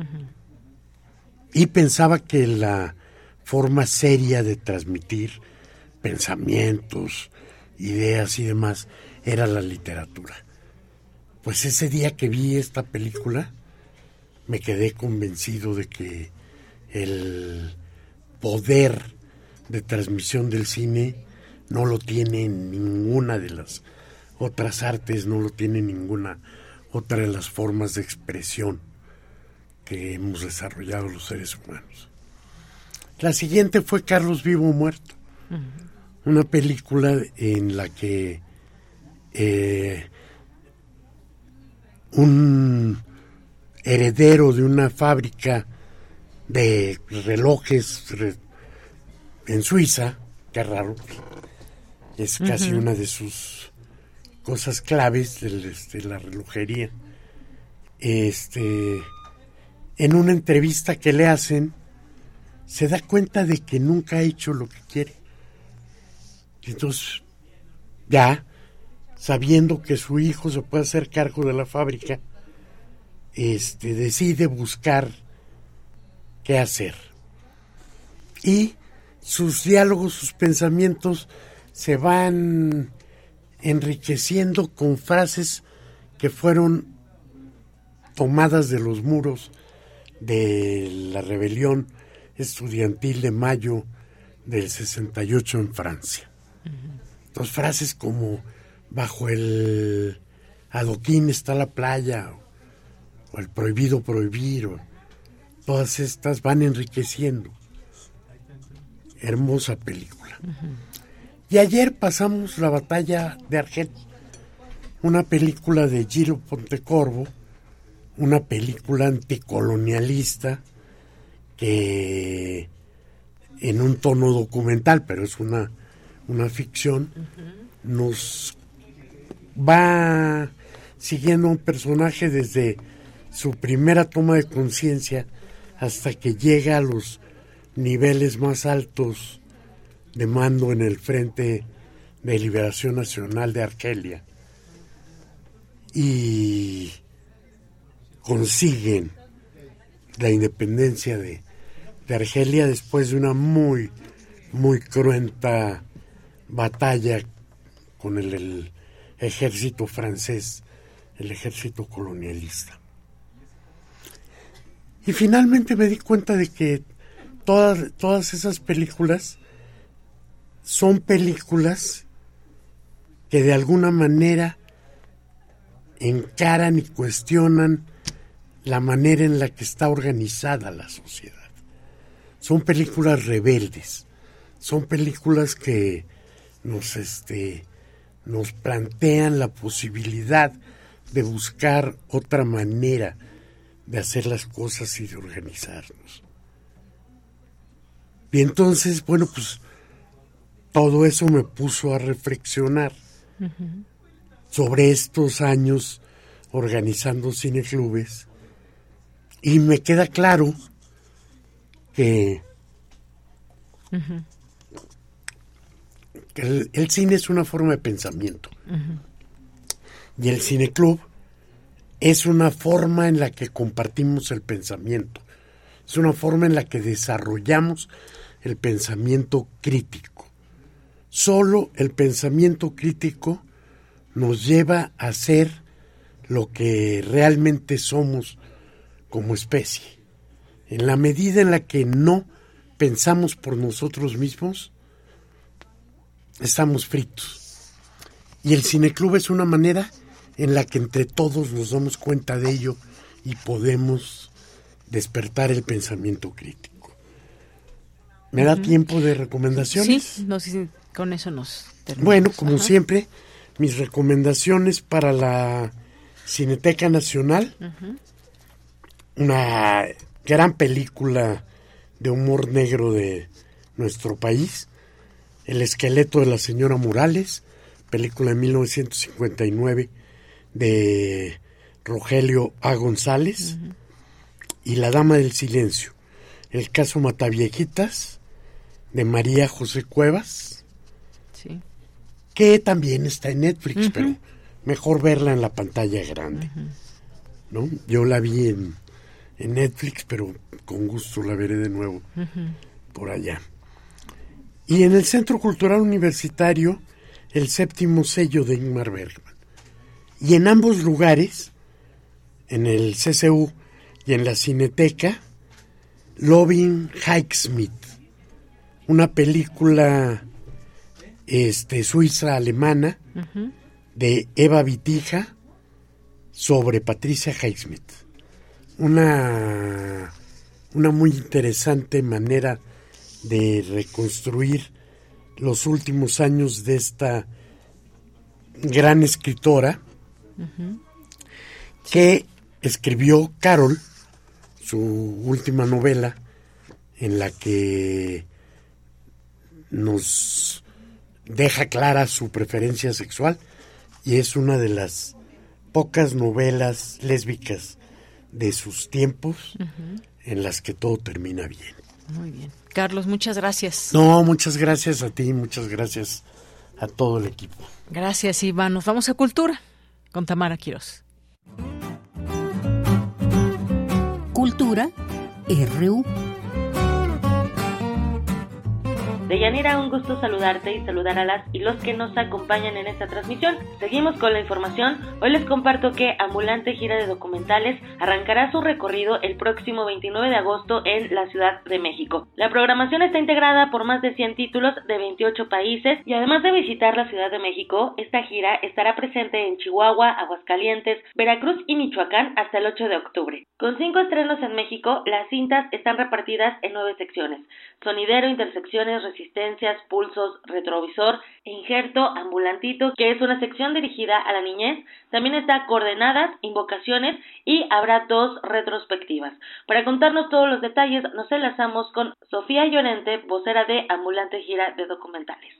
[SPEAKER 30] Y pensaba que la forma seria de transmitir pensamientos, ideas y demás era la literatura. Pues ese día que vi esta película, me quedé convencido de que el poder de transmisión del cine no lo tiene ninguna de las otras artes, no lo tiene ninguna otra de las formas de expresión que hemos desarrollado los seres humanos. La siguiente fue Carlos Vivo Muerto, una película en la que eh, un heredero de una fábrica de relojes en Suiza, qué raro, es casi una de sus cosas claves de, este, la relojería. Este, en una entrevista que le hacen, se da cuenta de que nunca ha hecho lo que quiere. Entonces, ya, sabiendo que su hijo se puede hacer cargo de la fábrica, este, decide buscar qué hacer. Y sus diálogos, sus pensamientos se van enriqueciendo con frases que fueron tomadas de los muros de la rebelión estudiantil de mayo del 68 en Francia. Dos frases como bajo el adoquín está la playa, o, el prohibido prohibir, todas estas van enriqueciendo. Hermosa película. Y ayer pasamos la batalla de Argel, una película de Giro Pontecorvo, una película anticolonialista que en un tono documental, pero es una, una ficción, nos va siguiendo un personaje desde su primera toma de conciencia hasta que llega a los niveles más altos de mando en el Frente de Liberación Nacional de Argelia. Y consiguen la independencia de, Argelia después de una muy, muy cruenta batalla con el, ejército francés, el ejército colonialista. Y finalmente me di cuenta de que todas, todas esas películas son películas que de alguna manera encaran y cuestionan la manera en la que está organizada la sociedad. Son películas rebeldes, son películas que nos, este, nos plantean la posibilidad de buscar otra manera de hacer las cosas y de organizarnos. Y entonces, bueno, pues todo eso me puso a reflexionar sobre estos años organizando cineclubes y me queda claro que, el, cine es una forma de pensamiento. Y el cineclub es una forma en la que compartimos el pensamiento, es una forma en la que desarrollamos el pensamiento crítico. Solo el pensamiento crítico nos lleva a ser lo que realmente somos como especie. En la medida en la que no pensamos por nosotros mismos, estamos fritos. Y el cineclub es una manera en la que entre todos nos damos cuenta de ello y podemos despertar el pensamiento crítico. ¿Me da tiempo de recomendaciones?
[SPEAKER 2] Sí, no con eso nos
[SPEAKER 30] terminamos. Bueno, como siempre, mis recomendaciones para la Cineteca Nacional. Una gran película de humor negro de nuestro país. El esqueleto de la señora Morales, película de 1959 de Rogelio A. González. Y La Dama del Silencio, el caso Mataviejitas de María José Cuevas. Que también está en Netflix, pero mejor verla en la pantalla grande. ¿no? Yo la vi en, en, Netflix, pero con gusto la veré de nuevo por allá. Y en el Centro Cultural Universitario, el séptimo sello de Ingmar Bergman. Y en ambos lugares, en el CCU y en la Cineteca, Loving Hikesmith, una película este, suiza-alemana de Eva Vitija sobre Patricia Highsmith. Una, una muy interesante manera de reconstruir los últimos años de esta gran escritora que escribió Carol, su última novela, en la que nos deja clara su preferencia sexual y es una de las pocas novelas lésbicas de sus tiempos en las que todo termina bien.
[SPEAKER 2] Muy bien. Carlos, muchas gracias.
[SPEAKER 30] No, muchas gracias a ti, muchas gracias a todo el equipo.
[SPEAKER 2] Gracias, Iván. Nos vamos a Cultura con Tamara Quiroz.
[SPEAKER 4] Cultura RU.
[SPEAKER 31] Deyanira, un gusto saludarte y saludar a las y los que nos acompañan en esta transmisión. Seguimos con la información. Hoy les comparto que Ambulante Gira de Documentales arrancará su recorrido el próximo 29 de agosto en la Ciudad de México. La programación está integrada por más de 100 títulos de 28 países y además de visitar la Ciudad de México, esta gira estará presente en Chihuahua, Aguascalientes, Veracruz y Michoacán hasta el 8 de octubre. Con cinco estrenos en México, las cintas están repartidas en nueve secciones. Sonidero, intersecciones, resistencias, pulsos, retrovisor, injerto, ambulantito, que es una sección dirigida a la niñez. También está coordenadas, invocaciones y habrá dos retrospectivas. Para contarnos todos los detalles, nos enlazamos con Sofía Llorente, vocera de Ambulante Gira de Documentales.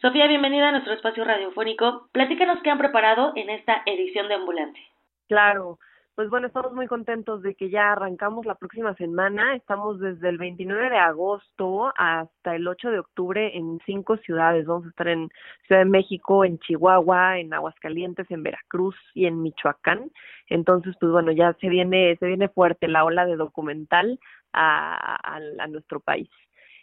[SPEAKER 31] Sofía, bienvenida a nuestro espacio radiofónico. Platícanos qué han preparado en esta edición de Ambulante.
[SPEAKER 32] Claro, pues bueno, estamos muy contentos de que ya arrancamos la próxima semana. Estamos desde el 29 de agosto hasta el 8 de octubre en cinco ciudades. Vamos a estar en Ciudad de México, en Chihuahua, en Aguascalientes, en Veracruz y en Michoacán. Entonces, pues bueno, ya se viene, se viene fuerte la ola de documental a, a, nuestro país.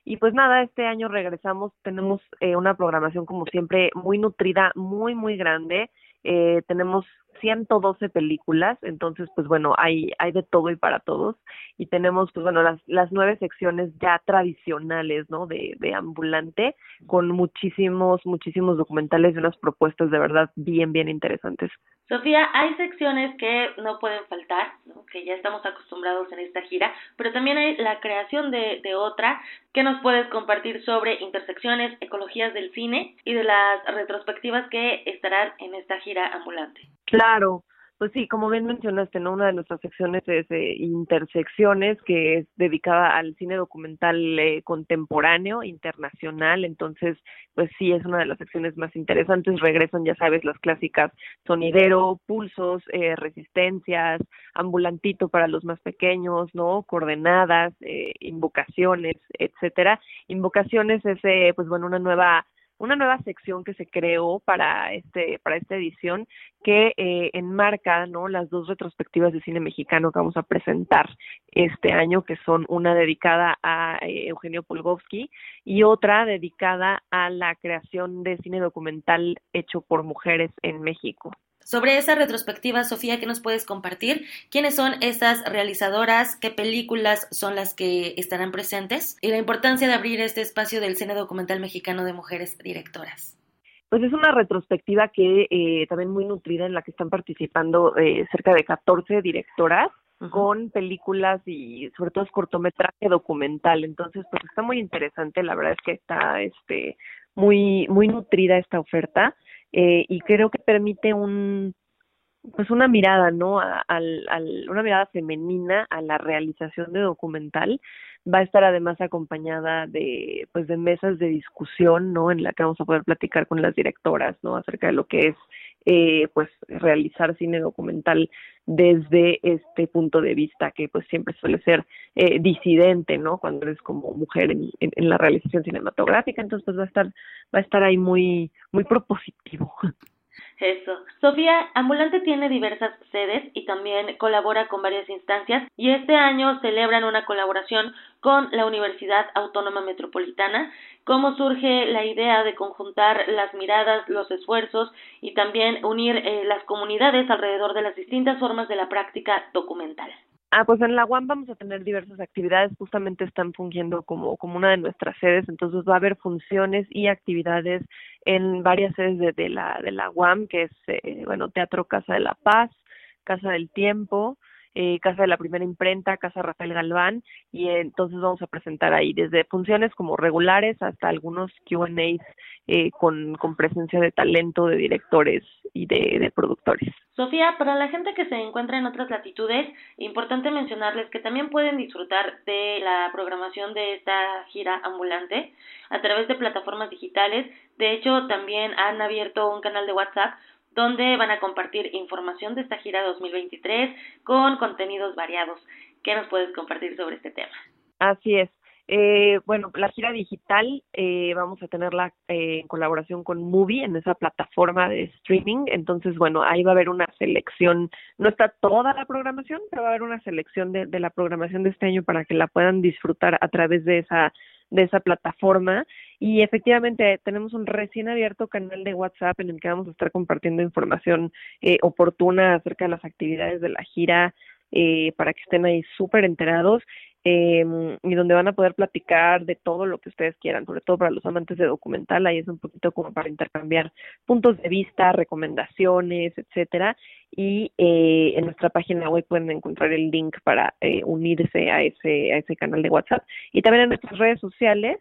[SPEAKER 32] Y pues nada, este año regresamos, tenemos eh, una programación como siempre muy nutrida, muy, muy grande. Eh, tenemos 112 películas, entonces pues bueno, hay, hay de todo y para todos y tenemos pues bueno las, las nueve secciones ya tradicionales, ¿no? De, de ambulante con muchísimos, muchísimos documentales y unas propuestas de verdad bien, bien interesantes.
[SPEAKER 31] Sofía, hay secciones que no pueden faltar, que ya estamos acostumbrados en esta gira, pero también hay la creación de, de otra que nos puedes compartir sobre intersecciones, ecologías del cine y de las retrospectivas que estarán en esta gira ambulante.
[SPEAKER 32] Claro, pues sí, como bien mencionaste, ¿no? Una de nuestras secciones es eh, Intersecciones, que es dedicada al cine documental eh, contemporáneo, internacional, entonces, pues sí, es una de las secciones más interesantes. Regresan, ya sabes, las clásicas sonidero, pulsos, eh, resistencias, ambulantito para los más pequeños, ¿no? Coordenadas, invocaciones, etcétera. Invocaciones es, pues bueno, una nueva una nueva sección que se creó para este para esta edición que eh, enmarca no las dos retrospectivas de cine mexicano que vamos a presentar este año que son una dedicada a eh, Eugenio Polgovsky y otra dedicada a la creación de cine documental hecho por mujeres en México.
[SPEAKER 31] Sobre esa retrospectiva, Sofía, ¿qué nos puedes compartir? ¿Quiénes son estas realizadoras? ¿Qué películas son las que estarán presentes? Y la importancia de abrir este espacio del cine documental mexicano de mujeres directoras.
[SPEAKER 32] Pues es una retrospectiva que eh, también muy nutrida en la que están participando eh, cerca de 14 directoras con películas y sobre todo es cortometraje documental. Entonces, pues está muy interesante. La verdad es que está este muy muy nutrida esta oferta eh, y creo que permite un pues una mirada no al, al, una mirada femenina a la realización de documental. Va a estar además acompañada de pues de mesas de discusión no en la que vamos a poder platicar con las directoras no acerca de lo que es eh, pues realizar cine documental desde este punto de vista que pues siempre suele ser eh, disidente no cuando eres como mujer en, en, la realización cinematográfica entonces pues va a estar va a estar ahí muy muy propositivo
[SPEAKER 31] Eso. Sofía, Ambulante tiene diversas sedes y también colabora con varias instancias y este año celebran una colaboración con la Universidad Autónoma Metropolitana. ¿Cómo surge la idea de conjuntar las miradas, los esfuerzos y también unir eh, las comunidades alrededor de las distintas formas de la práctica documental?
[SPEAKER 32] Ah, pues en la UAM vamos a tener diversas actividades, justamente están fungiendo como, como una de nuestras sedes, entonces va a haber funciones y actividades en varias sedes de, de la, de la UAM, que es, eh, bueno, Teatro Casa de la Paz, Casa del Tiempo, eh, Casa de la Primera Imprenta, Casa Rafael Galván, y entonces vamos a presentar ahí desde funciones como regulares hasta algunos Q&As eh, con, con presencia de talento de directores y de, de productores.
[SPEAKER 31] Sofía, para la gente que se encuentra en otras latitudes, importante mencionarles que también pueden disfrutar de la programación de esta gira ambulante a través de plataformas digitales. De hecho, también han abierto un canal de WhatsApp donde van a compartir información de esta gira 2023 con contenidos variados. ¿Qué nos puedes compartir sobre este tema?
[SPEAKER 32] Así es. Eh, bueno, la gira digital eh, vamos a tenerla eh, en colaboración con Movie en esa plataforma de streaming. Entonces, bueno, ahí va a haber una selección. No está toda la programación, pero va a haber una selección de, de la programación de este año para que la puedan disfrutar a través de esa de esa plataforma. Y efectivamente tenemos un recién abierto canal de WhatsApp en el que vamos a estar compartiendo información eh, oportuna acerca de las actividades de la gira eh, para que estén ahí súper enterados eh, y donde van a poder platicar de todo lo que ustedes quieran, sobre todo para los amantes de documental, ahí es un poquito como para intercambiar puntos de vista, recomendaciones, etcétera, y eh, en nuestra página web pueden encontrar el link para eh, unirse a ese, a ese canal de WhatsApp. Y también en nuestras redes sociales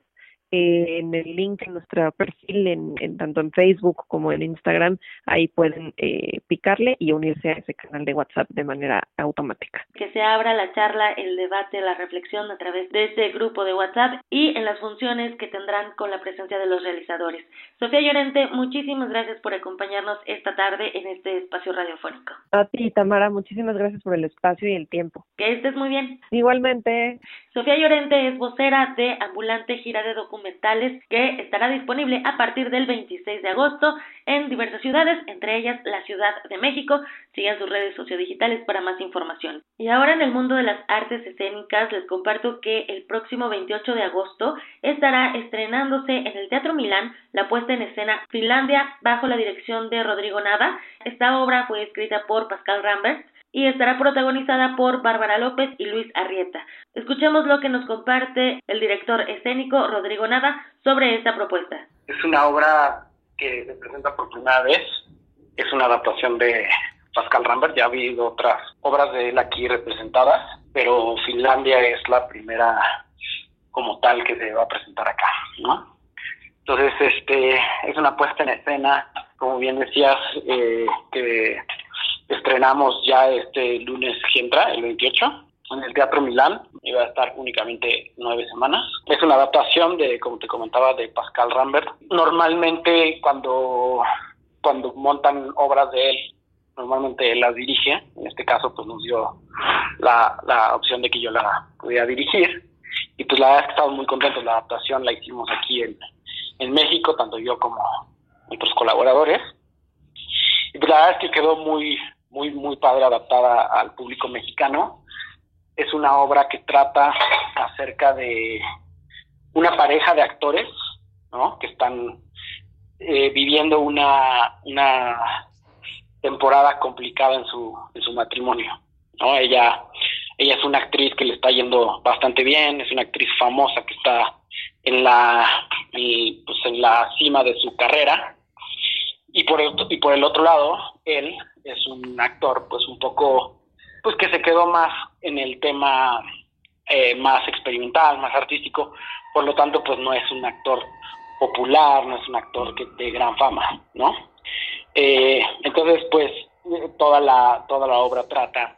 [SPEAKER 32] eh, en el link en nuestro perfil, en, tanto en Facebook como en Instagram, ahí pueden eh, picarle y unirse a ese canal de WhatsApp de manera automática.
[SPEAKER 31] Que se abra la charla, el debate, la reflexión a través de este grupo de WhatsApp y en las funciones que tendrán con la presencia de los realizadores. Sofía Llorente, muchísimas gracias por acompañarnos esta tarde en este espacio radiofónico.
[SPEAKER 32] A ti, Tamara, muchísimas gracias por el espacio y el tiempo.
[SPEAKER 31] Que estés muy bien.
[SPEAKER 32] Igualmente.
[SPEAKER 31] Sofía Llorente es vocera de Ambulante Gira de Que estará disponible a partir del 26 de agosto en diversas ciudades, entre ellas la Ciudad de México. Sigan sus redes sociodigitales para más información. Y ahora en el mundo de las artes escénicas les comparto que el próximo 28 de agosto estará estrenándose en el Teatro Milán la puesta en escena Finlandia bajo la dirección de Rodrigo Nava. Esta obra fue escrita por Pascal Rambert y estará protagonizada por Bárbara López y Luis Arrieta. Escuchemos lo que nos comparte el director escénico Rodrigo Nava sobre esta propuesta.
[SPEAKER 33] Es una obra que se presenta por primera vez, es una adaptación de Pascal Rambert, ya ha habido otras obras de él aquí representadas, pero Finlandia es la primera como tal que se va a presentar acá. Entonces, este, es una puesta en escena, como bien decías, eh, que estrenamos ya este lunes que entra, el 28, en el Teatro Milán. Iba a estar únicamente nueve semanas. Es una adaptación de, como te comentaba, de Pascal Rambert. Normalmente cuando, cuando montan obras de él, normalmente él las dirige. En este caso, pues nos dio la, la opción de que yo la pudiera dirigir. Y pues la verdad es que estamos muy contentos. La adaptación la hicimos aquí en, en México, tanto yo como otros colaboradores. Y pues la verdad es que quedó muy, muy, muy padre adaptada al público mexicano. Es una obra que trata acerca de una pareja de actores, ¿no? Que están eh, viviendo una, una temporada complicada en su, en su matrimonio, ¿no? Ella, ella es una actriz que le está yendo bastante bien, es una actriz famosa que está en la, pues en la cima de su carrera, y por el, y por el otro lado, él es un actor pues un poco, pues que se quedó más en el tema eh, más experimental, más artístico, por lo tanto pues no es un actor popular, no es un actor que, de gran fama, ¿no? Eh, entonces pues toda la, toda la obra trata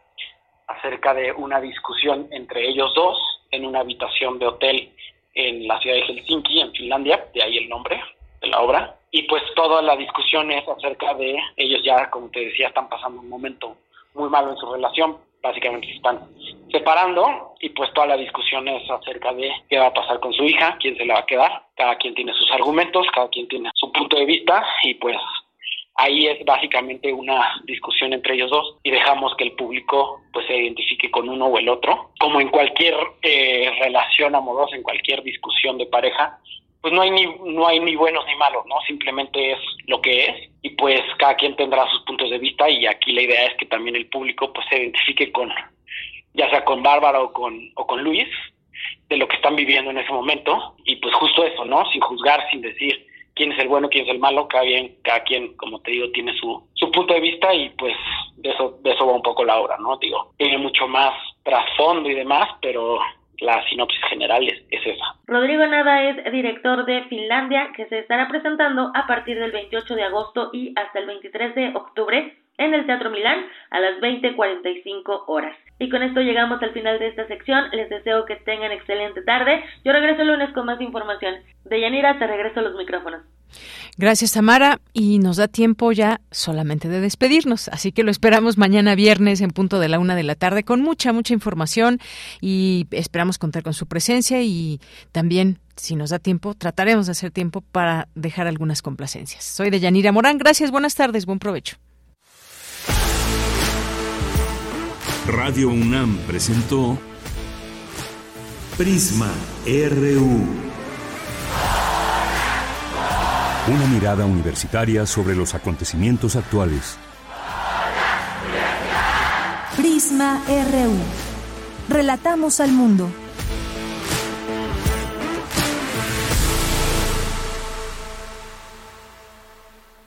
[SPEAKER 33] acerca de una discusión entre ellos dos en una habitación de hotel en la ciudad de Helsinki, en Finlandia, de ahí el nombre de la obra. Y pues toda la discusión es acerca de ellos ya, como te decía, están pasando un momento muy malo en su relación, básicamente se están separando y pues toda la discusión es acerca de qué va a pasar con su hija, quién se le va a quedar, cada quien tiene sus argumentos, cada quien tiene su punto de vista y pues ahí es básicamente una discusión entre ellos dos y dejamos que el público pues se identifique con uno o el otro. Como en cualquier eh, relación amorosa, en cualquier discusión de pareja, pues no hay ni no hay ni buenos ni malos, ¿no? Simplemente es lo que es y pues cada quien tendrá sus puntos de vista y aquí la idea es que también el público pues se identifique con ya sea con Bárbara o con o con Luis de lo que están viviendo en ese momento y pues justo eso, ¿no? Sin juzgar, sin decir quién es el bueno, quién es el malo, cada quien, cada quien, como te digo, tiene su, su punto de vista y pues de eso, de eso va un poco la obra, ¿no? Digo, tiene mucho más trasfondo y demás, pero la sinopsis general es, esa.
[SPEAKER 31] Rodrigo Nava es director de Finlandia, que se estará presentando a partir del 28 de agosto y hasta el 23 de octubre en el Teatro Milán a las 20.45 horas. Y con esto llegamos al final de esta sección. Les deseo que tengan excelente tarde. Yo regreso el lunes con más información. De Yanira te regreso los micrófonos.
[SPEAKER 2] Gracias, Tamara. Y nos da tiempo ya solamente de despedirnos. Así que lo esperamos mañana viernes en punto de la una de la tarde con mucha, mucha información y esperamos contar con su presencia y también, si nos da tiempo, trataremos de hacer tiempo para dejar algunas complacencias. Soy de Yanira Morán. Gracias, buenas tardes, buen provecho.
[SPEAKER 3] Radio UNAM presentó Prisma RU. Una mirada universitaria sobre los acontecimientos actuales.
[SPEAKER 1] Prisma RU. Relatamos al mundo.